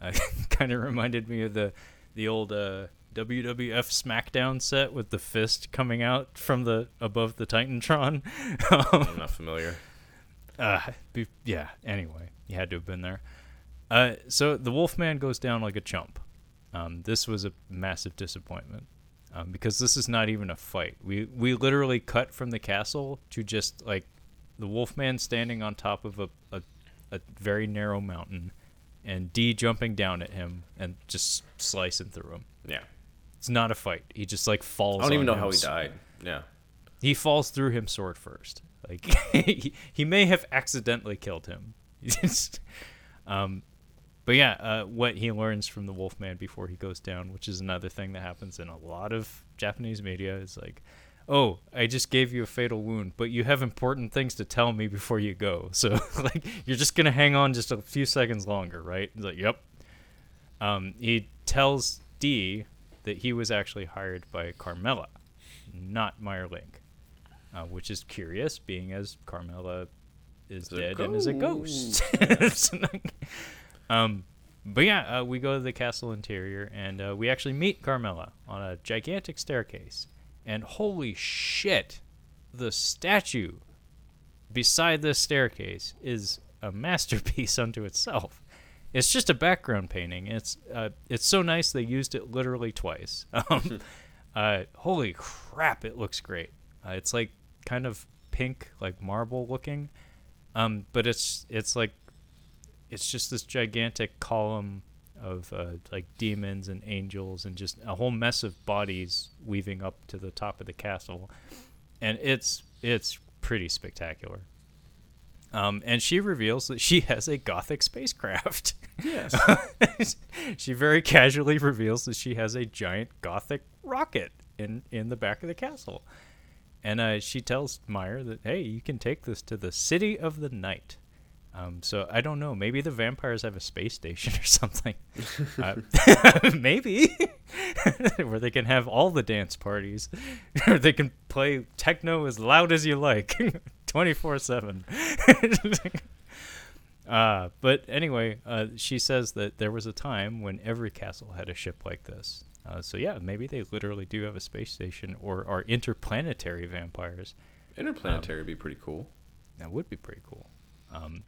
Uh, kind of reminded me of the the old uh, WWF SmackDown set with the fist coming out from the above the Titantron. Um, I'm not familiar. uh, be, yeah. Anyway, you had to have been there. Uh, so the Wolfman goes down like a chump. Um, this was a massive disappointment um, because this is not even a fight. We we literally cut from the castle to just like the Wolfman standing on top of a, a, a very narrow mountain, and D jumping down at him and just slicing through him. Yeah. It's not a fight. He just like falls. I don't even know how he died. Yeah. he falls through him sword first. Like he, he may have accidentally killed him. um, but yeah, uh, what he learns from the Wolfman before he goes down, which is another thing that happens in a lot of Japanese media, is like, "Oh, I just gave you a fatal wound, but you have important things to tell me before you go. So like, you're just gonna hang on just a few seconds longer, right?" He's like, "Yep." Um, he tells D that he was actually hired by Carmila, not Meier Link uh, which is curious, being as Carmila is Is dead and is a ghost. um, but yeah, uh, we go to the castle interior and uh, we actually meet Carmila on a gigantic staircase. And holy shit, the statue beside this staircase is a masterpiece unto itself. it's just a background painting. It's uh, it's so nice they used it literally twice. Um, uh, holy crap, it looks great. Uh, it's like kind of pink, like marble looking, um, but it's it's like it's just this gigantic column of uh, like demons and angels and just a whole mess of bodies weaving up to the top of the castle, and it's it's pretty spectacular. Um, and she reveals that she has a gothic spacecraft. Yes. she very casually reveals that she has a giant gothic rocket in in the back of the castle, and uh, she tells Meier that hey, you can take this to the city of the night. Um, so I don't know. Maybe the vampires have a space station or something. uh, maybe where they can have all the dance parties, or they can play techno as loud as you like, twenty four seven. Uh, but anyway, uh, she says that there was a time when every castle had a ship like this. Uh, so yeah, maybe they literally do have a space station or are interplanetary vampires. Interplanetary would be pretty cool. That would be pretty cool. Um,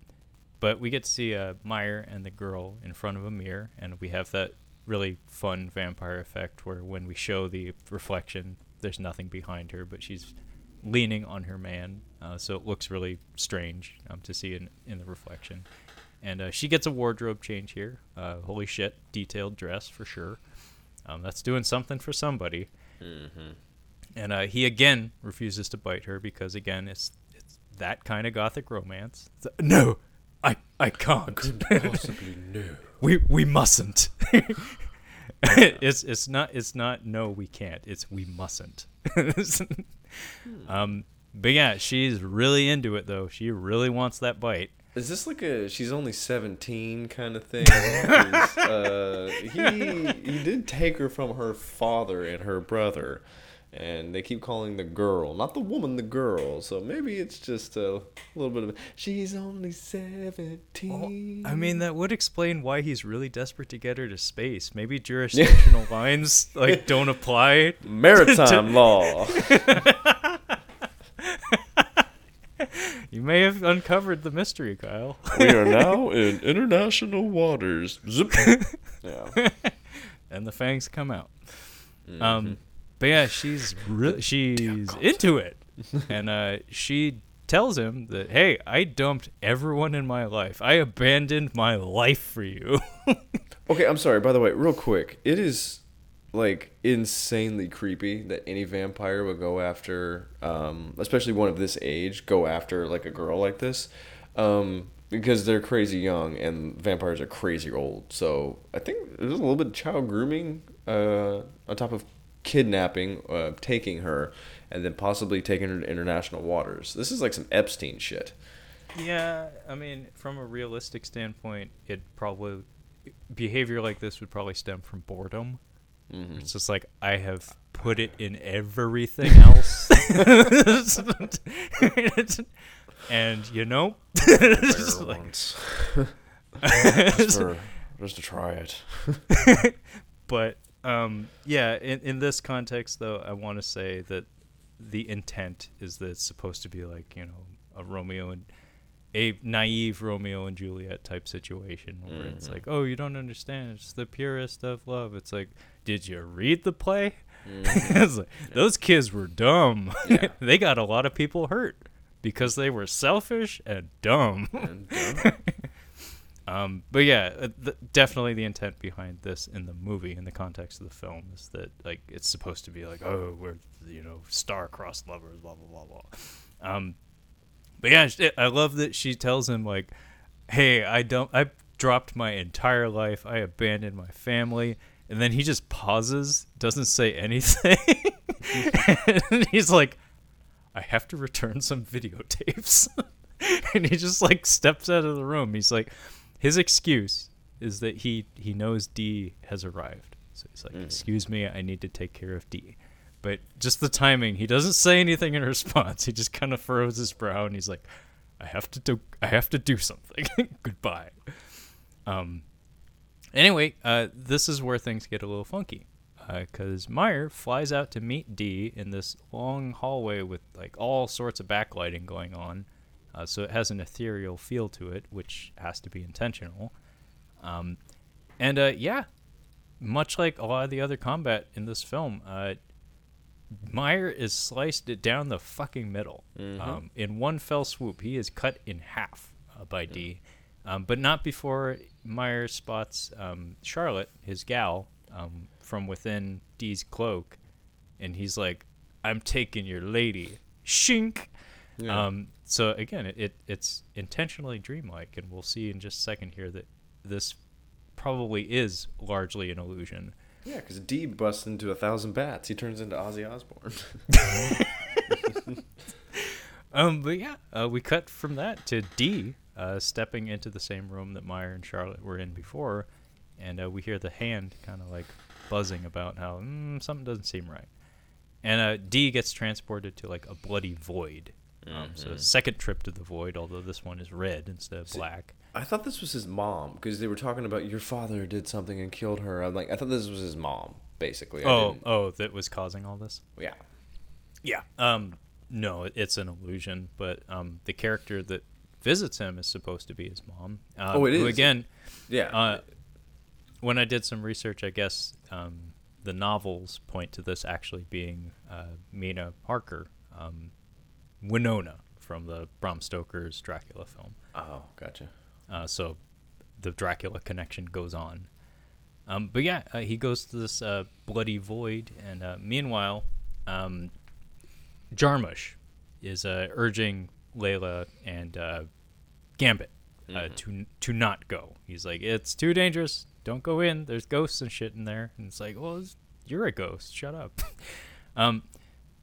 but we get to see uh, Meier and the girl in front of a mirror, and we have that really fun vampire effect where when we show the reflection, there's nothing behind her, but she's leaning on her man. Uh, so it looks really strange um, to see in, in the reflection. And uh, she gets a wardrobe change here. Uh, holy shit, detailed dress for sure. Um, that's doing something for somebody. Mm-hmm. And uh, he again refuses to bite her because again, it's it's that kind of gothic romance. It's, no, I I can't. Possibly no. we we mustn't. it's it's not it's not no we can't. It's we mustn't. um, but yeah, she's really into it though. She really wants that bite. Is this like a she's only seventeen kind of thing? uh, he he did take her from her father and her brother, and they keep calling the girl, not the woman, the girl. So maybe it's just a little bit of she's only seventeen. I mean, that would explain why he's really desperate to get her to space. Maybe jurisdictional lines like don't apply. maritime law. You may have uncovered the mystery, Kyle. we are now in international waters. Zip. Yeah. and the fangs come out. Mm-hmm. Um, but yeah, she's re- she's into it, and uh, she tells him that hey, I dumped everyone in my life. I abandoned my life for you. Okay, I'm sorry. By the way, real quick, it is like insanely creepy that any vampire would go after, um, especially one of this age, go after like a girl like this, um, because they're crazy young and vampires are crazy old. So I think there's a little bit of child grooming uh, on top of kidnapping, uh, taking her, and then possibly taking her to international waters. This is like some Epstein shit. yeah, I mean, from a realistic standpoint, it probably behavior like this would probably stem from boredom. Mm-hmm. It's just like I have put it in everything else, and you know, just like- once. just, for, just to try it. but um, yeah, in, in this context, though, I want to say that the intent is that it's supposed to be like you know a Romeo and a naive Romeo and Juliet type situation where it's Mhm. like, oh, you don't understand. It's the purest of love. It's like, did you read the play? It's like, Those kids were dumb. Yeah. they got a lot of people hurt because they were selfish and dumb. And, uh, Um, but yeah, uh, definitely the intent behind this in the movie, in the context of the film, is that like it's supposed to be like, oh, we're you know star-crossed lovers, blah blah blah blah. Um, but yeah, I love that she tells him like, hey, I don't, I dropped my entire life, I abandoned my family, and then he just pauses, doesn't say anything, and he's like, I have to return some videotapes. and he just like steps out of the room. He's like, his excuse is that he he knows D has arrived. So he's like, "Excuse me, I need to take care of D." But just the timing, he doesn't say anything in response. He just kind of furrows his brow and he's like, "I have to do I have to do something. Goodbye." Um anyway, uh this is where things get a little funky. Because Meier flies out to meet D in this long hallway with like all sorts of backlighting going on. Uh, so it has an ethereal feel to it, which has to be intentional. Um, and uh, yeah, much like a lot of the other combat in this film, uh, Meier is sliced it down the fucking middle. Um, in one fell swoop, he is cut in half uh, by D. Um, but not before Meier spots um, Charlotte, his gal, um, from within D's cloak, and he's like, "I'm taking your lady." Shink. Yeah. Um, so again, it, it it's intentionally dreamlike, and we'll see in just a second here that this probably is largely an illusion. Yeah, because D busts into a thousand bats. He turns into Ozzy Osbourne. Um, but yeah, uh, we cut from that to D uh, stepping into the same room that Meier and Charlotte were in before, and uh, we hear the hand kind of like buzzing about how mm, something doesn't seem right. And uh, D gets transported to like a bloody void. Um, So second trip to the void, although this one is red instead of black. I thought this was his mom because they were talking about your father did something and killed her. I'm like, I thought this was his mom, basically. Oh, oh, that was causing all this. yeah. Yeah. Um, no, it's an illusion, but um, the character that visits him is supposed to be his mom. Um, Oh, it who is? again. Yeah. Uh, when I did some research, I guess um, the novels point to this actually being uh, Mina Harker, um, Winona from the Bram Stoker's Dracula film. oh, gotcha. Uh, so the Dracula connection goes on. Um, but yeah, uh, he goes to this uh, bloody void, and uh, meanwhile, um, Jarmusch is uh, urging Leila and uh, Gambit uh, to to not go. He's like, "It's too dangerous. Don't go in. There's ghosts and shit in there." And it's like, "Well, it's- you're a ghost. Shut up." um,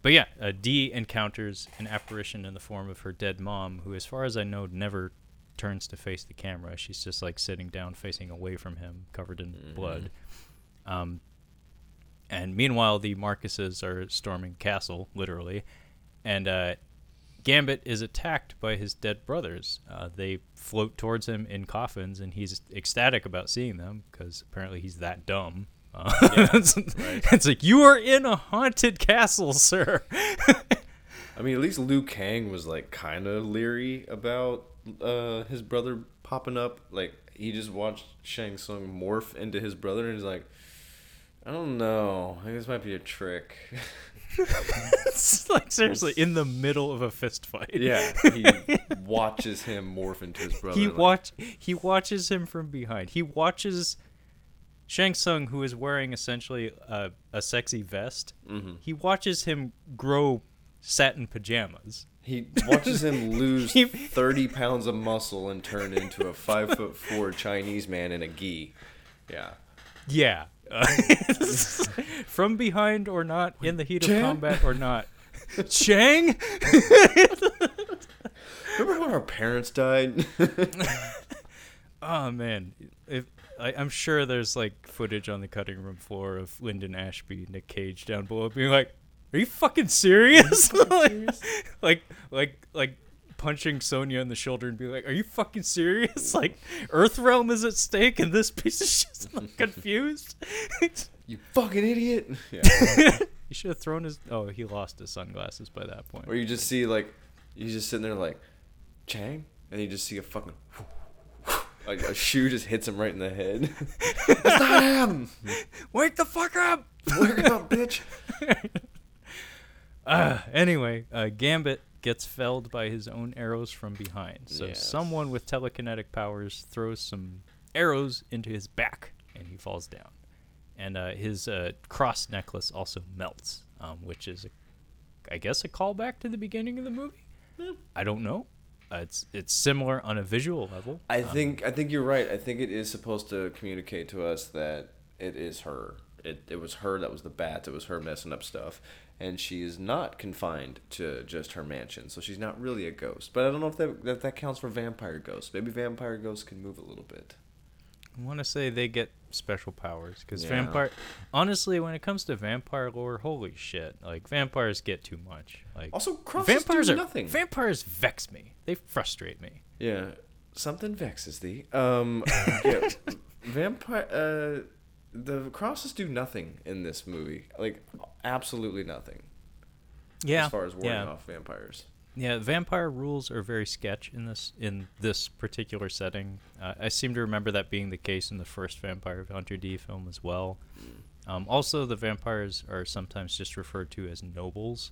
but yeah, uh, D encounters an apparition in the form of her dead mom, who, as far as I know, never turns to face the camera. She's just like sitting down, facing away from him, covered in blood. Um, and meanwhile, the Marcuses are storming castle, literally, and uh, Gambit is attacked by his dead brothers. Uh, they float towards him in coffins, and he's ecstatic about seeing them because apparently he's that dumb. Uh, it's, it's like you are in a haunted castle, sir. I mean, at least Liu Kang was like kind of leery about uh, his brother popping up. Like he just watched Shang Tsung morph into his brother, and he's like, I don't know. I think this might be a trick. it's like seriously in the middle of a fist fight. yeah, he watches him morph into his brother. he like, watch he watches him from behind. He watches Shang Tsung, who is wearing essentially a, a sexy vest. Mm-hmm. He watches him grow satin pajamas. He watches him lose He- thirty pounds of muscle and turn into a five foot four Chinese man in a gi. Yeah. Yeah. Uh, from behind or not, in the heat of combat or not. Chang? Remember when our parents died? Oh man, if I, I'm sure there's like footage on the cutting room floor of Linden Ashby, Nick Cage down below, being like, "Are you fucking serious?" like, like, like, like punching Sonya in the shoulder and be like, "Are you fucking serious?" Like, Earthrealm is at stake, and this piece of shit's not confused. you fucking idiot. Yeah. he should have thrown his. Oh, he lost his sunglasses by that point. Or you just see like, you just sitting there like, Chang, and you just see a fucking, like a shoe just hits him right in the head. it's not him. Wake the fuck up! Wake up, bitch. Uh, anyway, uh, Gambit gets felled by his own arrows from behind. So Yes. someone with telekinetic powers throws some arrows into his back, and he falls down. And uh, his uh, cross necklace also melts, um, which is, a, I guess, a callback to the beginning of the movie. I don't know. Uh, it's it's similar on a visual level. I think I think you're right. I think it is supposed to communicate to us that it is her. It it was her that was the bat. It was her messing up stuff, and she is not confined to just her mansion. So she's not really a ghost. But I don't know if that that, that counts for vampire ghosts. Maybe vampire ghosts can move a little bit. I want to say they get special powers because Yeah. vampire. Honestly, when it comes to vampire lore, holy shit! Like vampires get too much. Like Also, vampires do are nothing. Vampires vex me. They frustrate me. Yeah, something vexes thee. Um, yeah, vampire. Uh, the crosses do nothing in this movie. Like absolutely nothing Yeah. as far as warding yeah. off vampires. Yeah, vampire rules are very sketch in this in this particular setting. Uh, I seem to remember that being the case in the first Vampire Hunter D film as well. Um, also, the vampires are sometimes just referred to as nobles.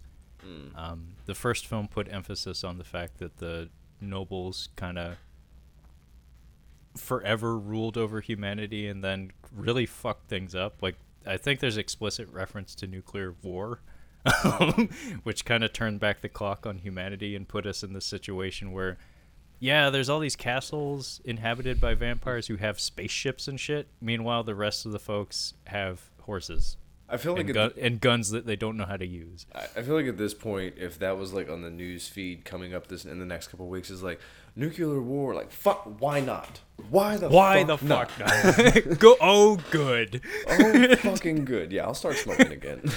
Um, the first film put emphasis on the fact that the nobles kind of forever ruled over humanity and then really fucked things up. Like, I think there's explicit reference to nuclear war, which kind of turned back the clock on humanity and put us in this situation where, yeah, there's all these castles inhabited by vampires who have spaceships and shit. Meanwhile, the rest of the folks have horses I feel like and, gu- and guns that they don't know how to use. I feel like at this point, if that was like on the news feed coming up this in the next couple of weeks, is like nuclear war. Like fuck, why not? Why the Why fuck the not? fuck not? Go. Oh, good. oh, fucking good. Yeah, I'll start smoking again.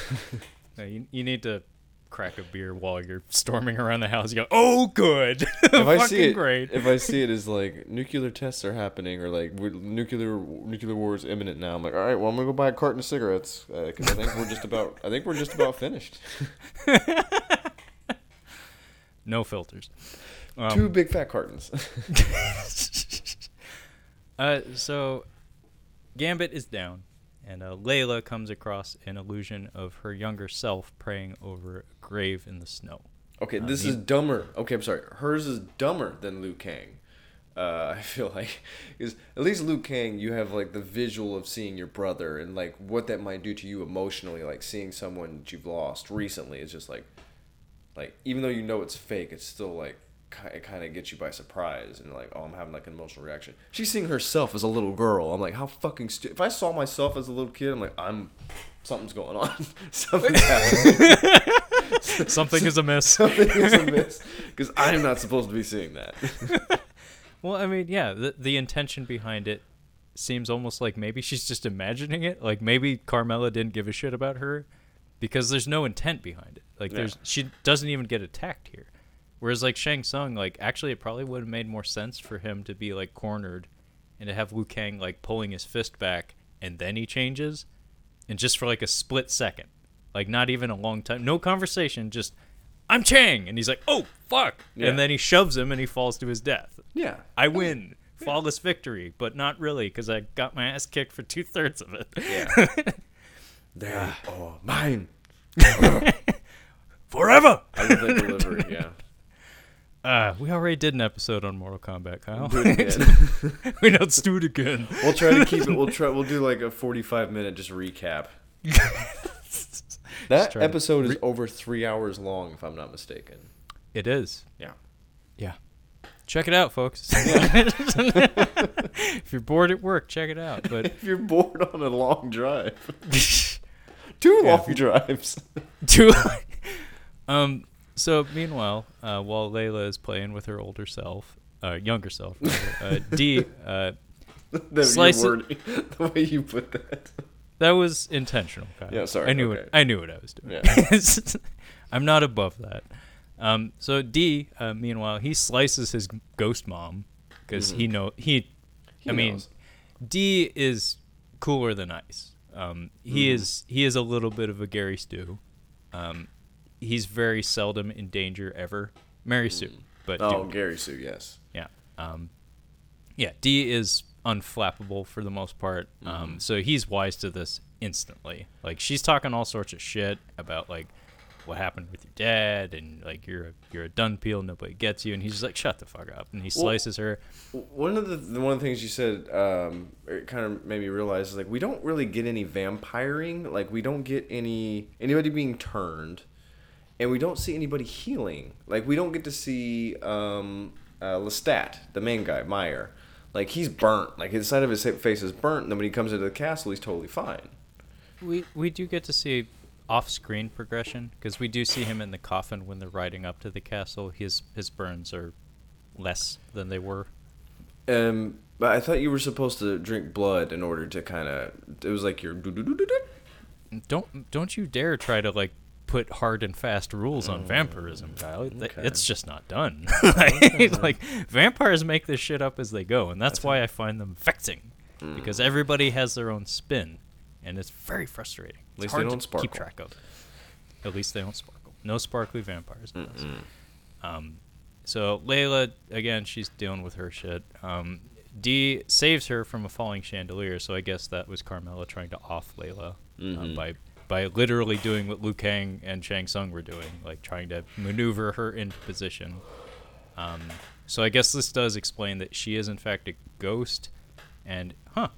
Uh, you, you need to crack a beer while you're storming around the house. You go, oh, good. if I see it, great. if I see it as like nuclear tests are happening or like nuclear nuclear war is imminent now, I'm like, all right, well, I'm gonna go buy a carton of cigarettes because I think we're just about I think we're just about finished. no filters. Um, Two big fat cartons. uh, so, Gambit is down, and uh, Leila comes across an illusion of her younger self praying over a grave in the snow. Okay, Uh, this the- is dumber. Okay, I'm sorry. Hers is dumber than Liu Kang. Uh, I feel like because at least Liu Kang, you have like the visual of seeing your brother and like what that might do to you emotionally. Like seeing someone that you've lost recently is just like, like even though you know it's fake, it's still like it kind of gets you by surprise and like oh I'm having like an emotional reaction. She's seeing herself as a little girl. I'm like how fucking stupid. If I saw myself as a little kid, I'm like I'm something's going on. something's happening. Something is amiss. something is amiss because I am not supposed to be seeing that. Well, I mean, yeah, the the intention behind it seems almost like maybe she's just imagining it. Like maybe Carmila didn't give a shit about her because there's no intent behind it. Like Yeah. there's she doesn't even get attacked here. Whereas like Shang Tsung, like actually it probably would have made more sense for him to be like cornered and to have Liu Kang like pulling his fist back and then he changes and just for like a split second. Like not even a long time. No conversation, just I'm Chang and he's like, "Oh, fuck." Yeah. And then he shoves him and he falls to his death. Yeah. I win. Flawless victory, but not really because I got my ass kicked for two thirds of it. Yeah. They are mine. Forever! I love that delivery. Yeah. Uh, we already did an episode on Mortal Kombat, Kyle. It we let's do it again. we'll try to keep it. We'll try. We'll do like a forty-five minute just recap. That episode is over three hours long, if I'm not mistaken. It is. Yeah. Yeah. Check it out, folks. if you're bored at work, check it out. But If you're bored on a long drive, two long drives. Two. um. So meanwhile, uh, while Leila is playing with her older self, uh, younger self, rather, uh, D, uh, the, Slice it- word, the way you put that. that was intentional. Kyle. Yeah, sorry, I knew okay. it. I knew what I was doing. Yeah. I'm not above that. Um. So D, uh, meanwhile, he slices his ghost mom because he know he. Mm-hmm. He I mean, knows. D is cooler than ice. Um, he Mm-hmm. is he is a little bit of a Gary Stew. Um, he's very seldom in danger ever. Mary Sue, but Oh, dude, Gary Sue, yes. yeah, um, yeah. D is unflappable for the most part. Mm-hmm. Um, so he's wise to this instantly. Like she's talking all sorts of shit about like what happened with your dad and like you're a, you're a Dunpeal, nobody gets you, and he's just like shut the fuck up, and he Well- slices her. One of the, the one of the things you said, um, it kind of made me realize is like we don't really get any vampiring. Like we don't get any anybody being turned, and we don't see anybody healing. Like we don't get to see um, uh, Lestat, the main guy, Meier. Like he's burnt. Like his side of his face is burnt. And then when he comes into the castle, he's totally fine. We we do get to see off-screen progression because we do see him in the coffin when they're riding up to the castle. His his burns are less than they were. Um, but I thought you were supposed to drink blood in order to kind of. It was like your. Don't don't you dare try to like put hard and fast rules on vampirism, Kyle. Okay. It's just not done. like, like, vampires make this shit up as they go, and that's why I find them vexing because everybody has their own spin, and it's very frustrating. At least they don't sparkle. keep track of. At least they don't sparkle. No sparkly vampires. Um, so Leila again, she's dealing with her shit. Um, D saves her from a falling chandelier, so I guess that was Carmila trying to off Leila uh, by by literally doing what Liu Kang and Shang Tsung were doing, like trying to maneuver her into position. Um, so I guess this does explain that she is in fact a ghost, and huh,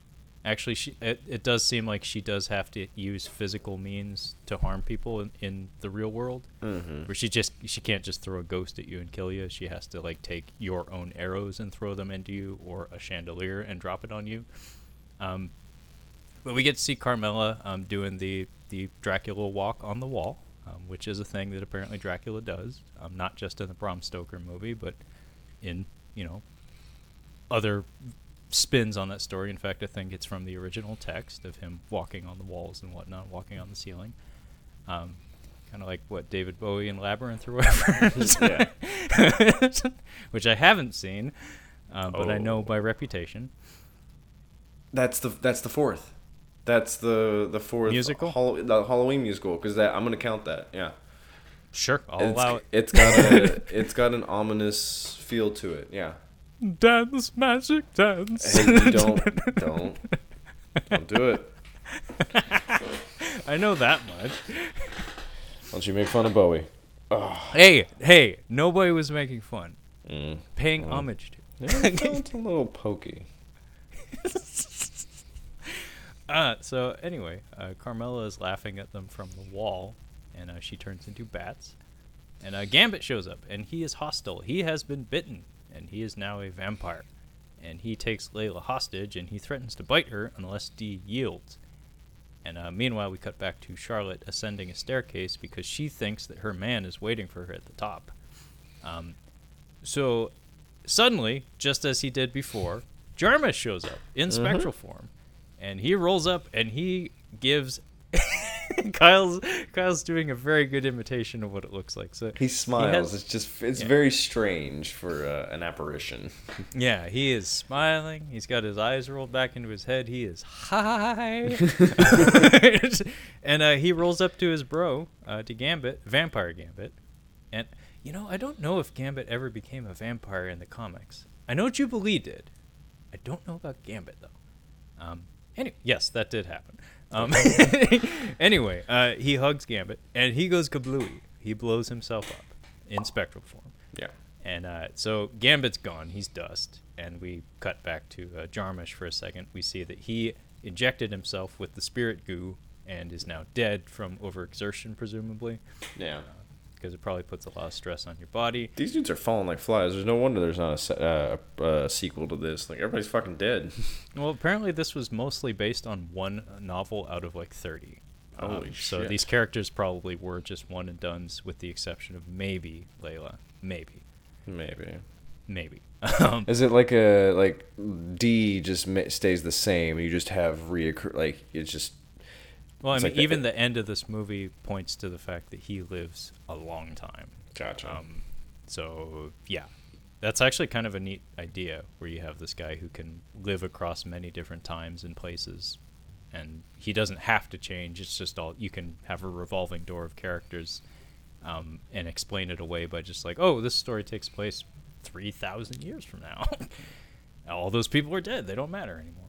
actually, she it, it does seem like she does have to use physical means to harm people in, in the real world, Mm-hmm. where she just she can't just throw a ghost at you and kill you. She has to like take your own arrows and throw them into you, or a chandelier and drop it on you. Um, but we get to see Carmila um, doing the the Dracula walk on the wall, um, which is a thing that apparently Dracula does, um, not just in the Bram Stoker movie, but in you know other spins on that story. In fact, I think it's from the original text of him walking on the walls and whatnot, walking on the ceiling. Um, kind of like what David Bowie in Labyrinth or whatever, which I haven't seen, uh, but I know Oh. by reputation. That's the that's the fourth. That's the the fourth Musical? Hall- the Halloween musical because that I'm gonna count that. Yeah. Sure, I'll it's, allow it. it's got a it's got an ominous feel to it. Yeah. Dance, magic, dance. Hey, don't don't don't do it. I know that much. Don't you make fun of Bowie? Hey, hey, nobody was making fun. Mm. Paying homage to. Yeah, it's a little pokey. Uh, so anyway, uh, Carmila is laughing at them from the wall, and uh, she turns into bats. And uh, Gambit shows up, and he is hostile. He has been bitten, and he is now a vampire. And he takes Leila hostage, and he threatens to bite her unless D yields. And uh, meanwhile, we cut back to Charlotte ascending a staircase because she thinks that her man is waiting for her at the top. Um, so suddenly, just as he did before, Jarmus shows up in spectral form, and he rolls up and he gives. Kyle's Kyle's doing a very good imitation of what it looks like. So He smiles. has- it's just it's yeah. very strange for uh, an apparition. Yeah, he is smiling. He's got his eyes rolled back into his head. He is high. and uh, he rolls up to his bro, uh, to Gambit, Vampire Gambit. And, you know, I don't know if Gambit ever became a vampire in the comics. I know Jubilee did. I don't know about Gambit, though. Um, anyway, yes, that did happen. Um, anyway, uh, he hugs Gambit, and he goes kablooey. He blows himself up in spectral form. Yeah. And uh, so Gambit's gone. He's dust. And we cut back to uh, Jarmusch for a second. We see that he injected himself with the spirit goo and is now dead from overexertion, presumably, Yeah. Because it probably puts a lot of stress on your body. These dudes are falling like flies. There's no wonder there's not a uh, uh, sequel to this. Like everybody's fucking dead. Well, apparently this was mostly based on one novel out of like 30. Holy So shit. these characters probably were just one and dones, with the exception of maybe Leila. Maybe. Maybe. Maybe. Um, Is it like a like D just stays the same? You just have reoccur like it's just well, I It's mean, like the- even the end of this movie points to the fact that he lives a long time. gotcha. Um, so yeah, that's actually kind of a neat idea where you have this guy who can live across many different times and places, and he doesn't have to change. It's just all you can have a revolving door of characters, um, and explain it away by just like, oh, this story takes place three thousand years from now. all those people are dead; they don't matter anymore.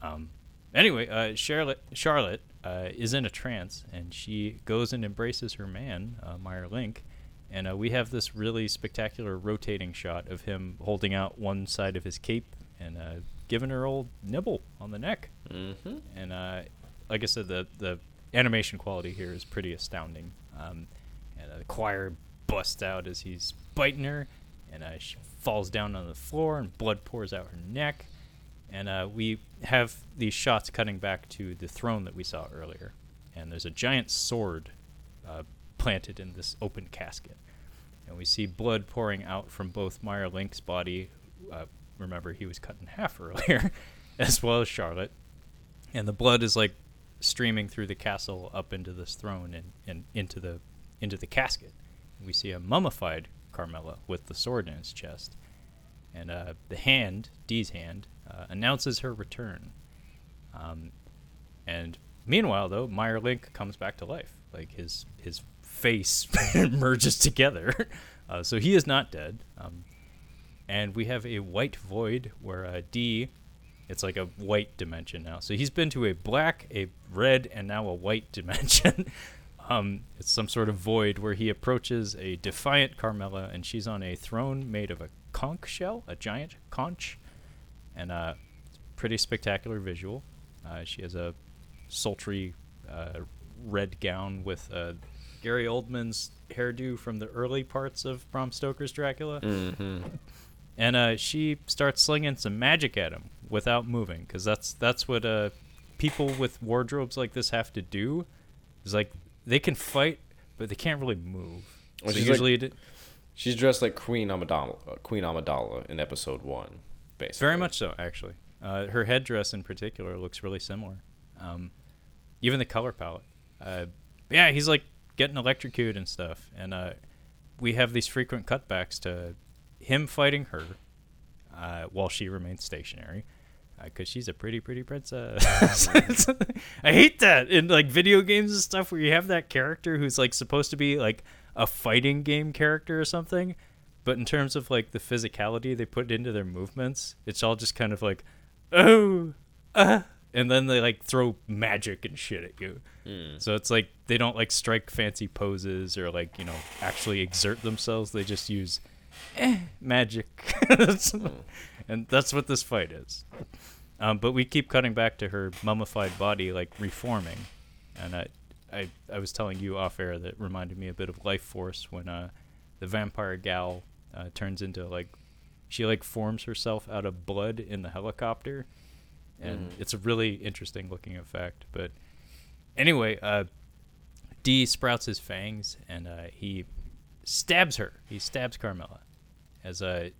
Um, anyway, uh, Charlotte Charlotte uh, is in a trance, and she goes and embraces her man, uh, Meier Link, and uh, we have this really spectacular rotating shot of him holding out one side of his cape and uh, giving her a old nibble on the neck. mm-hmm. And uh, like I said, the the animation quality here is pretty astounding. Um, and uh, the choir busts out as he's biting her, and uh, she falls down on the floor, and blood pours out her neck. And uh, we have these shots cutting back to the throne that we saw earlier, and there's a giant sword uh, planted in this open casket, and we see blood pouring out from both Meier Link's body. Uh, remember, he was cut in half earlier, as well as Charlotte and the blood is like streaming through the castle up into this throne and, and into the into the casket. We see a mummified Carmila with the sword in his chest, and uh, the hand, D's hand, uh, announces her return. Um, and meanwhile, though, Meier Link comes back to life. Like his his face merges together Uh, so he is not dead. Um, and we have a white void where uh, D, it's like a white dimension now. So he's been to a black, a red, and now a white dimension. um, it's some sort of void where he approaches a defiant Carmila, and she's on a throne made of a conch shell, a giant conch, and uh, pretty spectacular visual. Uh, she has a sultry uh, red gown with uh, Gary Oldman's hairdo from the early parts of Bram Stoker's Dracula. Mm-hmm. And uh, she starts slinging some magic at him without moving, because that's that's what uh, people with wardrobes like this have to do. Is like they can fight, but they can't really move. Well, so she's usually, like- She's dressed like Queen Amidala, Queen Amidala in episode one, basically. Very much so, actually. Uh, her headdress in particular looks really similar. Um, even the color palette. Uh, yeah, he's like getting electrocuted and stuff, and uh, we have these frequent cutbacks to him fighting her uh, while she remains stationary. Because she's a pretty, pretty princess. I hate that in like video games and stuff where you have that character who's like supposed to be like a fighting game character or something, but in terms of like the physicality they put into their movements, it's all just kind of like, oh, uh, and then they like throw magic and shit at you. So it's like they don't like strike fancy poses or like you know actually exert themselves. They just use eh, magic, and that's what this fight is. Um, but we keep cutting back to her mummified body like reforming, and I, I, I was telling you off air that reminded me a bit of Lifeforce when uh, the vampire gal uh, turns into like she like forms herself out of blood in the helicopter, and it's a really interesting looking effect. But anyway, uh, D sprouts his fangs and uh, he stabs her. He stabs Carmila as a.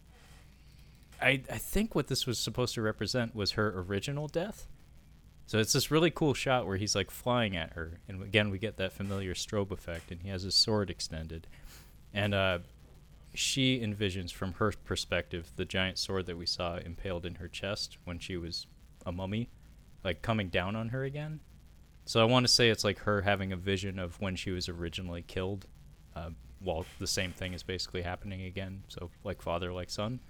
I, I think what this was supposed to represent was her original death. So it's this really cool shot where he's like flying at her, and again we get that familiar strobe effect, and he has his sword extended, and uh, she envisions from her perspective the giant sword that we saw impaled in her chest when she was a mummy, like coming down on her again. So I want to say it's like her having a vision of when she was originally killed, uh, while the same thing is basically happening again. So like father, like son.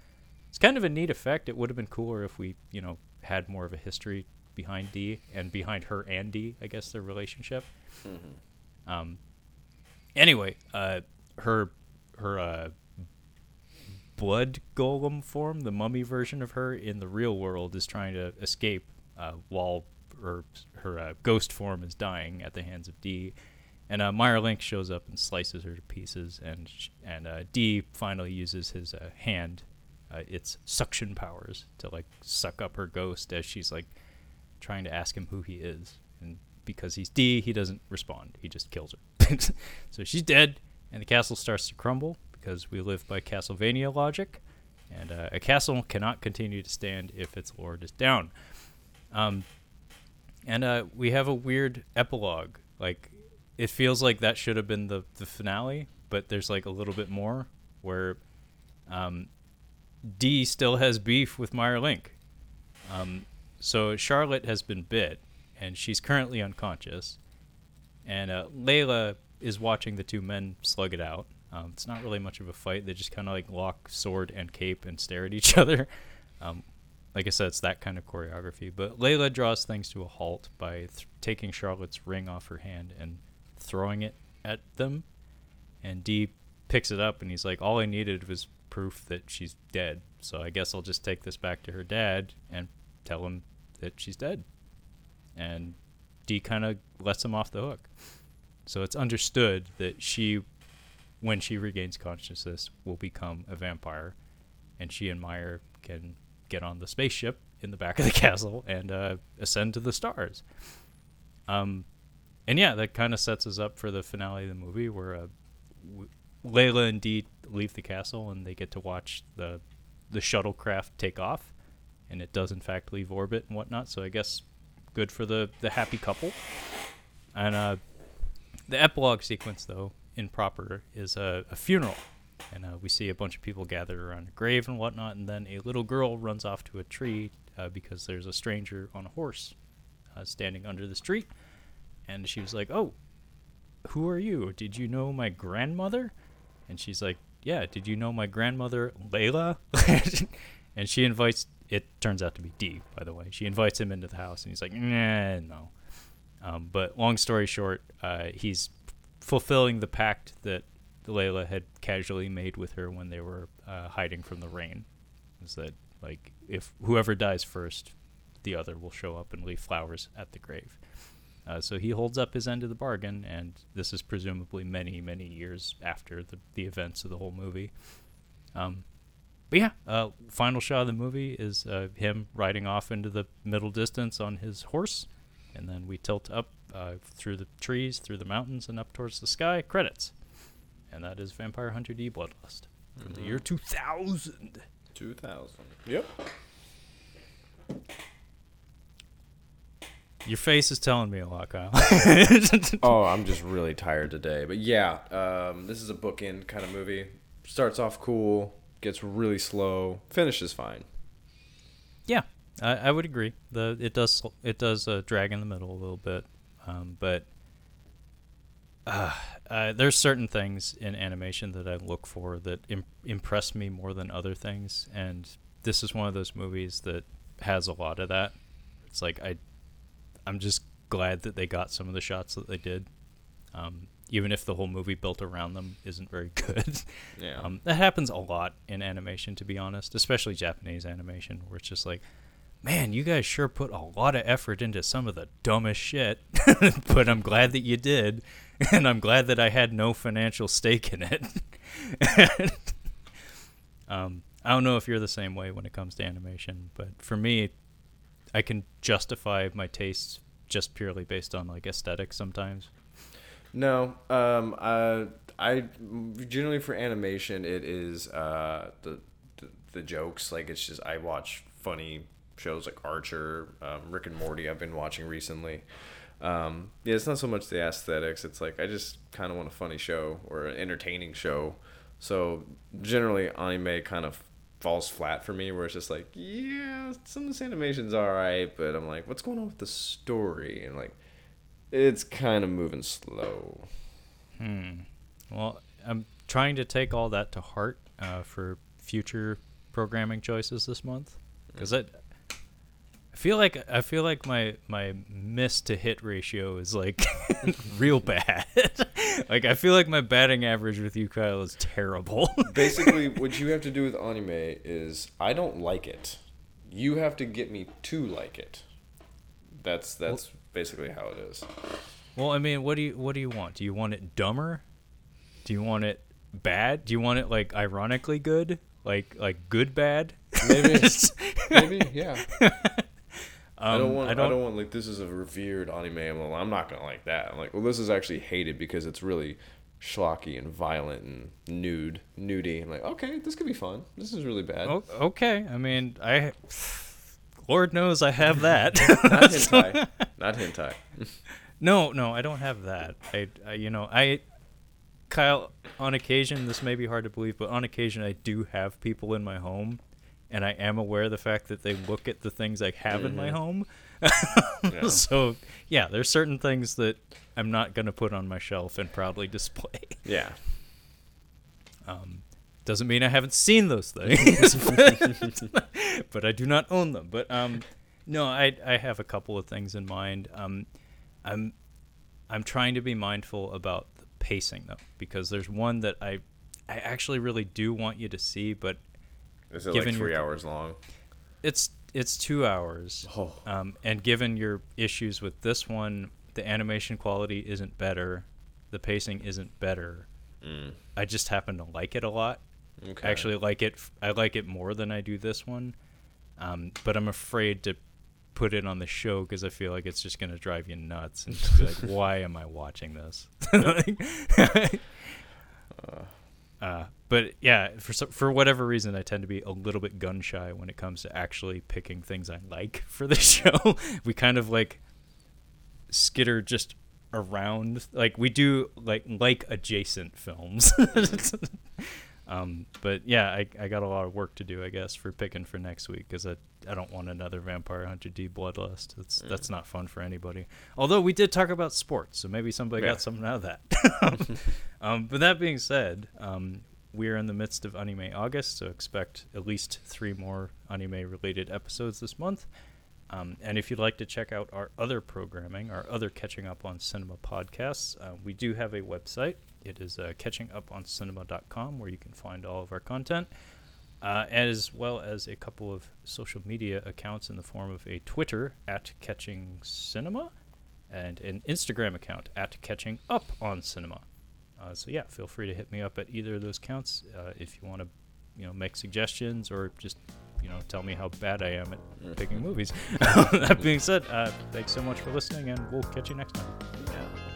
It's kind of a neat effect. It would have been cooler if we, you know, had more of a history behind D and behind her and D. I guess their relationship. Um. Anyway, uh, her her uh, blood golem form, the mummy version of her in the real world, is trying to escape uh, while her her uh, ghost form is dying at the hands of D. And uh, Meier Link shows up and slices her to pieces, and sh- and uh, D finally uses his uh, hand, uh, its suction powers, to like suck up her ghost as she's like trying to ask him who he is. And because he's D, he doesn't respond. He just kills her. so she's dead, and the castle starts to crumble because we live by Castlevania logic, and uh, a castle cannot continue to stand if its lord is down. Um, and uh, we have a weird epilogue. Like, it feels like that should have been the, the finale, but there's like a little bit more where um, D still has beef with Meier Link. Um, so Charlotte has been bit, and she's currently unconscious. And uh, Leila is watching the two men slug it out. Um, it's not really much of a fight. They just kind of like lock sword and cape and stare at each other. Um, like I said, it's that kind of choreography. But Leila draws things to a halt by th- taking Charlotte's ring off her hand and throwing it at them. And D picks it up and he's like, All I needed was proof that she's dead. So I guess I'll just take this back to her dad and tell him that she's dead. And D kind of lets him off the hook. So it's understood that she, when she regains consciousness, will become a vampire. And she and Meier can get on the spaceship in the back of the castle and uh, ascend to the stars. Um, and yeah, that kind of sets us up for the finale of the movie where uh, w- Leila and D leave the castle and they get to watch the the shuttlecraft take off, and it does in fact leave orbit and whatnot. So I guess good for the the happy couple. And uh, the epilogue sequence, though, in proper, is a, a funeral. And uh, we see a bunch of people gathered around a grave and whatnot, and then a little girl runs off to a tree uh, because there's a stranger on a horse uh, standing under this tree. And she was like, Oh, who are you? Did you know my grandmother? And she's like, yeah, did you know my grandmother Leila? and she invites. It turns out to be D, by the way. She invites him into the house, and he's like, nah, no. Um, but long story short, uh, he's fulfilling the pact that Leila had casually made with her when they were uh, hiding from the rain. Is that like if whoever dies first, the other will show up and leave flowers at the grave. Uh, so he holds up his end of the bargain, and this is presumably many, many years after the, the events of the whole movie. Um, but yeah, uh, final shot of the movie is uh, him riding off into the middle distance on his horse, and then we tilt up uh, through the trees, through the mountains, and up towards the sky. Credits, and that is Vampire Hunter D Bloodlust from mm-hmm. the year 2000. 2000. Yep. Your face is telling me a lot, Kyle. oh, I'm just really tired today. But yeah, um, this is a bookend kind of movie. Starts off cool, gets really slow, finishes fine. Yeah, I, I would agree. The it does it does uh, drag in the middle a little bit, um, but uh, uh, there's certain things in animation that I look for that Im- impress me more than other things, and this is one of those movies that has a lot of that. It's like I I'm just glad that they got some of the shots that they did. Um, even if the whole movie built around them isn't very good. Yeah. Um, that happens a lot in animation, to be honest, especially Japanese animation, where it's just like, man, you guys sure put a lot of effort into some of the dumbest shit, but I'm glad that you did, and I'm glad that I had no financial stake in it. um, I don't know if you're the same way when it comes to animation, but for me, I can justify my tastes just purely based on like aesthetics sometimes. No, um, I, I generally for animation it is uh, the, the, the jokes. Like it's just I watch funny shows like Archer, um, Rick and Morty. I've been watching recently. Um, yeah, it's not so much the aesthetics. It's like I just kind of want a funny show or an entertaining show. So generally, anime kind of falls flat for me where it's just like yeah some of this animation's all right but i'm like what's going on with the story and like it's kind of moving slow hmm well i'm trying to take all that to heart uh, for future programming choices this month because mm. I feel like I feel like my my miss to hit ratio is like real bad. like I feel like my batting average with you, Kyle, is terrible. Basically, what you have to do with anime is I don't like it. You have to get me to like it. That's that's well, basically how it is. Well, I mean, what do you what do you want? Do you want it dumber? Do you want it bad? Do you want it like ironically good? Like like good bad? Maybe. Maybe, yeah. Um, I don't want. I don't, I don't, want like this is a revered anime. Well, I'm not gonna like that. I'm like, well, this is actually hated because it's really schlocky and violent and nude, nudie. I'm like, okay, this could be fun. This is really bad. Oh, okay, I mean, I. Lord knows I have that. not hentai. Not hentai. no, no, I don't have that. I, I, you know, I, Kyle. On occasion, this may be hard to believe, but on occasion, I do have people in my home and I am aware of the fact that they look at the things I have mm-hmm. in my mm-hmm. home. yeah. So yeah, there's certain things that I'm not gonna put on my shelf and proudly display. Yeah. Um, doesn't mean I haven't seen those things, but, but I do not own them. But um, no, I I have a couple of things in mind. Um, I'm I'm trying to be mindful about the pacing though, because there's one that I I actually really do want you to see, but is it like three your, hours long? It's it's two hours. Oh. Um, and given your issues with this one, the animation quality isn't better, the pacing isn't better. Mm. I just happen to like it a lot. Okay. I actually like it. I like it more than I do this one. Um, but I'm afraid to put it on the show because I feel like it's just gonna drive you nuts and just be like, why am I watching this? uh. Uh, but yeah, for for whatever reason, I tend to be a little bit gun shy when it comes to actually picking things I like for the show. we kind of like skitter just around, like we do like like adjacent films. um, but yeah, I I got a lot of work to do, I guess, for picking for next week because I I don't want another Vampire Hunter D Bloodlust. That's mm. that's not fun for anybody. Although we did talk about sports, so maybe somebody yeah. got something out of that. um, but that being said, um, we are in the midst of Anime August, so expect at least three more anime related episodes this month. Um, and if you'd like to check out our other programming, our other Catching Up on Cinema podcasts, uh, we do have a website. It is uh, catchinguponcinema.com where you can find all of our content, uh, as well as a couple of social media accounts in the form of a Twitter at Catching Cinema and an Instagram account at Catching Up on Cinema. Uh, so yeah, feel free to hit me up at either of those accounts uh, if you want to, you know, make suggestions or just you know tell me how bad I am at picking movies. that being said, uh, thanks so much for listening, and we'll catch you next time. Yeah.